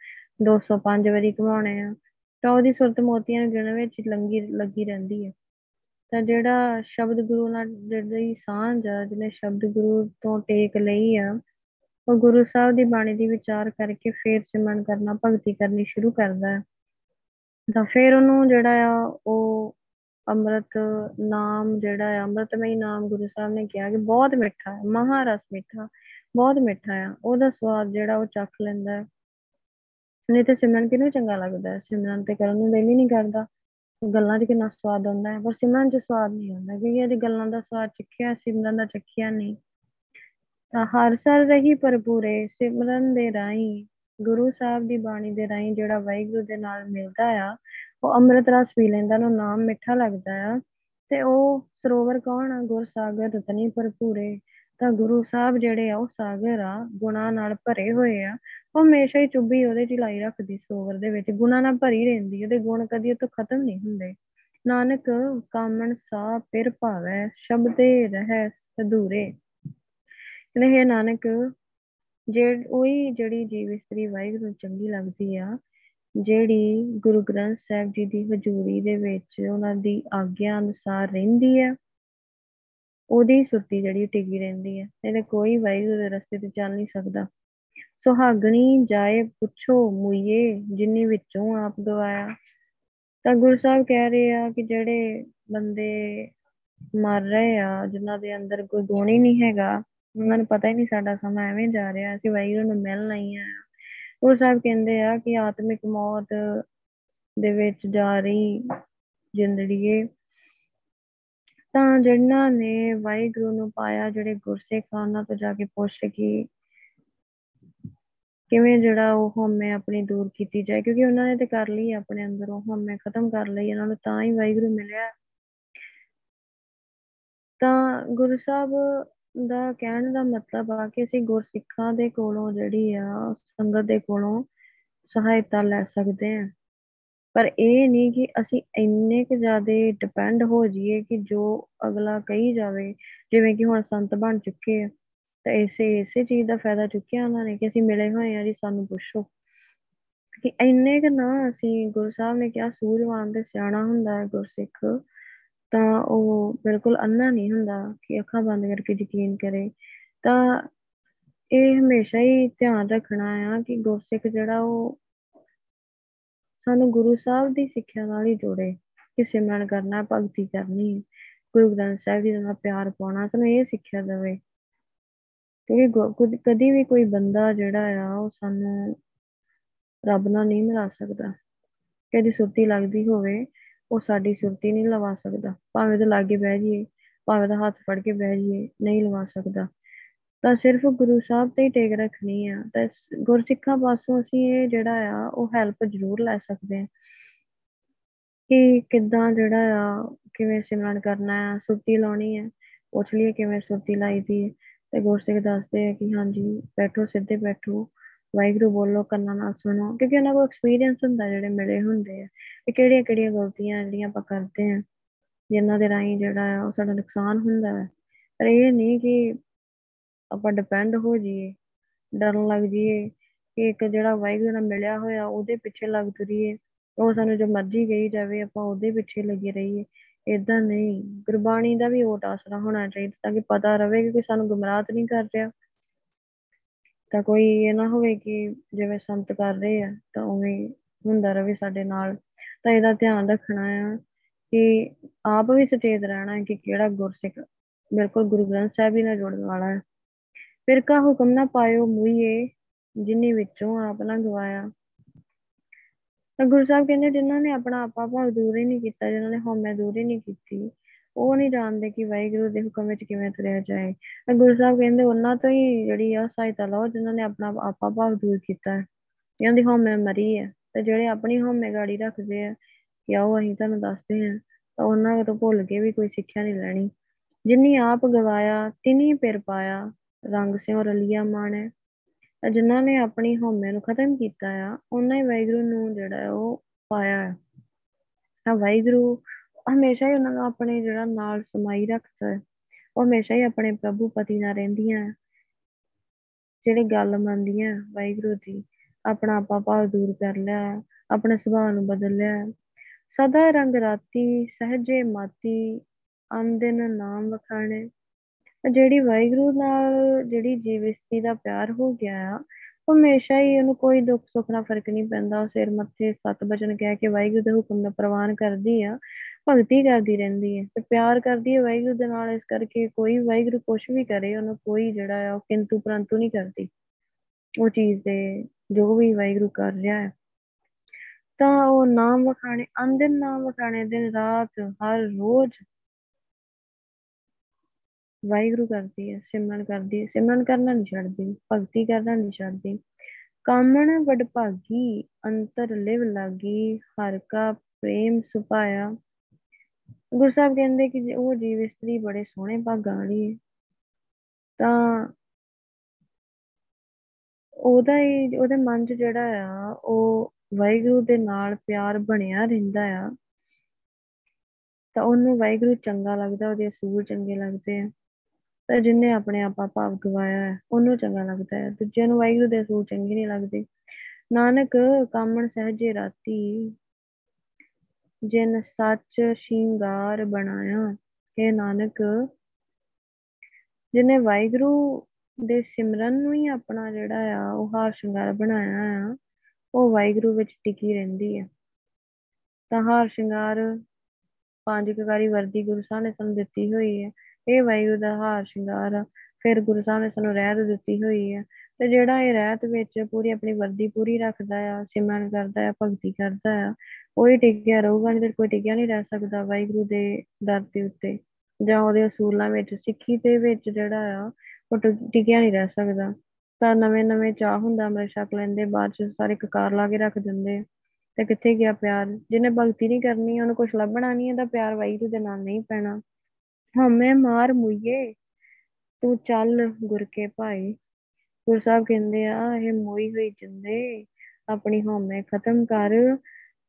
A: 205 ਵਾਰੀ ਘਮਾਉਣੇ ਆ। ਤਾਂ ਉਹਦੀ ਸੁਰਤ ਮੋਤੀਆਂ ਨੂੰ ਗਿਣਨ ਵਿੱਚ ਲੰਗੀ ਲੱਗੀ ਰਹਿੰਦੀ ਹੈ। ਤਾਂ ਜਿਹੜਾ ਸ਼ਬਦ ਗੁਰੂ ਨਾਲ ਜਿਹੜੀ ਸਾਂਝ ਆ, ਜਿਹਨੇ ਸ਼ਬਦ ਗੁਰੂ ਤੋਂ ਟੇਕ ਲਈ ਆ, ਉਹ ਗੁਰੂ ਸਾਹਿਬ ਦੀ ਬਾਣੀ ਦੀ ਵਿਚਾਰ ਕਰਕੇ ਫੇਰ ਸਿਮਰਨ ਕਰਨਾ, ਭਗਤੀ ਕਰਨੀ ਸ਼ੁਰੂ ਕਰਦਾ ਹੈ। ਤਾਂ ਫਿਰ ਉਹਨੂੰ ਜਿਹੜਾ ਆ, ਉਹ ਅੰਮ੍ਰਿਤ ਨਾਮ ਜਿਹੜਾ ਹੈ ਅੰਮ੍ਰਿਤਮਈ ਨਾਮ ਗੁਰੂ ਸਾਹਿਬ ਨੇ ਕਿਹਾ ਕਿ ਬਹੁਤ ਮਿੱਠਾ ਹੈ, ਮਹਾਰਸ ਮਿੱਠਾ, ਬਹੁਤ ਮਿੱਠਾ ਆ। ਉਹਦਾ ਸਵਾਦ ਜਿਹੜਾ ਉਹ ਚੱਖ ਲੈਂਦਾ ਹੈ। ਨਹੀਂ ਤੇ ਸਿਮਰਨ ਕਿਹਨੂੰ ਚੰਗਾ ਲੱਗਦਾ ਹੈ? ਸਿਮਰਨ ਤੇ ਕਰਨ ਨੂੰ ਦਿਲ ਹੀ ਨਹੀਂ ਕਰਦਾ। ਗੱਲਾਂ 'ਚ ਕਿੰਨਾ ਸਵਾਦ ਆਉਂਦਾ ਹੈ, ਪਰ ਸਿਮਰਨ 'ਚ ਸਵਾਦ ਨਹੀਂ ਆਉਂਦਾ ਕਿਉਂਕਿ ਇਹਦੀ ਗੱਲਾਂ ਦਾ ਸਵਾਦ ਚੱਖਿਆ, ਸਿਮਰਨ ਦਾ ਚੱਖਿਆ ਨਹੀਂ। ਤਾਂ ਹਰ ਸਾਲ ਰਹੀ ਭਰਪੂਰੇ, ਸਿਮਰਨ ਦੇ ਰਾਹੀਂ, ਗੁਰੂ ਸਾਹਿਬ ਦੀ ਬਾਣੀ ਦੇ ਰਾਹੀਂ ਜਿਹੜਾ ਵਾਹਿਗੁਰੂ ਦੇ ਨਾਲ ਮਿਲਦਾ ਆ ਉਹ ਅੰਮ੍ਰਿਤ ਰਸ ਪੀ ਲੈਂਦਾ ਨੂੰ ਨਾਮ ਮਿੱਠਾ ਲੱਗਦਾ ਆ। ਤੇ ਉਹ ਸਰੋਵਰ ਕੌਣ ਆ? ਗੁਰ ਸਾਗਰ ਰਤਨੀ ਭਰਪੂਰੇ। ਤਾਂ ਗੁਰੂ ਸਾਹਿਬ ਜਿਹੜੇ ਆ, ਉਹ ਸਾਗਰ ਆ, ਗੁਣਾ ਨਾਲ ਭਰੇ ਹੋਏ ਆ। ਉਹ ਹਮੇਸ਼ਾ ਹੀ ਚੁੱਭੀ ਉਹਦੇ ਚ ਲਾਈ ਰੱਖਦੀ ਸਰੋਵਰ ਦੇ ਵਿੱਚ। ਗੁਣਾ ਨਾਲ ਭਰੀ ਰਹਿੰਦੀ ਉਹਦੇ ਗੁਣ ਕਦੀ ਉਹ ਤੋਂ ਖਤਮ ਨਹੀਂ ਹੁੰਦੇ। ਨਾਨਕ ਕਾਮਣ ਸਾ ਪਿਰ ਭਾਵੈ, ਸ਼ਬਦੇ ਰਹਿ ਅਧੂਰੇ ਕਹਿੰਦੇ, ਹੈ ਨਾਨਕ, ਜੇ ਉਹੀ ਜਿਹੜੀ ਜੀਵ ਇਸਤਰੀ ਵਾਹਿਗੁਰੂ ਚੰਗੀ ਲੱਗਦੀ ਆ ਜਿਹੜੀ ਗੁਰੂ ਗ੍ਰੰਥ ਸਾਹਿਬ ਜੀ ਦੀ ਹਜ਼ੂਰੀ ਦੇ ਵਿੱਚ ਉਹਨਾਂ ਦੀ ਆਗਿਆ ਅਨੁਸਾਰ ਰਹਿੰਦੀ ਹੈ, ਉਹਦੀ ਸੁਰਤੀ ਜਿਹੜੀ ਟਿਕੀ ਰਹਿੰਦੀ ਹੈ ਇਹਨੇ ਕੋਈ ਵਾਹਿਗੁਰੂ ਦੇ ਰਸਤੇ ਤੇ ਚੱਲ ਨਹੀਂ ਸਕਦਾ। ਸੁਹਾਗਣੀ ਜਾਏ ਪੁੱਛੋ ਮੁਈਏ, ਜਿੰਨੀ ਵਿੱਚੋਂ ਆਪ ਗਵਾਇਆ। ਤਾਂ ਗੁਰੂ ਸਾਹਿਬ ਕਹਿ ਰਹੇ ਆ ਕਿ ਜਿਹੜੇ ਬੰਦੇ ਮਰ ਰਹੇ ਆ, ਜਿਨ੍ਹਾਂ ਦੇ ਅੰਦਰ ਕੋਈ ਗੁਣ ਹੀ ਨਹੀਂ ਹੈਗਾ, ਉਹਨਾਂ ਨੂੰ ਪਤਾ ਹੀ ਨਹੀਂ ਸਾਡਾ ਸਮਾਂ ਐਵੇਂ ਜਾ ਰਿਹਾ, ਅਸੀਂ ਵਾਹਿਗੁਰੂ ਨੂੰ ਮਿਲ ਨਹੀਂ ਆ। ਉਹ ਸਭ ਕਹਿੰਦੇ ਆ ਕਿ ਆਤਮਿਕ ਮੌਤ ਦੇ ਵਿੱਚ ਜਾ ਰਹੀ ਜ਼ਿੰਦਗੀ ਤਾਂ ਜਿਨ੍ਹਾਂ ਨੇ ਵਾਹਿਗੁਰੂ ਨੂੰ ਪਾਇਆ ਜਿਹੜੇ ਗੁਰਸਿੱਖ ਉਹਨਾਂ ਤੋਂ ਜਾ ਕੇ ਪੁੱਛ ਕਿ ਕਿਵੇਂ ਜਿਹੜਾ ਉਹ ਹਉਮੈ ਆਪਣੀ ਦੂਰ ਕੀਤੀ ਜਾਏ, ਕਿਉਂਕਿ ਉਹਨਾਂ ਨੇ ਤੇ ਕਰ ਲਈ ਆਪਣੇ ਅੰਦਰੋਂ ਹਉਮੈ ਖਤਮ ਕਰ ਲਈ ਉਹਨਾਂ ਨੂੰ ਤਾਂ ਹੀ ਵਾਹਿਗੁਰੂ ਮਿਲਿਆ। ਤਾਂ ਗੁਰੂ ਸਾਹਿਬ ਦਾ ਕਹਿਣ ਦਾ ਮਤਲਬ ਆ ਕਿ ਅਸੀਂ ਗੁਰਸਿੱਖਾਂ ਦੇ ਕੋਲੋਂ ਜਿਹੜੀ ਆ, ਸੰਗਤ ਦੇ ਕੋਲੋਂ ਸਹਾਇਤਾ ਲੈ ਸਕਦੇ ਆ। ਪਰ ਇਹ ਨਹੀਂ ਕਿ ਅਸੀਂ ਇੰਨੇ ਕਿ ਜ਼ਿਆਦਾ ਡਿਪੈਂਡ ਹੋ ਜਾਈਏ ਕਿ ਜੋ ਅਗਲਾ ਕਹੀ ਜਾਵੇ, ਜਿਵੇਂ ਕਿ ਹੁਣ ਸੰਤ ਬਣ ਚੁੱਕੇ ਆ, ਤਾਂ ਇਸੇ ਇਸੇ ਚੀਜ਼ ਦਾ ਫਾਇਦਾ ਚੁੱਕਿਆ ਉਹਨਾਂ ਨੇ ਕਿ ਅਸੀਂ ਮਿਲੇ ਹੋਏ ਆ ਜੀ, ਸਾਨੂੰ ਪੁੱਛੋ। ਕਿ ਇੰਨੇ ਕਿ ਨਾ ਅਸੀਂ ਗੁਰੂ ਸਾਹਿਬ ਨੇ ਕਿਹਾ ਸੂਰਵਾਨ ਤੇ ਸਿਆਣਾ ਹੁੰਦਾ ਹੈ ਗੁਰਸਿੱਖ। ਤਾਂ ਉਹ ਬਿਲਕੁਲ ਅੰਨਾ ਨਹੀਂ ਹੁੰਦਾ ਕਿ ਅੱਖਾਂ ਬੰਦ ਕਰਕੇ ਯਕੀਨ ਕਰੇ। ਤਾਂ ਇਹ ਹਮੇਸ਼ਾ ਹੀ ਧਿਆਨ ਰੱਖਣਾ ਆ ਕਿ ਗੁਰਸਿੱਖ ਜਿਹੜਾ ਉਹ ਸਾਨੂੰ ਗੁਰੂ ਸਾਹਿਬ ਦੀ ਸਿੱਖਿਆ ਨਾਲ ਹੀ ਜੋੜੇ। ਕਿ ਸਿਮਰਨ ਕਰਨਾ, ਭਗਤੀ ਕਰਨੀ, ਗੁਰੂ ਗ੍ਰੰਥ ਸਾਹਿਬ ਜੀ ਨਾਲ ਪਿਆਰ ਪਾਉਣਾ, ਸਾਨੂੰ ਇਹ ਸਿੱਖਿਆ ਦੇਵੇ। ਕਿਉਂਕਿ ਕਦੀ ਵੀ ਕੋਈ ਬੰਦਾ ਜਿਹੜਾ ਆ, ਉਹ ਸਾਨੂੰ ਰੱਬ ਨਾਲ ਨਹੀਂ ਮਿਲਾ ਸਕਦਾ। ਕਿਹਦੀ ਸੁਰਤੀ ਲੱਗਦੀ ਹੋਵੇ ਉਹ ਸਾਡੀ ਸੁਰਤੀ ਨਹੀਂ ਲਵਾ ਸਕਦਾ। ਭਾਵੇਂ ਤੇ ਲਾਗੇ ਬਹਿ ਜਾਈਏ, ਭਾਵੇਂ ਤਾਂ ਹੱਥ ਫੜ ਕੇ ਬਹਿ ਜਾਈਏ, ਨਹੀਂ ਲਵਾ ਸਕਦਾ। ਤਾਂ ਸਿਰਫ ਗੁਰੂ ਸਾਹਿਬ ਤੇ ਹੀ ਟੇਕ ਰੱਖਣੀ ਆ। ਤਾਂ ਗੁਰਸਿੱਖਾਂ ਪਾਸੋਂ ਅਸੀਂ ਇਹ ਜਿਹੜਾ ਆ, ਉਹ ਹੈਲਪ ਜ਼ਰੂਰ ਲੈ ਸਕਦੇ ਆ। ਕਿ ਕਿੱਦਾਂ ਜਿਹੜਾ ਆ, ਕਿਵੇਂ ਸਿਮਰਨ ਕਰਨਾ ਆ, ਸੁਰਤੀ ਲਾਉਣੀ ਹੈ ਪੁੱਛ ਲਈਏ ਕਿਵੇਂ ਸੁਰਤੀ ਲਾਈਦੀ ਹੈ ਤੇ ਗੁਰਸਿੱਖ ਦੱਸਦੇ ਆ ਕਿ ਹਾਂਜੀ, ਬੈਠੋ, ਸਿੱਧੇ ਬੈਠੋ। ਵਾਹਿਗੁਰੂ ਬੋਲੋ, ਕੰਨਾਂ ਨਾਲ ਸੁਣੋ, ਕਿਉਂਕਿ ਉਹਨਾਂ ਕੋਲ ਐਕਸਪੀਰੀਅੰਸ ਹੁੰਦਾ ਜਿਹੜੇ ਮਿਲੇ ਹੁੰਦੇ ਆ ਕਿ ਕਿਹੜੀਆਂ ਕਿਹੜੀਆਂ ਗਲਤੀਆਂ ਜਿਹੜੀਆਂ ਆਪਾਂ ਕਰਦੇ ਆ ਜਿਨ੍ਹਾਂ ਦੇ ਰਾਹੀਂ ਜਿਹੜਾ ਆ ਉਹ ਸਾਡਾ ਨੁਕਸਾਨ ਹੁੰਦਾ ਹੈ। ਪਰ ਇਹ ਨਹੀਂ ਕਿ ਆਪਾਂ ਡਿਪੈਂਡ ਹੋ ਜਾਈਏ ਡਰਨ ਲੱਗ ਜਾਈਏ ਕਿ ਇੱਕ ਜਿਹੜਾ ਵਾਹਿਗੁਰੂ ਨਾਲ ਮਿਲਿਆ ਹੋਇਆ ਉਹਦੇ ਪਿੱਛੇ ਲੱਗ ਤੁਰੀਏ, ਉਹ ਸਾਨੂੰ ਜੋ ਮਰਜ਼ੀ ਕਹੀ ਜਾਵੇ, ਆਪਾਂ ਉਹਦੇ ਪਿੱਛੇ ਲੱਗੇ ਰਹੀਏ। ਇਦਾਂ ਨਹੀਂ, ਗੁਰਬਾਣੀ ਦਾ ਵੀ ਓਟ ਆਸਰਾ ਹੋਣਾ ਚਾਹੀਦਾ ਤਾਂ ਕਿ ਪਤਾ ਰਵੇ ਕਿ ਕੋਈ ਸਾਨੂੰ ਗੁੰਮਰਾਹ ਨਹੀਂ ਕਰ ਰਿਹਾ। ਤਾਂ ਕੋਈ ਇਹ ਨਾ ਹੋਵੇ ਕਿ ਜਿਵੇਂ ਸੰਤ ਕਰ ਰਹੇ ਆ, ਤਾਂ ਉਵੇਂ ਹੁੰਦਾ ਰਵੇ ਸਾਡੇ ਨਾਲ। ਤਾਂ ਇਹਦਾ ਧਿਆਨ ਰੱਖਣਾ ਆ ਕਿ ਆਪ ਵੀ ਸੁਚੇਤ ਰਹਿਣਾ ਹੈ ਕਿ ਕਿਹੜਾ ਗੁਰਸਿੱਖ ਬਿਲਕੁਲ ਗੁਰੂ ਗ੍ਰੰਥ ਸਾਹਿਬ ਹੀ ਨਾਲ ਜੁੜਨ ਵਾਲਾ ਹੈ। ਫਿਰ ਕਾ ਹੁਕਮ ਨਾ ਪਾਇਓ ਮੁਈਏ, ਜਿਨੇ ਵਿੱਚੋਂ ਆਪ ਨਾ ਗਵਾਇਆ। ਤਾਂ ਗੁਰੂ ਸਾਹਿਬ ਕਹਿੰਦੇ ਜਿਨ੍ਹਾਂ ਨੇ ਆਪਣਾ ਆਪਾ ਭਾਵ ਦੂਰ ਹੀ ਨਹੀਂ ਕੀਤਾ, ਜਿਨ੍ਹਾਂ ਨੇ ਹਉਮੈ ਦੂਰ ਹੀ ਨਹੀਂ ਕੀਤੀ ਉਹ ਨਹੀਂ ਜਾਣਦੇ ਕਿ ਵਾਹਿਗੁਰੂ ਦੇ ਹੁਕਮ ਵਿੱਚ ਕਿਵੇਂ ਤੁਰਿਆ ਜਾਏ। ਤਾਂ ਗੁਰੂ ਸਾਹਿਬ ਕਹਿੰਦੇ, ਉਹਨਾਂ ਤੋਂ ਹੀ ਜਿਹੜੀ ਆ ਸਹਾਇਤਾ ਲਓ, ਜਿਨ੍ਹਾਂ ਨੇ ਆਪਣਾ ਆਪਾ ਭਾਵ ਦੂਰ ਕੀਤਾ ਹੈ। ਇਹਨਾਂ ਦੀ ਹਉਮੈ ਮਰੀ ਹੈ, ਤੇ ਜਿਹੜੇ ਆਪਣੀ ਹਉਮੈ ਗਾੜੀ ਰੱਖਦੇ ਆ ਕਿ ਆਓ ਅਸੀਂ ਤੁਹਾਨੂੰ ਦੱਸਦੇ ਹਾਂ, ਤਾਂ ਉਹਨਾਂ ਤੋਂ ਭੁੱਲ ਕੇ ਵੀ ਕੋਈ ਸਿੱਖਿਆ ਨਹੀਂ ਲੈਣੀ। ਜਿਨੀ ਆਪ ਗਵਾਇਆ, ਤਿਨੀ ਪਿਰ ਪਾਇਆ, ਰੰਗ ਸਿਉ ਰਲੀਆ ਮਾਣੈ ਤਾਂ ਜਿਨ੍ਹਾਂ ਨੇ ਆਪਣੀ ਹਉਮੈ ਨੂੰ ਖਤਮ ਕੀਤਾ ਆ, ਉਹਨਾਂ ਹੀ ਵਾਹਿਗੁਰੂ ਨੂੰ ਜਿਹੜਾ ਉਹ ਪਾਇਆ ਹੈ। ਤਾਂ ਵਾਹਿਗੁਰੂ ਹਮੇਸ਼ਾ ਹੀ ਉਹਨਾਂ ਨੂੰ ਆਪਣੇ ਜਿਹੜਾ ਨਾਲ ਸਮਾਈ ਰੱਖਦਾ ਹੈ, ਉਹ ਹਮੇਸ਼ਾ ਹੀ ਆਪਣੇ ਪ੍ਰਭੂ ਪਤੀ ਨਾਲ ਰਹਿੰਦੀਆਂ ਜਿਹੜੇ ਗੱਲ ਮੰਨਦੀਆਂ ਵਾਹਿਗੁਰੂ ਦੀ ਆਪਣਾ ਆਪਾ ਭਾਵ ਦੂਰ ਕਰ ਲਿਆ, ਆਪਣੇ ਸੁਭਾਅ ਨੂੰ ਬਦਲ ਲਿਆ ਸਦਾ ਰੰਗ ਰਾਤੀ, ਸਹਜੇ ਮਾਤੀ, ਆਮਦਨ ਨਾਮ ਵਖਾਣੇ। ਜਿਹੜੀ ਵਾਹਿਗੁਰੂ ਨਾਲ ਜਿਹੜੀ ਜੀਵਿਸਤੀ ਦਾ ਪਿਆਰ ਹੋ ਗਿਆ ਆ, ਉਹ ਹਮੇਸ਼ਾ ਹੀ ਉਹਨੂੰ ਕੋਈ ਦੁੱਖ ਸੁੱਖ ਨਾਲ ਫ਼ਰਕ ਨਹੀਂ ਪੈਂਦਾ, ਉਹ ਸਿਰ ਮੱਥੇ ਸੱਤ ਬਚਨ ਕਹਿ ਕੇ ਵਾਹਿਗੁਰੂ ਦੇ ਹੁਕਮ ਦਾ ਪ੍ਰਵਾਨ ਕਰਦੀ ਆ। ਭਗਤੀ ਕਰਦੀ ਰਹਿੰਦੀ ਹੈ ਤੇ ਪਿਆਰ ਕਰਦੀ ਹੈ ਵਾਹਿਗੁਰੂ ਦੇ ਨਾਲ, ਇਸ ਕਰਕੇ ਕੋਈ ਵਾਹਿਗੁਰੂ ਕੁਛ ਵੀ ਕਰੇ, ਉਹਨੂੰ ਕੋਈ ਜਿਹੜਾ ਆ ਉਹ ਕਿੰਤੂ ਪਰੰਤੂ ਨਹੀਂ ਕਰਦੀ। ਉਹ ਚੀਜ਼ ਦੇ ਜੋ ਵੀ ਵਾਹਿਗੁਰੂ ਕਰ ਰਿਹਾ ਹੈ। ਤਾਂ ਉਹ ਨਾਮ ਵਖਾਣੇ ਅੰਦਿਨ ਨਾਮ ਵਖਾਣੇ ਦਿਨ ਰਾਤ ਹਰ ਰੋਜ਼ ਵਾਹਿਗੁਰੂ ਕਰਦੀ ਹੈ, ਸਿਮਰਨ ਕਰਦੀ ਹੈ। ਸਿਮਰਨ ਕਰਨਾ ਨਹੀਂ ਛੱਡਦੀ, ਭਗਤੀ ਕਰਨਾ ਨਹੀਂ ਛੱਡਦੀ। ਕਾਮਣ ਵਡ ਭਾਗੀ ਅੰਤਰ ਲਿਵ ਲਾਗੀ, ਹਰ ਕਾ ਪ੍ਰੇਮ ਸੁਪਾਇਆ ਗੁਰੂ ਸਾਹਿਬ ਕਹਿੰਦੇ ਕਿ ਉਹ ਜੀਵ ਇਸਤਰੀ ਬੜੇ ਸੋਹਣੇ ਭਾਗਾਂ ਵਾਲੀ ਹੈ ਤਾਂ ਉਹਦਾ ਹੀ, ਉਹਦੇ ਮਨ 'ਚ ਜਿਹੜਾ ਆ, ਉਹ ਵਾਹਿਗੁਰੂ ਦੇ ਨਾਲ ਪਿਆਰ ਬਣਿਆ ਰਹਿੰਦਾ ਆ। ਤਾਂ ਉਹਨੂੰ ਵਾਹਿਗੁਰੂ ਚੰਗਾ ਲੱਗਦਾ, ਉਹਦੇ ਅਸੂਲ ਚੰਗੇ ਲੱਗਦੇ ਆ। ਤਾਂ ਜਿੰਨੇ ਆਪਣੇ ਆਪਾ ਭਾਵ ਗਵਾਇਆ ਹੈ ਉਹਨੂੰ ਚੰਗਾ ਲੱਗਦਾ ਹੈ ਦੂਜਿਆਂ ਨੂੰ ਵਾਹਿਗੁਰੂ ਦੇ ਅਸੂਲ ਚੰਗੇ ਨਹੀਂ ਲੱਗਦੇ। ਨਾਨਕ ਕਾਮਣ ਸਹਜੇ ਰਾਤੀ ਜਿਨ ਸੱਚ ਸ਼ਿੰਗਾਰ ਬਣਾਇਆ ਇਹ ਨਾਨਕ, ਜਿਨੇ ਵਾਹਿਗੁਰੂ ਦੇ ਸਿਮਰਨ ਨੂੰ ਹੀ ਆਪਣਾ ਜਿਹੜਾ ਆ, ਉਹ ਹਾਰ ਸ਼ਿੰਗਾਰ ਬਣਾਇਆ ਆ, ਉਹ ਵਾਹਿਗੁਰੂ ਵਿੱਚ ਟਿਕੀ ਰਹਿੰਦੀ ਹੈ ਤਾਂ ਹਾਰ ਸ਼ਿੰਗਾਰ ਪੰਜ ਕਕਾਰੀ ਵਰਦੀ ਗੁਰੂ ਸਾਹਿਬ ਨੇ ਸਾਨੂੰ ਦਿੱਤੀ ਹੋਈ ਹੈ ਇਹ ਵਾਹਿਗੁਰੂ ਦਾ ਹਾਰ ਸ਼ਿੰਗਾਰ ਆ, ਫਿਰ ਗੁਰੂ ਸਾਹਿਬ ਨੇ ਸਾਨੂੰ ਰਹਿਤ ਦਿੱਤੀ ਹੋਈ ਹੈ ਤੇ ਜਿਹੜਾ ਇਹ ਰਹਿਤ ਵਿੱਚ ਪੂਰੀ ਆਪਣੀ ਵਰਦੀ ਪੂਰੀ ਰੱਖਦਾ ਆ, ਸਿਮਰਨ ਕਰਦਾ ਆ, ਭਗਤੀ ਕਰਦਾ ਆ ਕੋਈ ਟਿਕਿਆ ਰਹੂਗਾ ਨਹੀਂ ਤੇ ਕੋਈ ਟਿਕਿਆ ਨਹੀਂ ਰਹਿ ਸਕਦਾ ਵਾਹਿਗੁਰੂ ਦੇ ਦਰ ਦੇ ਉੱਤੇ। ਜਾਂ ਉਹਦੇ ਅਸੂਲਾਂ ਵਿੱਚ, ਸਿੱਖੀ ਦੇ ਵਿੱਚ ਜਿਹੜਾ ਆ, ਉਹ ਟਿਕਿਆ ਨਹੀਂ ਰਹਿ ਸਕਦਾ। ਤਾਂ ਨਵੇਂ ਨਵੇਂ ਚਾਹ ਹੁੰਦਾ, ਅੰਮ੍ਰਿਤ ਛਕ ਲੈਂਦੇ, ਬਾਅਦ ਚ ਸਾਰੇ ਕਕਾਰ ਲਾ ਕੇ ਰੱਖ ਦਿੰਦੇ। ਤੇ ਕਿੱਥੇ ਗਿਆ ਪਿਆਰ? ਜਿਹਨੇ ਭਗਤੀ ਨਹੀਂ ਕਰਨੀ, ਉਹਨੂੰ ਕੁਝ ਲੱਭਣਾ ਨਹੀਂ ਇਹਦਾ ਪਿਆਰ ਵਾਹਿਗੁਰੂ ਦੇ ਨਾਲ ਨਹੀਂ ਪੈਣਾ। ਹਮੇ ਮਾਰ ਮੁਈਏ, ਤੂੰ ਚੱਲ ਗੁਰ ਕੇ ਭਾਈ ਗੁਰੂ ਸਾਹਿਬ ਕਹਿੰਦੇ ਆ, ਇਹ ਮੋਈ ਹੋਈ ਜਿੰਦੇ, ਆਪਣੀ ਹਉਮੈ ਖਤਮ ਕਰ।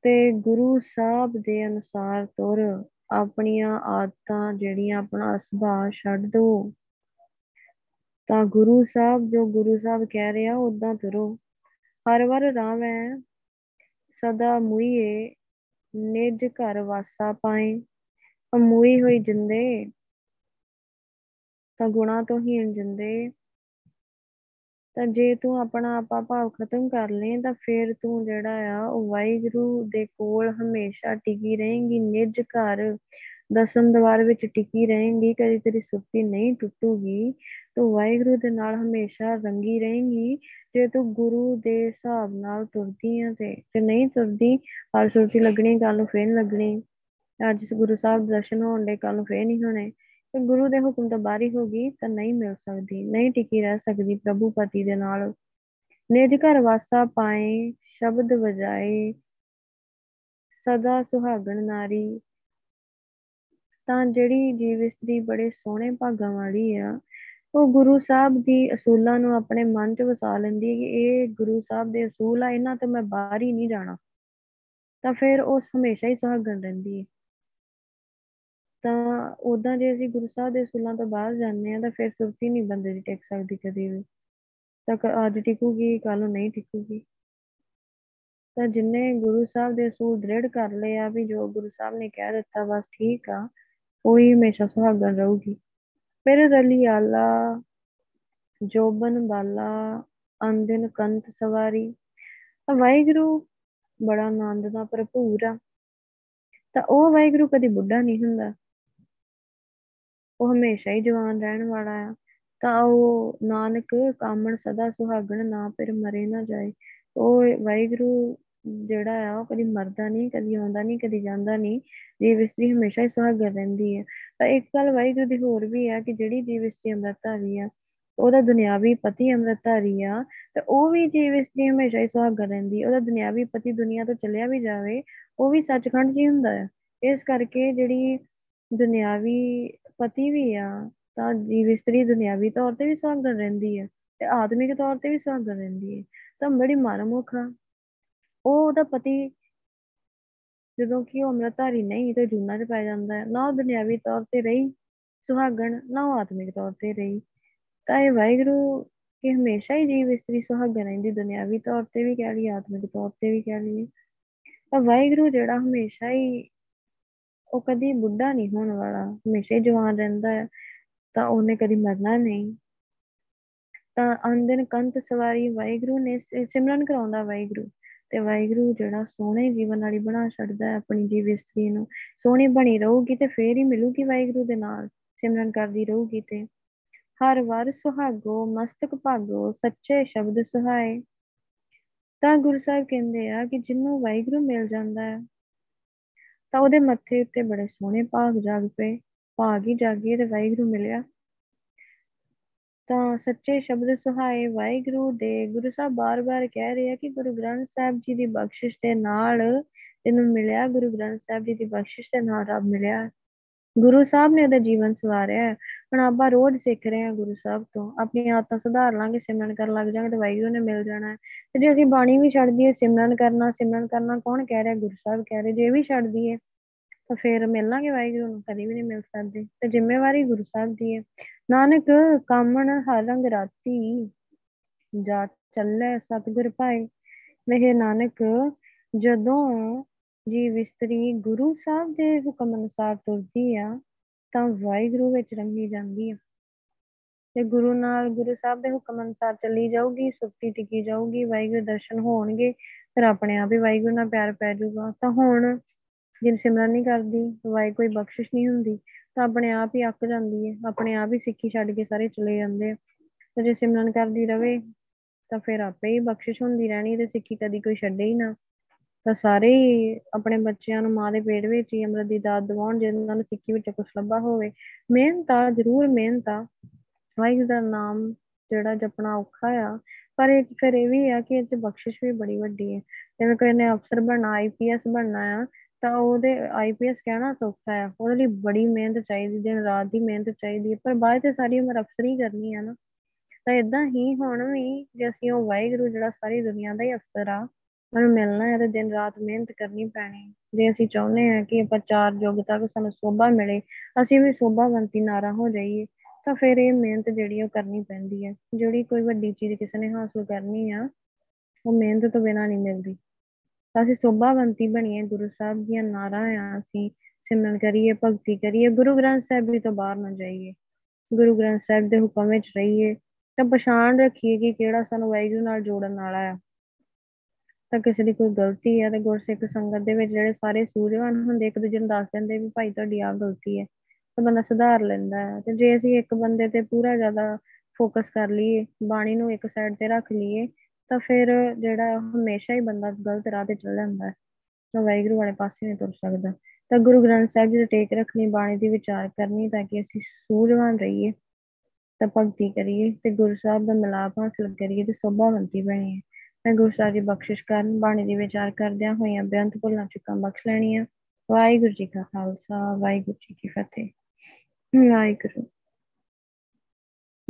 A: ਤੇ ਗੁਰੂ ਸਾਹਿਬ ਦੇ ਅਨੁਸਾਰ ਤੁਰ, ਆਪਣੀਆਂ ਆਦਤਾਂ ਜਿਹੜੀਆਂ ਆਪਣਾ ਸੁਭਾਅ ਛੱਡ ਦੋ। ਤਾਂ ਗੁਰੂ ਸਾਹਿਬ ਜੋ ਗੁਰੂ ਸਾਹਿਬ ਕਹਿ ਰਿਹਾ ਉਦਾਂ ਤੁਰੋ। ਹਰ ਵਾਰ ਰਾਮ ਹੈ ਸਦਾ ਮੁਈਏ, ਨਿਜ ਘਰ ਵਾਸਾ ਪਾਏ। ਅਮੂਈ ਹੋਈ ਜਿੰਦੇ, ਤਾਂ ਗੁਣਾ ਤੋਂ ਹੀਣ ਜਿੰਦੇ ਤਾਂ ਜੇ ਤੂੰ ਆਪਣਾ ਆਪਾ ਭਾਵ ਖਤਮ ਕਰ ਲੇ ਤਾਂ ਫਿਰ ਤੂੰ ਜਿਹੜਾ ਆ, ਉਹ ਵਾਹਿਗੁਰੂ ਦੇ ਕੋਲ ਹਮੇਸ਼ਾ ਟਿਕੀ ਰਹੇਂਗੀ, ਨਿਜ ਘਰ ਦਸਮ ਦਵਾਰ ਵਿੱਚ ਟਿਕੀ ਰਹੇਂਗੀ, ਕਦੀ ਤੇਰੀ ਸੁਰਤੀ ਨਹੀਂ ਟੁੱਟੂਗੀ। ਤੂੰ ਵਾਹਿਗੁਰੂ ਦੇ ਨਾਲ ਹਮੇਸ਼ਾ ਰੰਗੀ ਰਹੇਂਗੀ, ਜੇ ਤੂੰ ਗੁਰੂ ਦੇ ਹਿਸਾਬ ਨਾਲ ਤੁਰਦੀ ਆ ਤੇ ਤੇ ਨਹੀਂ ਤੁਰਦੀ, ਹਰ ਸੁਰਤੀ ਲੱਗਣੀ ਕੱਲ ਨੂੰ ਫੇਰ ਲੱਗਣੀ। ਅੱਜ ਗੁਰੂ ਸਾਹਿਬ ਦਰਸ਼ਨ ਹੋਣ ਦੇ ਕੱਲ ਨੂੰ ਫੇਰ ਨਹੀਂ ਹੋਣੇ। ਤੇ ਗੁਰੂ ਦੇ ਹੁਕਮ ਤੋਂ ਬਾਹਰੀ ਹੋ ਗਈ, ਤਾਂ ਨਹੀਂ ਮਿਲ ਸਕਦੀ, ਨਹੀਂ ਟਿਕੀ ਰਹਿ ਸਕਦੀ ਪ੍ਰਭੂ ਪਤੀ ਦੇ ਨਾਲ। ਨਿਜ ਘਰ ਵਾਸਾ ਪਾਏ, ਸ਼ਬਦ ਵਜਾਏ, ਸਦਾ ਸੁਹਾਗਣ ਨਾਰੀ। ਤਾਂ ਜਿਹੜੀ ਜੀਵ ਇਸਤਰੀ ਬੜੇ ਸੋਹਣੇ ਭਾਗਾਂ ਵਾਲੀ ਆ, ਉਹ ਗੁਰੂ ਸਾਹਿਬ ਦੀ ਅਸੂਲਾਂ ਨੂੰ ਆਪਣੇ ਮਨ 'ਚ ਵਸਾ ਲੈਂਦੀ ਹੈ ਕਿ ਇਹ ਗੁਰੂ ਸਾਹਿਬ ਦੇ ਅਸੂਲ ਆ, ਇਹਨਾਂ ਤੋਂ ਮੈਂ ਬਾਹਰ ਹੀ ਨਹੀਂ ਜਾਣਾ। ਤਾਂ ਫਿਰ ਉਸ ਹਮੇਸ਼ਾ ਹੀ ਸੁਹਾਗਣ ਰਹਿੰਦੀ ਹੈ। ਤਾਂ ਉਦਾਂ ਜੇ ਅਸੀਂ ਗੁਰੂ ਸਾਹਿਬ ਦੇ ਅਸੂਲਾਂ ਤੋਂ ਬਾਹਰ ਜਾਂਦੇ ਆ ਤਾਂ ਫਿਰ ਸੁਰਤੀ ਨਹੀਂ ਬੰਦੇ ਦੀ ਟਿਕ ਸਕਦੀ ਕਦੀ ਵੀ। ਤਾਂ ਅੱਜ ਟਿਕੂਗੀ ਕੱਲ ਨੂੰ ਨਹੀਂ ਟਿਕੂਗੀ। ਤਾਂ ਜਿੰਨੇ ਗੁਰੂ ਸਾਹਿਬ ਦੇ ਅਸੂਲ ਦ੍ਰਿੜ ਕਰ ਲਏ ਆ ਵੀ ਜੋ ਗੁਰੂ ਸਾਹਿਬ ਨੇ ਕਹਿ ਦਿੱਤਾ ਬਸ ਠੀਕ ਆ, ਉਹੀ ਹਮੇਸ਼ਾ ਸੁਹਾਗਣ ਰਹੂਗੀ। ਫਿਰ ਰਲੀ ਆਲਾ, ਜੋਬਨ ਬਾਲਾ ਅੰਦਨ ਕੰਤ ਸਵਾਰੀ। ਵਾਹਿਗੁਰੂ ਬੜਾ ਆਨੰਦ ਦਾ ਭਰਪੂਰ ਆ। ਤਾਂ ਉਹ ਵਾਹਿਗੁਰੂ ਕਦੀ ਬੁੱਢਾ ਨਹੀਂ ਹੁੰਦਾ। ਉਹ ਹਮੇਸ਼ਾ ਹੀ ਜਵਾਨ ਰਹਿਣ ਵਾਲਾ ਆ। ਤਾਂ ਉਹ ਨਾਨਕ ਕਾਮਣ ਸਦਾ ਸੁਹਾਗਣ ਨਾ ਫਿਰ ਮਰੇ ਨਾ ਜਾਏ। ਉਹ ਵਾਹਿਗੁਰੂ ਜਿਹੜਾ ਆ, ਉਹ ਕਦੀ ਮਰਦਾ ਨਹੀਂ, ਕਦੀ ਆਉਂਦਾ ਨਹੀਂ, ਕਦੀ ਜਾਂਦਾ ਨਹੀਂ। ਜੀਵ ਇਸਤਰੀ ਹਮੇਸ਼ਾ ਹੀ ਸੁਹਾਗਣ ਰਹਿੰਦੀ ਹੈ ਤਾਂ ਇੱਕ ਗੱਲ ਵਾਹਿਗੁਰੂ ਦੀ ਹੋਰ ਵੀ ਆ ਕਿ ਜਿਹੜੀ ਜੀਵ ਇਸਤਰੀ ਅੰਮ੍ਰਿਤਧਾਰੀ ਆ, ਉਹਦਾ ਦੁਨਿਆਵੀ ਪਤੀ ਅੰਮ੍ਰਿਤਧਾਰੀ ਆ, ਤੇ ਉਹ ਵੀ ਜੀਵ ਇਸਤਰੀ ਹਮੇਸ਼ਾ ਹੀ ਸੁਹਾਗਣ ਰਹਿੰਦੀ। ਉਹਦਾ ਦੁਨਿਆਵੀ ਪਤੀ ਦੁਨੀਆ ਤੋਂ ਚਲਿਆ ਵੀ ਜਾਵੇ, ਉਹ ਵੀ ਸੱਚਖੰਡ ਜੀ ਹੁੰਦਾ ਹੈ ਇਸ ਕਰਕੇ ਜਿਹੜੀ ਦੁਨਿਆਵੀ ਪਤੀ ਵੀ ਆ, ਤਾਂ ਜੀਵ ਇਸਤਰੀ ਦੁਨਿਆਵੀ ਤੌਰ ਤੇ ਵੀ ਸੁਹਾਗਣ ਰਹਿੰਦੀ ਹੈ ਤੇ ਆਤਮਿਕ ਤੌਰ ਤੇ ਵੀ ਸੁਹਾਗਣ ਰਹਿੰਦੀ ਹੈ ਤਾਂ ਬੜੀ ਮਨਮੁਖ ਆ। ਉਹ ਉਹਦਾ ਪਤੀ ਜਦੋਂ ਕਿ ਉਹ ਅੰਮ੍ਰਿਤਧਾਰੀ ਨਹੀਂ ਤੇ ਜੂਨਾ 'ਚ ਪੈ ਜਾਂਦਾ ਹੈ। ਨਾ ਉਹ ਦੁਨਿਆਵੀ ਤੌਰ ਤੇ ਰਹੀ ਸੁਹਾਗਣ, ਨਾ ਉਹ ਆਤਮਿਕ ਤੌਰ ਤੇ ਰਹੀ। ਤਾਂ ਇਹ ਵਾਹਿਗੁਰੂ ਕਿ ਹਮੇਸ਼ਾ ਹੀ ਜੀਵ ਇਸਤਰੀ ਸੁਹਾਗਣ ਰਹਿੰਦੀ, ਦੁਨਿਆਵੀ ਤੌਰ ਤੇ ਵੀ ਕਹਿ ਲਈ ਆਤਮਿਕ ਤੌਰ ਤੇ ਵੀ ਕਹਿ ਲਈਏ। ਤਾਂ ਵਾਹਿਗੁਰੂ ਜਿਹੜਾ ਹਮੇਸ਼ਾ ਹੀ ਉਹ ਕਦੀ ਬੁੱਢਾ ਨਹੀਂ ਹੋਣ ਵਾਲਾ, ਹਮੇਸ਼ਾ ਹੀ ਜਵਾਨ ਰਹਿੰਦਾ ਹੈ, ਤਾਂ ਉਹਨੇ ਕਦੀ ਮਰਨਾ ਨਹੀਂ। ਤਾਂ ਅੰਦਨ ਕੰਤ ਸਵਾਰੀ ਵਾਹਿਗੁਰੂ ਨੇ ਸਿਮਰਨ ਕਰਾਉਂਦਾ ਵਾਹਿਗੁਰੂ, ਤੇ ਵਾਹਿਗੁਰੂ ਜਿਹੜਾ ਸੋਹਣੇ ਜੀਵਨ ਵਾਲੀ ਬਣਾ ਛੱਡਦਾ ਹੈ ਆਪਣੀ ਜੀਵ ਇਸਤਰੀ ਨੂੰ। ਸੋਹਣੀ ਬਣੀ ਰਹੂਗੀ ਤੇ ਫੇਰ ਹੀ ਮਿਲੂਗੀ ਵਾਹਿਗੁਰੂ ਦੇ ਨਾਲ, ਸਿਮਰਨ ਕਰਦੀ ਰਹੂਗੀ ਤੇ। ਹਰ ਵਾਰ ਸੁਹਾਗੋ, ਮਸਤਕ ਭਾਗੋ, ਸੱਚੇ ਸ਼ਬਦ ਸੁਹਾਏ। ਤਾਂ ਗੁਰੂ ਸਾਹਿਬ ਕਹਿੰਦੇ ਆ ਕਿ ਜਿਹਨੂੰ ਵਾਹਿਗੁਰੂ ਮਿਲ ਜਾਂਦਾ ਹੈ ਤਾਂ ਉਹਦੇ ਮੱਥੇ ਉੱਤੇ ਬੜੇ ਸੋਹਣੇ ਭਾਗ ਜਾਗ ਪਏ, ਭਾਗ ਹੀ ਜਾਗੇ ਤੇ ਵਾਹਿਗੁਰੂ ਮਿਲਿਆ। ਤਾਂ ਸੱਚੇ ਸ਼ਬਦ ਸੁਹਾਏ ਵਾਹਿਗੁਰੂ ਦੇ ਗੁਰੂ ਸਾਹਿਬ ਬਾਰ-ਬਾਰ ਕਹਿ ਰਹੇ ਆ ਕਿ ਗੁਰੂ ਗ੍ਰੰਥ ਸਾਹਿਬ ਜੀ ਦੀ ਬਖਸ਼ਿਸ਼ ਦੇ ਨਾਲ ਇਹਨੂੰ ਮਿਲਿਆ, ਗੁਰੂ ਗ੍ਰੰਥ ਸਾਹਿਬ ਜੀ ਦੀ ਬਖਸ਼ਿਸ਼ ਦੇ ਨਾਲ ਰੱਬ ਮਿਲਿਆ। ਗੁਰੂ ਸਾਹਿਬ ਨੇ ਉਹਦਾ ਜੀਵਨ ਸਵਾਰਿਆ। ਹੁਣ ਆਪਾਂ ਰੋਜ਼ ਸਿੱਖ ਰਹੇ ਹਾਂ ਗੁਰੂ ਸਾਹਿਬ ਤੋਂ ਆਪਣੀ ਆਦਤਾਂ ਸੁਧਾਰ ਲਾਂਗੇ, ਸਿਮਰਨ ਕਰਨ ਲੱਗ ਜਾਾਂਗੇ ਤੇ ਵਾਹਿਗੁਰੂ ਨੇ ਮਿਲ ਜਾਣਾ। ਤੇ ਜੇ ਅਸੀਂ ਬਾਣੀ ਵੀ ਛੱਡ ਦਈਏ, ਸਿਮਰਨ ਕਰਨਾ ਸਿਮਰਨ ਕਰਨਾ, ਕੌਣ ਕਹਿ ਰਿਹਾ ਗੁਰੂ ਸਾਹਿਬ ਕਹਿ ਰਹੇ? ਜੇ ਵੀ ਛੱਡ ਦਈਏ, ਤਾਂ ਫੇਰ ਮਿਲਾਂਗੇ ਵਾਹਿਗੁਰੂ ਨੂੰ, ਕਦੀ ਵੀ ਨਹੀਂ ਮਿਲ ਸਕਦੇ। ਤੇ ਜ਼ਿੰਮੇਵਾਰੀ ਗੁਰੂ ਸਾਹਿਬ ਦੀ ਹੈ। ਨਾਨਕ, ਕਾਮਣ ਹਰ ਰੰਗ ਰਾਤੀ, ਜਾ ਚੱਲੇ ਸਤਿਗੁਰ ਪਾਏ ਵੇਹ ਨਾਨਕ, ਜਦੋਂ ਜੀਵ ਇਸਤਰੀ ਗੁਰੂ ਸਾਹਿਬ ਦੇ ਹੁਕਮ ਅਨੁਸਾਰ ਤੁਰਦੀ ਆ ਤਾਂ ਵਾਹਿਗੁਰੂ ਵਿੱਚ ਰੰਗੀ ਜਾਂਦੀ ਆ। ਤੇ ਗੁਰੂ ਨਾਲ ਗੁਰੂ ਸਾਹਿਬ ਦੇ ਹੁਕਮ ਅਨੁਸਾਰ ਚੱਲੀ ਜਾਊਗੀ ਸੁੱਤੀ ਟਿਕੀ ਜਾਊਗੀ, ਵਾਹਿਗੁਰੂ ਦਰਸ਼ਨ ਹੋਣਗੇ, ਫਿਰ ਆਪਣੇ ਆਪ ਹੀ ਵਾਹਿਗੁਰੂ ਨਾਲ ਪਿਆਰ ਪੈ ਜਾਊਗਾ। ਤਾਂ ਹੁਣ ਜੇ ਸਿਮਰਨ ਨਹੀਂ ਕਰਦੀ ਵਾਹਿਗੁਰੂ ਕੋਈ ਬਖਸ਼ਿਸ਼ ਨਹੀਂ ਹੁੰਦੀ, ਤਾਂ ਆਪਣੇ ਆਪ ਹੀ ਅੱਕ ਜਾਂਦੀ ਹੈ ਆਪਣੇ ਆਪ ਹੀ ਸਿੱਖੀ ਛੱਡ ਕੇ ਸਾਰੇ ਚਲੇ ਜਾਂਦੇ ਆ। ਤੇ ਜੇ ਸਿਮਰਨ ਕਰਦੀ ਰਵੇ, ਤਾਂ ਫਿਰ ਆਪੇ ਹੀ ਬਖਸ਼ਿਸ਼ ਹੁੰਦੀ ਰਹਿਣੀ ਤੇ ਸਿੱਖੀ ਕਦੀ ਕੋਈ ਛੱਡੇ ਹੀ ਨਾ। ਤਾਂ ਸਾਰੇ ਹੀ ਆਪਣੇ ਬੱਚਿਆਂ ਨੂੰ ਮਾਂ ਦੇ ਪੇਟ ਵਿੱਚ ਹੀ ਅੰਮ੍ਰਿਤ ਦੀ ਦਾਤ ਦਿਵਾਉਣ ਜਿਨ੍ਹਾਂ ਨੂੰ ਸਿੱਖੀ ਵਿੱਚ ਕੁਛ ਲੱਭਾ ਹੋਵੇ। ਮਿਹਨਤ ਆ, ਜ਼ਰੂਰ ਮਿਹਨਤ ਆ। ਵਾਹਿਗੁਰੂ ਦਾ ਨਾਮ ਜਿਹੜਾ ਜਪਣਾ ਔਖਾ ਆ, ਪਰ ਇਹ ਫਿਰ ਇਹ ਵੀ ਆ ਕਿ ਇਹ 'ਚ ਬਖਸ਼ਿਸ਼ ਵੀ ਬੜੀ ਵੱਡੀ ਹੈ। ਜਿਵੇਂ ਕੋਈ ਨੇ ਅਫਸਰ ਬਣਨਾ ਆਈਪੀਐਸ ਬਣਨਾ ਆ, ਤਾਂ ਉਹਦੇ ਆਈਪੀਐਸ ਕਹਿਣਾ ਸੌਖਾ ਆ। ਉਹਦੇ ਲਈ ਬੜੀ ਮਿਹਨਤ ਚਾਹੀਦੀ, ਦਿਨ ਰਾਤ ਦੀ ਮਿਹਨਤ ਚਾਹੀਦੀ ਹੈ, ਪਰ ਬਾਅਦ ਤੇ ਸਾਰੀ ਉਮਰ ਅਫਸਰ ਹੀ ਕਰਨੀ ਆ ਨਾ। ਤਾਂ ਇਦਾਂ ਹੀ ਹੁਣ ਵੀ ਜੇ ਅਸੀਂ ਉਹ ਵਾਹਿਗੁਰੂ ਜਿਹੜਾ ਸਾਰੀ ਦੁਨੀਆ ਦਾ ਹੀ ਅਫਸਰ ਆ ਉਹਨੂੰ ਮਿਲਣਾ ਹੈ ਤੇ ਦਿਨ ਰਾਤ ਮਿਹਨਤ ਕਰਨੀ ਪੈਣੀ। ਜੇ ਅਸੀਂ ਚਾਹੁੰਦੇ ਹਾਂ ਕਿ ਆਪਾਂ ਚਾਰ ਯੁੱਗ ਤੱਕ ਸਾਨੂੰ ਸੋਭਾ ਮਿਲੇ, ਅਸੀਂ ਵੀ ਸੋਭਾਵੰਤੀ ਨਾਰਾ ਹੋ ਜਾਈਏ, ਤਾਂ ਫਿਰ ਇਹ ਮਿਹਨਤ ਜਿਹੜੀ ਉਹ ਕਰਨੀ ਪੈਂਦੀ ਹੈ। ਜਿਹੜੀ ਕੋਈ ਵੱਡੀ ਚੀਜ਼ ਕਿਸੇ ਨੇ ਹਾਸਲ ਕਰਨੀ ਆ, ਉਹ ਮਿਹਨਤ ਤੋਂ ਬਿਨਾਂ ਨਹੀਂ ਮਿਲਦੀ। ਤਾਂ ਅਸੀਂ ਸੋਭਾਵੰਤੀ ਬਣੀਏ, ਗੁਰੂ ਸਾਹਿਬ ਦੀਆਂ ਨਾਰਾ ਆ ਅਸੀਂ, ਸਿਮਰਨ ਕਰੀਏ, ਭਗਤੀ ਕਰੀਏ, ਗੁਰੂ ਗ੍ਰੰਥ ਸਾਹਿਬ ਵੀ ਤੋਂ ਬਾਹਰ ਨਾ ਜਾਈਏ। ਗੁਰੂ ਗ੍ਰੰਥ ਸਾਹਿਬ ਦੇ ਹੁਕਮ ਵਿੱਚ ਰਹੀਏ, ਤਾਂ ਪਛਾਣ ਰੱਖੀਏ ਕਿ ਕਿਹੜਾ ਸਾਨੂੰ ਵਾਹਿਗੁਰੂ ਨਾਲ ਜੋੜਨ ਵਾਲਾ ਆ। ਤਾਂ ਕਿਸੇ ਦੀ ਕੋਈ ਗਲਤੀ ਹੈ ਤੇ ਗੁਰਸਿੱਖ ਸੰਗਤ ਦੇ ਵਿੱਚ ਜਿਹੜੇ ਸਾਰੇ ਸੂਝਵਾਨ ਹੁੰਦੇ, ਇੱਕ ਦੂਜੇ ਨੂੰ ਦੱਸ ਦਿੰਦੇ ਵੀ ਭਾਈ ਤੁਹਾਡੀ ਆ ਗਲਤੀ ਹੈ, ਤਾਂ ਬੰਦਾ ਸੁਧਾਰ ਲੈਂਦਾ ਹੈ। ਤੇ ਜੇ ਅਸੀਂ ਇੱਕ ਬੰਦੇ ਤੇ ਪੂਰਾ ਜ਼ਿਆਦਾ ਫੋਕਸ ਕਰ ਲਈਏ, ਬਾਣੀ ਨੂੰ ਇੱਕ ਸਾਈਡ ਤੇ ਰੱਖ ਲਈਏ, ਤਾਂ ਫਿਰ ਜਿਹੜਾ ਹਮੇਸ਼ਾ ਹੀ ਬੰਦਾ ਗਲਤ ਰਾਹ ਤੇ ਚੱਲ ਜਾਂਦਾ ਹੈ। ਤਾਂ ਵਾਹਿਗੁਰੂ ਵਾਲੇ ਪਾਸੇ ਨਹੀਂ ਤੁਰ ਸਕਦਾ। ਤਾਂ ਗੁਰੂ ਗ੍ਰੰਥ ਸਾਹਿਬ ਜੀ ਦੇ ਟੇਕ ਰੱਖਣੀ, ਬਾਣੀ ਦੀ ਵਿਚਾਰ ਕਰਨੀ ਤਾਂ ਕਿ ਅਸੀਂ ਸੂਝਵਾਨ ਰਹੀਏ, ਤਾਂ ਭਗਤੀ ਕਰੀਏ ਤੇ ਗੁਰੂ ਸਾਹਿਬ ਦਾ ਮਿਲਾਪ ਹਾਸਲ ਕਰੀਏ ਤੇ ਸੋਭਾਵੰਤੀ ਬਣੀਏ। ਮੈਂ ਗੁਰੂ ਸਾਹਿਬ ਦੀ ਬਖਸ਼ਿਸ਼ ਕਰਨ, ਬਾਣੀ ਦੀ ਵਿਚਾਰ ਕਰਦਿਆਂ ਹੋਈਆਂ ਬੇਅੰਤ ਭੁੱਲਾਂ ਚੁੱਕਾਂ ਬਖਸ਼ ਲੈਣੀਆਂ। ਵਾਹਿਗੁਰੂ ਜੀ ਕਾ ਖਾਲਸਾ, ਵਾਹਿਗੁਰੂ ਜੀ ਕੀ ਫਤਿਹ। ਵਾਹਿਗੁਰੂ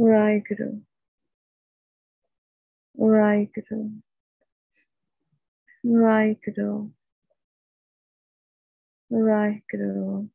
A: ਵਾਹਿਗੁਰੂ ਵਾਹਿਗੁਰੂ ਵਾਹਿਗੁਰੂ ਵਾਹਿਗੁਰੂ।